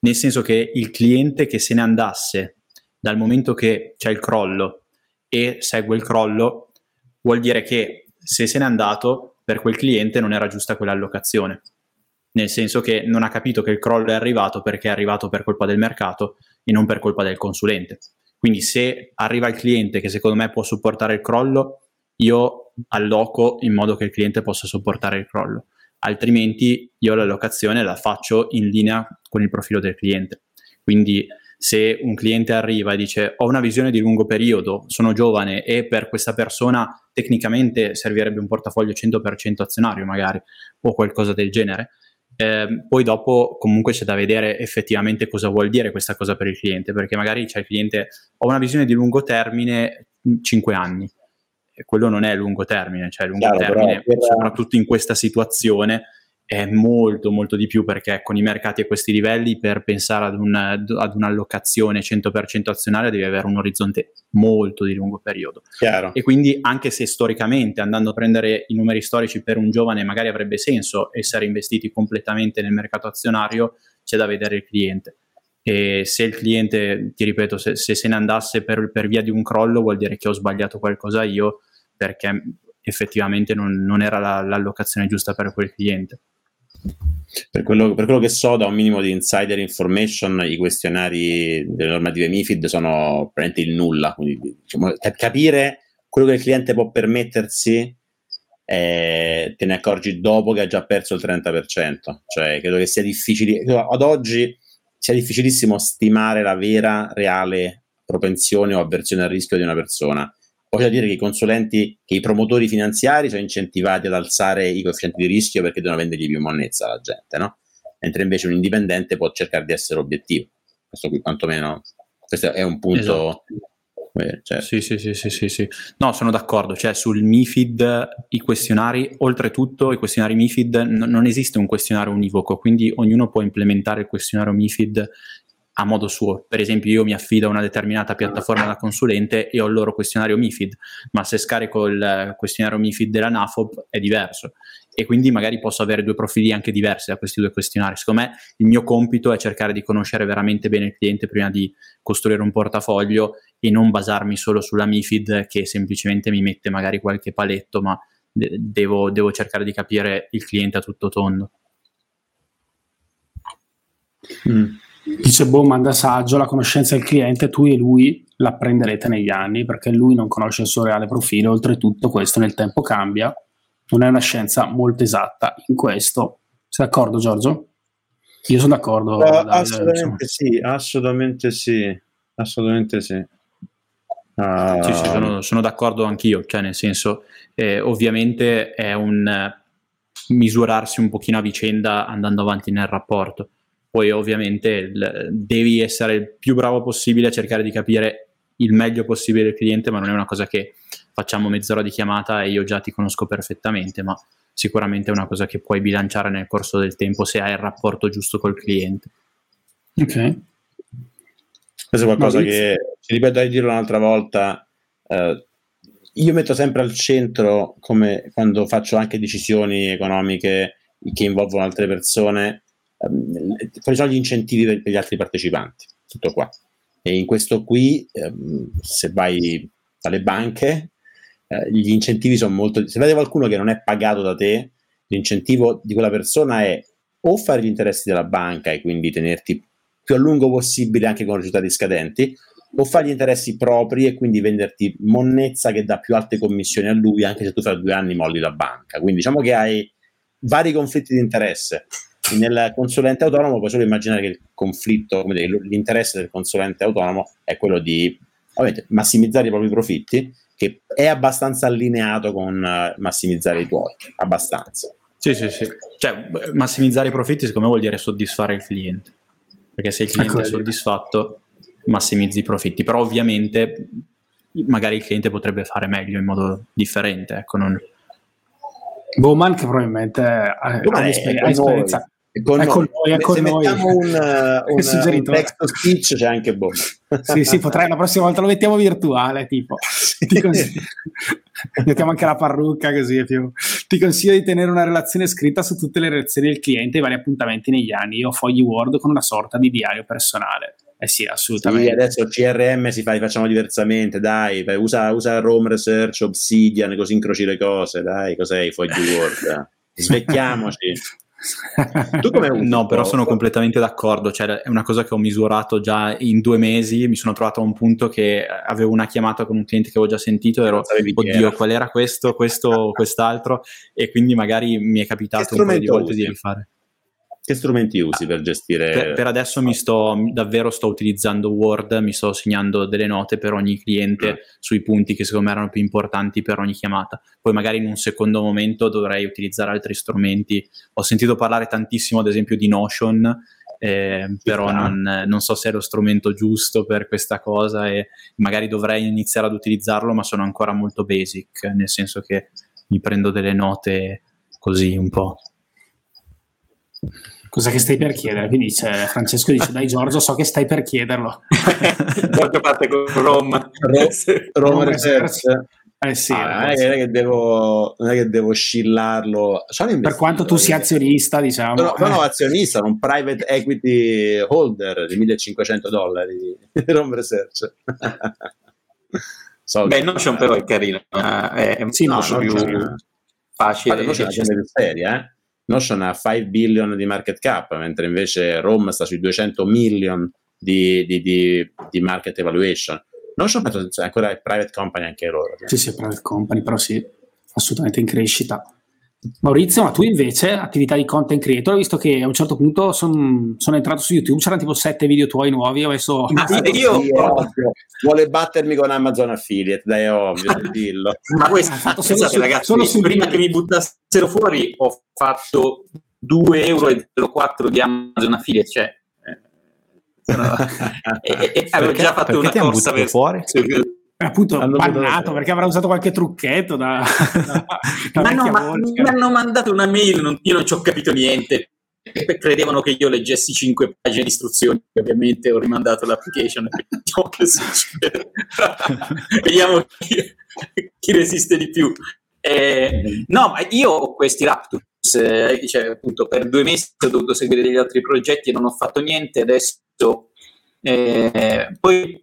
nel senso che il cliente che se ne andasse dal momento che c'è il crollo e segue il crollo, vuol dire che se se n'è andato per quel cliente non era giusta quell'allocazione nel senso che non ha capito che il crollo è arrivato perché è arrivato per colpa del mercato e non per colpa del consulente. Quindi se arriva il cliente che secondo me può supportare il crollo, io alloco in modo che il cliente possa sopportare il crollo. altrimenti io l'allocazione la faccio in linea con il profilo del cliente. Quindi se un cliente arriva e dice ho una visione di lungo periodo, sono giovane e per questa persona tecnicamente servirebbe un portafoglio 100% azionario magari o qualcosa del genere, eh, poi dopo comunque c'è da vedere effettivamente cosa vuol dire questa cosa per il cliente, perché magari c'è il cliente ho una visione di lungo termine 5 anni. E quello non è lungo termine, cioè lungo Chiaro, termine, per... soprattutto in questa situazione, è molto molto di più perché con i mercati a questi livelli per pensare ad, un, ad un'allocazione 100% azionaria devi avere un orizzonte molto di lungo periodo. Chiaro. e quindi anche se storicamente andando a prendere i numeri storici per un giovane magari avrebbe senso essere investiti completamente nel mercato azionario c'è da vedere il cliente. E se il cliente ti ripeto se, se se ne andasse per, per, via di un crollo vuol dire che ho sbagliato qualcosa io perché effettivamente non, non era la, l'allocazione giusta per quel cliente per quello, per quello, che so da un minimo di insider information, i questionari delle normative MIFID sono praticamente il nulla. Quindi, diciamo, capire quello che il cliente può permettersi, eh, te ne accorgi dopo che ha già perso il 30%. Cioè, credo che sia difficile. Ad oggi sia difficilissimo stimare la vera, reale propensione o avversione al rischio di una persona Voglio dire che i consulenti, che i promotori finanziari sono incentivati ad alzare i coefficienti di rischio perché devono vendergli più monnezza alla gente, no? Mentre invece un indipendente può cercare di essere obiettivo. Questo qui, quantomeno, questo è un punto. Esatto. Eh, cioè. Sì, sì, sì, sì, sì, sì. No, sono d'accordo. Cioè, sul MIFID i questionari, oltretutto, i questionari MIFID n- non esiste un questionario univoco, quindi ognuno può implementare il questionario MIFID a modo suo. Per esempio, io mi affido a una determinata piattaforma da consulente e ho il loro questionario MIFID, ma se scarico il questionario MIFID della NAFOP è diverso e quindi magari posso avere due profili anche diversi da questi due questionari. Secondo me il mio compito è cercare di conoscere veramente bene il cliente prima di costruire un portafoglio e non basarmi solo sulla MIFID che semplicemente mi mette magari qualche paletto, ma devo, devo cercare di capire il cliente a tutto tondo. Mm. Dice Bowman da saggio, la conoscenza del cliente, tu e lui l'apprenderete negli anni perché lui non conosce il suo reale profilo, oltretutto questo nel tempo cambia, non è una scienza molto esatta in questo. Sei d'accordo Giorgio? Io sono d'accordo. Uh, assolutamente sì, assolutamente sì, assolutamente sì. Uh... Sì, sì sono, sono, d'accordo anch'io, cioè nel senso, eh, ovviamente è un misurarsi un pochino a vicenda andando avanti nel rapporto poi ovviamente il, devi essere il più bravo possibile a cercare di capire il meglio possibile il cliente, ma non è una cosa che facciamo mezz'ora di chiamata e io già ti conosco perfettamente, ma sicuramente è una cosa che puoi bilanciare nel corso del tempo se hai il rapporto giusto col cliente. Ok. Questo è qualcosa che, ci ripeto di dirlo un'altra volta, eh, io metto sempre al centro, come quando faccio anche decisioni economiche che involvono altre persone, um, quali sono gli incentivi per, per, gli altri partecipanti? Tutto qua. E in questo qui, um, se vai dalle banche, uh, gli incentivi sono molto... Se vede qualcuno che non è pagato da te, l'incentivo di quella persona è o fare gli interessi della banca e quindi tenerti più a lungo possibile anche con risultati scadenti, o fare gli interessi propri e quindi venderti monnezza che dà più alte commissioni a lui anche se tu fra due anni molli la banca. Quindi diciamo che hai vari conflitti di interesse nel consulente autonomo puoi solo immaginare che il conflitto, come dire, l'interesse del consulente autonomo è quello di massimizzare i propri profitti, che è abbastanza allineato con uh, massimizzare i tuoi, abbastanza. Sì, sì, sì. Cioè, massimizzare i profitti secondo me vuol dire soddisfare il cliente, perché se il cliente ecco. è soddisfatto massimizzi i profitti, però ovviamente magari il cliente potrebbe fare meglio in modo differente, ecco, non... Bowman che probabilmente ha, ha esperienza, è con, noi, noi, ecco se noi. mettiamo un, un, un text speech c'è anche Bob. sì, sì, potrei la prossima volta lo mettiamo virtuale, tipo. Ti consiglio, mettiamo anche la parrucca così più. Ti consiglio di tenere una relazione scritta su tutte le reazioni del cliente e i vari appuntamenti negli anni. Io ho fogli Word con una sorta di diario personale. Eh sì, assolutamente. Sì, adesso CRM si fa, facciamo diversamente, dai, usa, usa Rome Research, Obsidian, così incroci le cose, dai, cos'è i fogli Word? Svecchiamoci. No, però sono completamente d'accordo. Cioè, è una cosa che ho misurato già in due mesi. Mi sono trovato a un punto che avevo una chiamata con un cliente che avevo già sentito. Ero, oddio, qual era questo, questo, quest'altro? E quindi magari mi è capitato un paio di volte usi? di rifare. Che strumenti usi per gestire? Per, per, adesso mi sto davvero sto utilizzando Word, mi sto segnando delle note per ogni cliente mm. sui punti che secondo me erano più importanti per ogni chiamata. Poi magari in un secondo momento dovrei utilizzare altri strumenti. Ho sentito parlare tantissimo ad esempio di Notion, eh, però non, non, so se è lo strumento giusto per questa cosa e magari dovrei iniziare ad utilizzarlo, ma sono ancora molto basic, nel senso che mi prendo delle note così un po'. Cosa che stai per chiedere? Quindi dice, Francesco dice, dai Giorgio, so che stai per chiederlo. Giorgio parte con Roma. Roma Research. Eh sì, ah, non, è che, devo, non, è che, devo, oscillarlo. Per quanto tu sia azionista, diciamo. No, no, no, azionista, un private equity holder di 1500 dollari di Rome Research. Beh, Notion però è carino, è, è sì, no, più facile. Notion è una seria, eh? Notion ha 5 billion di market cap, mentre invece Rome sta sui 200 million di, di, di, di market evaluation. Notion sia ancora private company anche loro. Sì, sì, private company, però sì, assolutamente in crescita. Maurizio, ma tu invece, attività di content creator, visto che a un certo punto son, sono entrato su YouTube, c'erano tipo sette video tuoi nuovi, ho messo... Ma io... Vuole battermi con Amazon Affiliate, dai, ovvio, dillo. ma questo, fatto solo su, ragazzi, solo su prima che mi buttassero fuori, ho fatto 2,04 euro di Amazon Affiliate, cioè... Eh, e, e, avevo già fatto una corsa verso fuori? Appunto bannato perché avrà usato qualche trucchetto da, da, da ma no, ma mi hanno mandato una mail non, io non ci ho capito niente. Credevano che io leggessi cinque pagine di istruzioni ovviamente ho rimandato l'application vediamo che succede. Vediamo chi, chi, resiste di più. Eh, no ma io ho questi raptus eh, cioè, appunto per due mesi ho dovuto seguire degli altri progetti e non ho fatto niente. Adesso eh, poi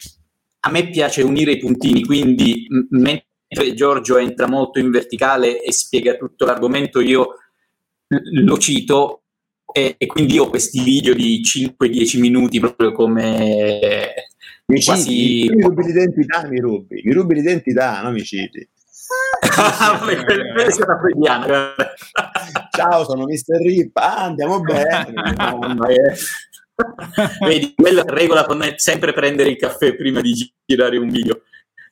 a me piace unire i puntini, quindi m- mentre Giorgio entra molto in verticale e spiega tutto l'argomento, io lo cito e, e quindi ho questi video di 5-10 minuti proprio come mi quasi... Mi rubi l'identità, mi rubi, mi rubi l'identità, no mi citi. Ciao, sono Mr. Rip. Ah, andiamo bene. Vedi, quella regola con me, sempre prendere il caffè prima di girare un video.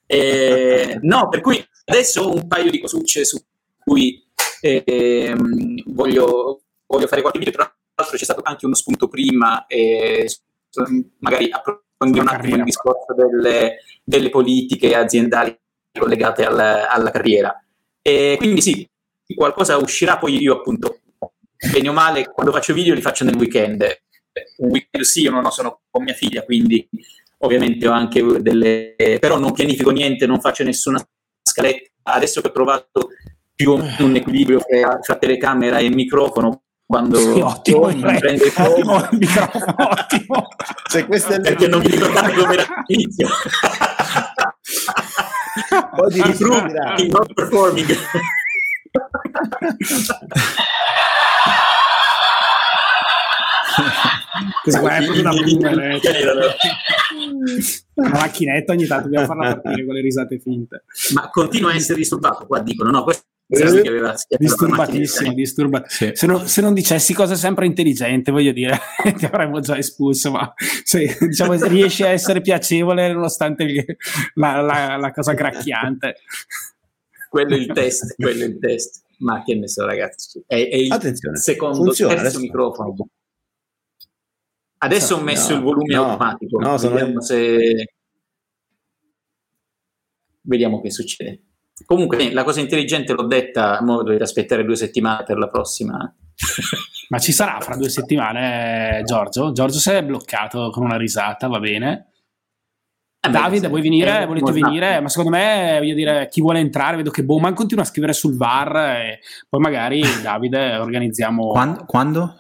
Eh, no, per cui adesso ho un paio di cosucce su cui eh, voglio, voglio, fare qualche video. Tra l'altro c'è stato anche uno spunto prima, e magari approfondire un attimo il discorso delle, delle, politiche aziendali collegate al, alla carriera. E quindi sì, qualcosa uscirà, poi io appunto, bene o male, quando faccio video li faccio nel weekend un weekend sì, io non sono con mia figlia, quindi ovviamente ho anche delle... però non pianifico niente, non faccio nessuna scaletta. Adesso che ho provato più o meno un equilibrio tra, tra telecamera e microfono, quando sì, ottimo, il prende ottimo il microfono, ottimo. Cioè, è perché non mi ricordate come era l'inizio. Poi di improving, not performing. Questa qua è una boomer. Una macchinetta ogni tanto dobbiamo farla partire con le risate finte. Ma continua a essere disturbato qua, dicono, no, questo disturbatissimo, disturba- sì. se, non, se, non, dicessi cose sempre intelligenti, voglio dire, ti avremmo già espulso, ma se diciamo, riesci a essere piacevole nonostante la, la, la, cosa gracchiante. quello è il test, quello è il test. Ma che ne so, ragazzi, è, è il Attenzione, secondo, funziona, terzo microfono. Adesso ho messo no, il volume no, automatico. No, vediamo, se... vediamo che succede. Comunque, la cosa intelligente l'ho detta, ora dovete aspettare due settimane per la prossima. Ma ci sarà fra due settimane, Giorgio? Giorgio si è bloccato con una risata, va bene. Eh Davide, vuoi venire? Eh, Volete venire? Ma secondo me, voglio dire, chi vuole entrare, vedo che Bowman continua a scrivere sul VAR e poi magari, Davide, organizziamo... Quando? quando?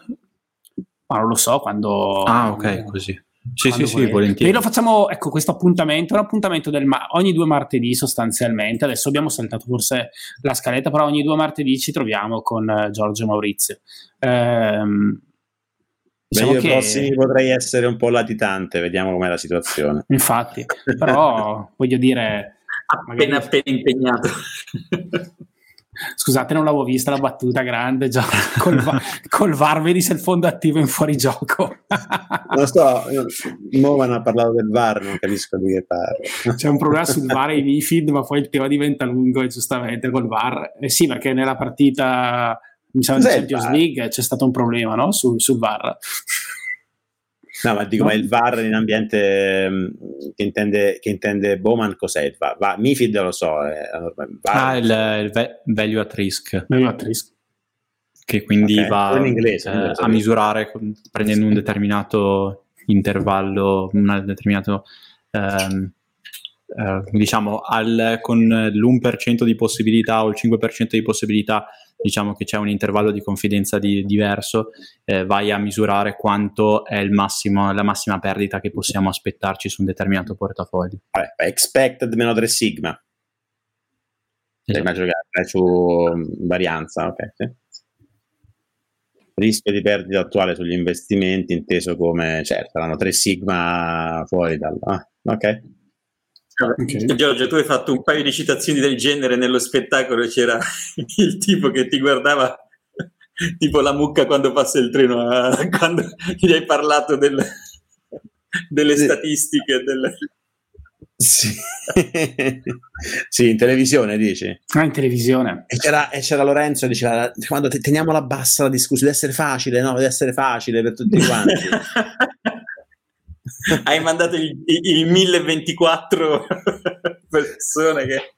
Ma non lo so quando... Ah, ok, così. Sì, sì, sì, volentieri. E lo facciamo, ecco, questo appuntamento, un appuntamento del ma- ogni due martedì sostanzialmente, adesso abbiamo saltato forse la scaletta, però ogni due martedì ci troviamo con uh, Giorgio Maurizio. Ehm, Diciamo Beh, io che... prossimi potrei essere un po' latitante, vediamo com'è la situazione. Infatti, però voglio dire... Appena magari... appena impegnato. Scusate, non l'avevo vista la battuta grande. Già col, va- col VAR vedi se il fondo attivo è in fuorigioco. non so, Movan ha parlato del VAR, non capisco di che parla. C'è un problema sul VAR e i MIFID, ma poi il tema diventa lungo e giustamente col VAR. Eh sì, perché nella partita mi sa in Champions League c'è stato un problema no? sul, sul VAR. No, ma dico, no. ma il VAR in ambiente mm, che intende, che intende Bowman cos'è il VAR? Va, MIFID lo so, è VAR. Ah, il, il, value at risk. Value at risk. Che quindi okay. va inglese, eh, a misurare prendendo un determinato intervallo, un determinato ehm, eh, diciamo al, con l'1% di possibilità o il 5% di possibilità diciamo che c'è un intervallo di confidenza di, diverso, eh, vai a misurare quanto è massimo, la massima perdita che possiamo aspettarci su un determinato portafoglio. Vabbè, expected meno 3 sigma. Esatto. Giocare su mm, varianza, ok. Sì. Rischio di perdita attuale sugli investimenti inteso come, certo, saranno 3 sigma fuori dal... Ah, ok. Okay. Giorgio, tu hai fatto un paio di citazioni del genere nello spettacolo, c'era il tipo che ti guardava tipo la mucca quando passa il treno, quando gli hai parlato del, delle statistiche. Del... Sì. sì. in televisione dici? Ah, in televisione. E c'era, e c'era Lorenzo diceva, quando teniamola bassa la discussione, deve essere facile, no? Deve essere facile per tutti quanti. hai mandato il, il 1024 persone che...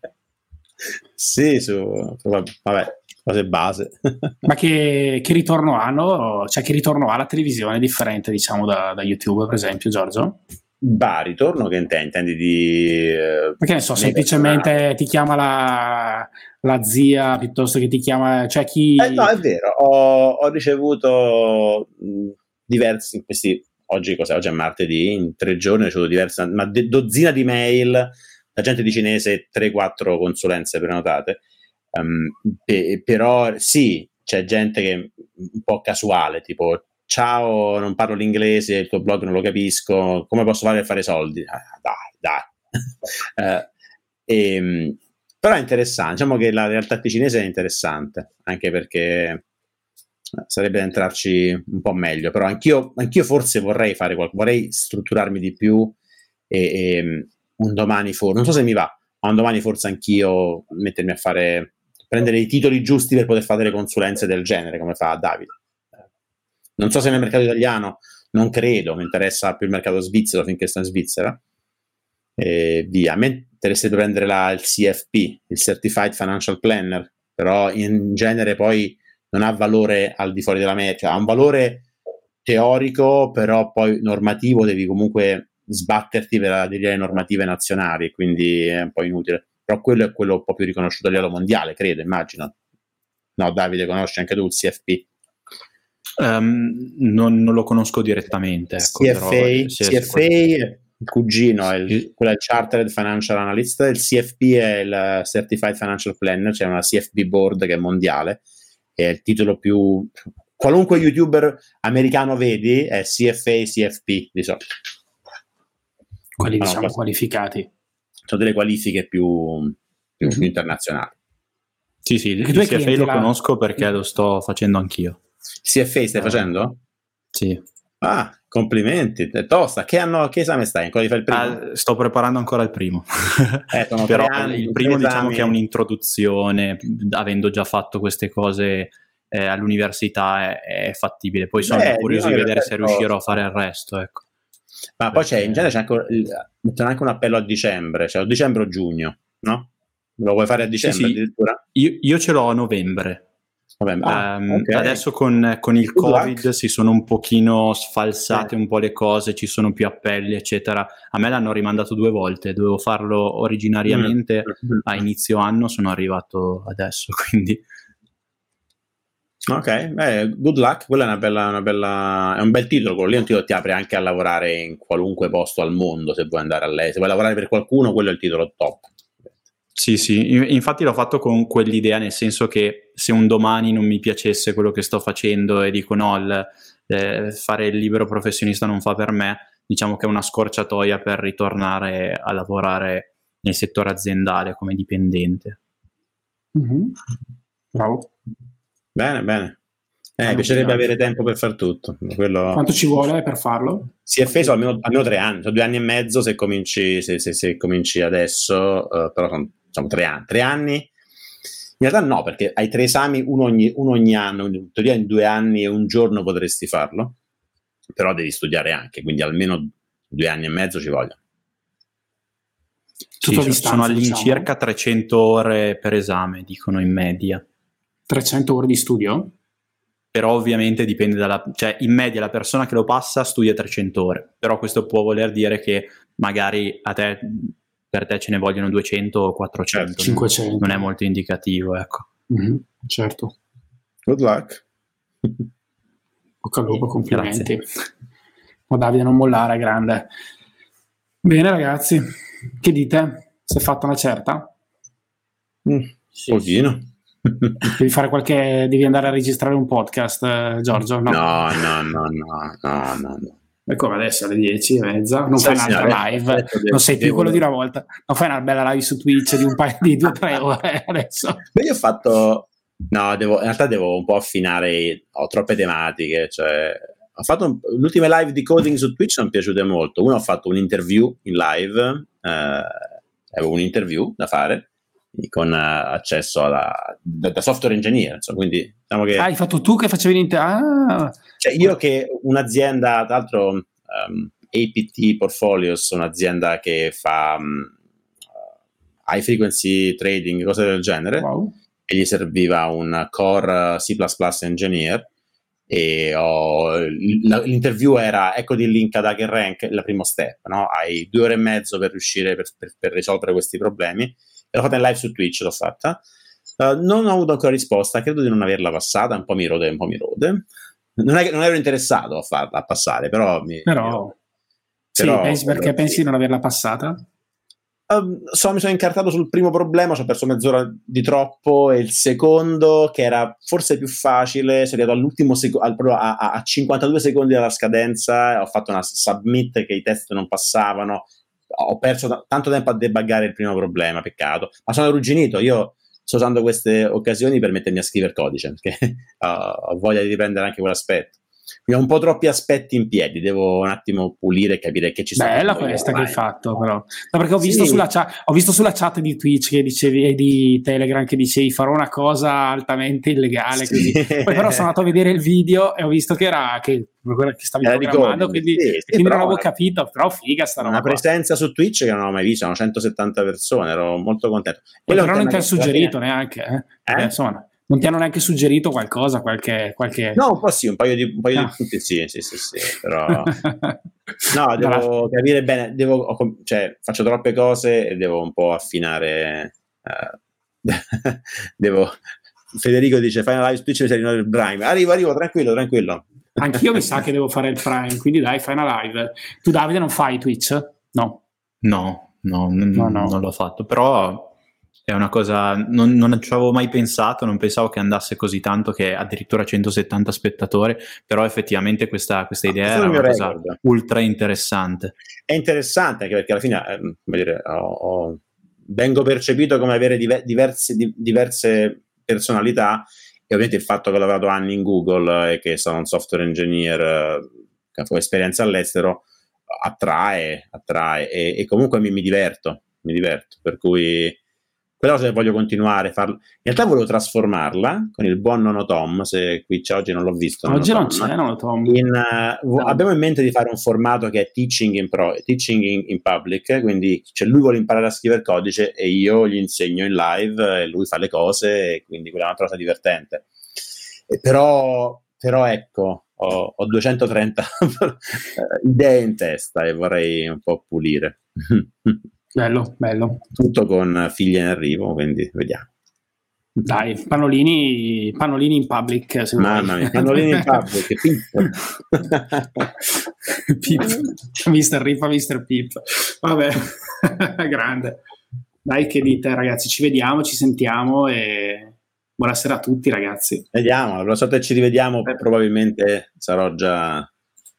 Sì, su, vabbè, cose base. Ma che, che, ritorno hanno? Cioè, che ritorno ha la televisione differente, diciamo, da, da YouTube, per esempio, Giorgio? Bah, ritorno che intendi? intendi di... Eh, Perché ne so, semplicemente ti chiama la, la, zia piuttosto che ti chiama... Cioè chi... Eh, no, è vero, ho, ho ricevuto diversi, questi oggi, cos'è? oggi è martedì, in tre giorni ho ricevuto diverse, una dozzina di mail da gente di cinese, 3-4 consulenze prenotate. Um, pe- però sì, c'è gente che è un po' casuale, tipo ciao, non parlo l'inglese, il tuo blog non lo capisco, come posso fare per fare soldi? Ah, dai, dai. uh, e, ehm, però è interessante, diciamo che la realtà cinese è interessante, anche perché sarebbe da entrarci un po' meglio, però anch'io, anch'io forse vorrei fare qualcosa, vorrei strutturarmi di più e, e un domani forse, non so se mi va, ma un domani forse anch'io mettermi a fare, prendere i titoli giusti per poter fare delle consulenze del genere, come fa Davide. Non so se nel mercato italiano, non credo, mi interessa più il mercato svizzero finché sto in Svizzera. E via. A me interesserebbe prendere la, il CFP, il Certified Financial Planner, però in genere poi non ha valore al di fuori della media, cioè ha un valore teorico, però poi normativo devi comunque sbatterti per aderire alle normative nazionali, quindi è un po' inutile. Però quello è quello un po' più riconosciuto a livello mondiale, credo, immagino. No, Davide, conosci anche tu il CFP? Um, ehm, non, non, lo conosco direttamente. Ecco, CFA, però, CFA il cugino, è il, quello è il Chartered Financial Analyst, il CFP è il Certified Financial Planner, c'è cioè una CFP Board che è mondiale, è il titolo più... Qualunque youtuber americano vedi è CFA, CFP di solito. Quelli diciamo no, qualificati. Sono delle qualifiche più, più, mm-hmm. internazionali. Sì, sì, il CFA lo la... conosco perché lo sto facendo anch'io. CFA stai facendo? Sì. Ah, complimenti, è tosta. Che, anno, che esame stai? Ancora fai il primo? Ah, sto preparando ancora il primo. Eh, Però anni, il primo diciamo che è un'introduzione, avendo già fatto queste cose eh, all'università è, è, fattibile. Poi sono Beh, curioso di vedere se riuscirò a fare il resto. Ecco. Ma Perché... poi c'è, in genere c'è anche, mettono anche un appello a dicembre, cioè o dicembre o giugno, no? Lo vuoi fare a dicembre sì, sì. addirittura? Io, io ce l'ho a novembre. Vabbè, ah, um, okay. Adesso con, con il Covid luck. si sono un pochino sfalsate eh. un po' le cose, ci sono più appelli, eccetera. A me l'hanno rimandato due volte, dovevo farlo originariamente mm. a inizio anno, sono arrivato adesso, quindi... Ok, beh, good luck, quella è una bella, una bella, è un bel titolo, quello lì è un titolo che ti apre anche a lavorare in qualunque posto al mondo se vuoi andare a lei, se vuoi lavorare per qualcuno, quello è il titolo top. Sì, sì, infatti l'ho fatto con quell'idea, nel senso che se un domani non mi piacesse quello che sto facendo e dico no, il, eh, fare il libero professionista non fa per me, diciamo che è una scorciatoia per ritornare a lavorare nel settore aziendale come dipendente. Mm-hmm. Bravo. Bene, bene. Eh, piacerebbe avere tempo per far tutto. Quello... Quanto ci vuole per farlo? Si è feso almeno, almeno tre anni, sono due anni e mezzo se cominci, se, se, se cominci adesso, uh, però sono diciamo, tre anni. Tre anni in realtà no, perché hai tre esami, uno ogni, uno ogni anno, in teoria in due anni e un giorno potresti farlo, però devi studiare anche, quindi almeno due anni e mezzo ci vogliono. Sì, distanza, sono all'incirca diciamo. 300 ore per esame, dicono in media. 300 ore di studio? Però ovviamente dipende dalla... cioè in media la persona che lo passa studia 300 ore, però questo può voler dire che magari a te per te ce ne vogliono 200 o 400. 500. Non è molto indicativo, ecco. Mm-hmm, certo. Good luck. Bocca al lupo, complimenti. Grazie. Ma Davide non mollare, grande. Bene ragazzi, che dite? Si è fatta una certa? Mm, sì, pochino. Devi fare qualche. Devi andare a registrare un podcast, eh, Giorgio? No, no, no, no, no, no, no. E come adesso alle 10 e mezza, non fai un'altra live, non sei più quello di una volta, non fai una bella live su Twitch di un paio di due o tre ore adesso. Beh, io ho fatto, no, devo, in realtà devo un po' affinare, ho troppe tematiche, cioè ho fatto un, l'ultima live di coding su Twitch mi è piaciute molto. Uno ho fatto un interview in live, eh, avevo un interview da fare con uh, accesso alla, da, da, software engineer. Insomma, quindi, diciamo che, ah, hai fatto tu che facevi l'inter... Ah. Cioè io che un'azienda, tra l'altro um, APT Portfolios, un'azienda che fa um, high frequency trading, cose del genere, wow. e gli serviva un core C++ engineer e ho, l'interview era ecco il link ad HackerRank, il primo step, no? hai due ore e mezzo per riuscire per, per, per risolvere questi problemi l'ho fatta in live su Twitch, l'ho fatta. Uh, non ho avuto ancora risposta, credo di non averla passata, un po' mi rode, un po' mi rode. Non, è, non ero interessato a, farla, a passare, però... Mi, però, mi sì, però pensi, perché pensi di non averla passata? Uh, so, mi sono incartato sul primo problema, ci ho perso mezz'ora di troppo e il secondo, che era forse più facile, sono arrivato all'ultimo secondo, a, a, a 52 secondi dalla scadenza, ho fatto una submit che i test non passavano, ho perso t- tanto tempo a debuggare il primo problema, peccato, ma sono arrugginito, io sto usando queste occasioni per mettermi a scrivere codice, perché uh, ho voglia di riprendere anche quell'aspetto. Quindi ho un po' troppi aspetti in piedi, devo un attimo pulire e capire che ci sta. Bella questa che hai fatto, però. No, perché ho visto, sì. sulla chat, ho visto, sulla chat, di Twitch che dicevi, e di Telegram che dicevi farò una cosa altamente illegale. Sì. Poi però sono andato a vedere il video e ho visto che era che, che stavi era programmando, quindi, sì, quindi non avevo capito, però figa sta roba. Una presenza su Twitch che non ho mai visto, erano 170 persone, ero molto contento. Quello però non ti ha suggerito neanche, eh? Perché, eh? insomma non ti hanno neanche suggerito qualcosa, qualche... qualche... No, un po' sì, un paio di, un paio no. di punti sì, sì, sì, sì, però... no, devo capire bene, devo, cioè, faccio troppe cose e devo un po' affinare... Uh, devo... Federico dice fai una live Twitch e sei il Prime. Arrivo, arrivo, tranquillo, tranquillo. Anch'io mi sa che devo fare il Prime, quindi dai, fai una live. Tu Davide non fai Twitch? No. No, no, no, no. non l'ho fatto, però è una cosa, non, non, ci avevo mai pensato, non pensavo che andasse così tanto che addirittura 170 spettatori, però effettivamente questa, questa idea ah, è una cosa record. ultra interessante. È interessante anche perché alla fine eh, dire, ho, ho, vengo percepito come avere diver, diverse, di, diverse personalità e ovviamente il fatto che ho lavorato anni in Google e che sono un software engineer che ho esperienza all'estero attrae, attrae e, e comunque mi, mi diverto, mi diverto, per cui quella cosa che voglio continuare a farlo. In realtà volevo trasformarla con il buon Nono Tom, se qui c'è oggi non l'ho visto. Oggi non c'è Nono Tom. In, uh, no. Abbiamo in mente di fare un formato che è teaching in, pro, teaching in, in public, quindi cioè lui vuole imparare a scrivere codice e io gli insegno in live e lui fa le cose e quindi quella è una cosa divertente. E però, però ecco, ho, ho 230 idee in testa e vorrei un po' pulire. Bello, bello. Tutto con figli in arrivo, quindi vediamo. Dai, pannolini, pannolini in public. Mamma mia, pannolini in public, Pip. Pip. Mister Ripa, Mister Pip. Vabbè, grande. Dai, che dite ragazzi, ci vediamo, ci sentiamo e buonasera a tutti ragazzi. Vediamo, la prossima volta ci rivediamo eh. probabilmente sarò già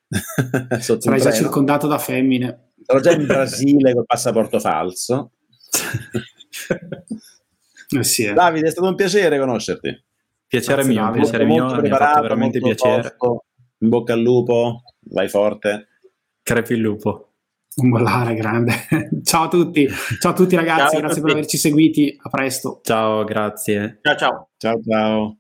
sotto Sarai già circondato da femmine. Sarò già in Brasile col passaporto falso. Eh sì, eh. Davide, è stato un piacere conoscerti. Piacere Grazie, mio, Davide. piacere mio, mi ha fatto veramente piacere. Tosto. In bocca al lupo, vai forte. Crepi il lupo. Un bollare grande. ciao a tutti, ciao a tutti ragazzi, ciao grazie tutti. per averci seguiti, a presto. Ciao, grazie. Ciao ciao. Ciao ciao.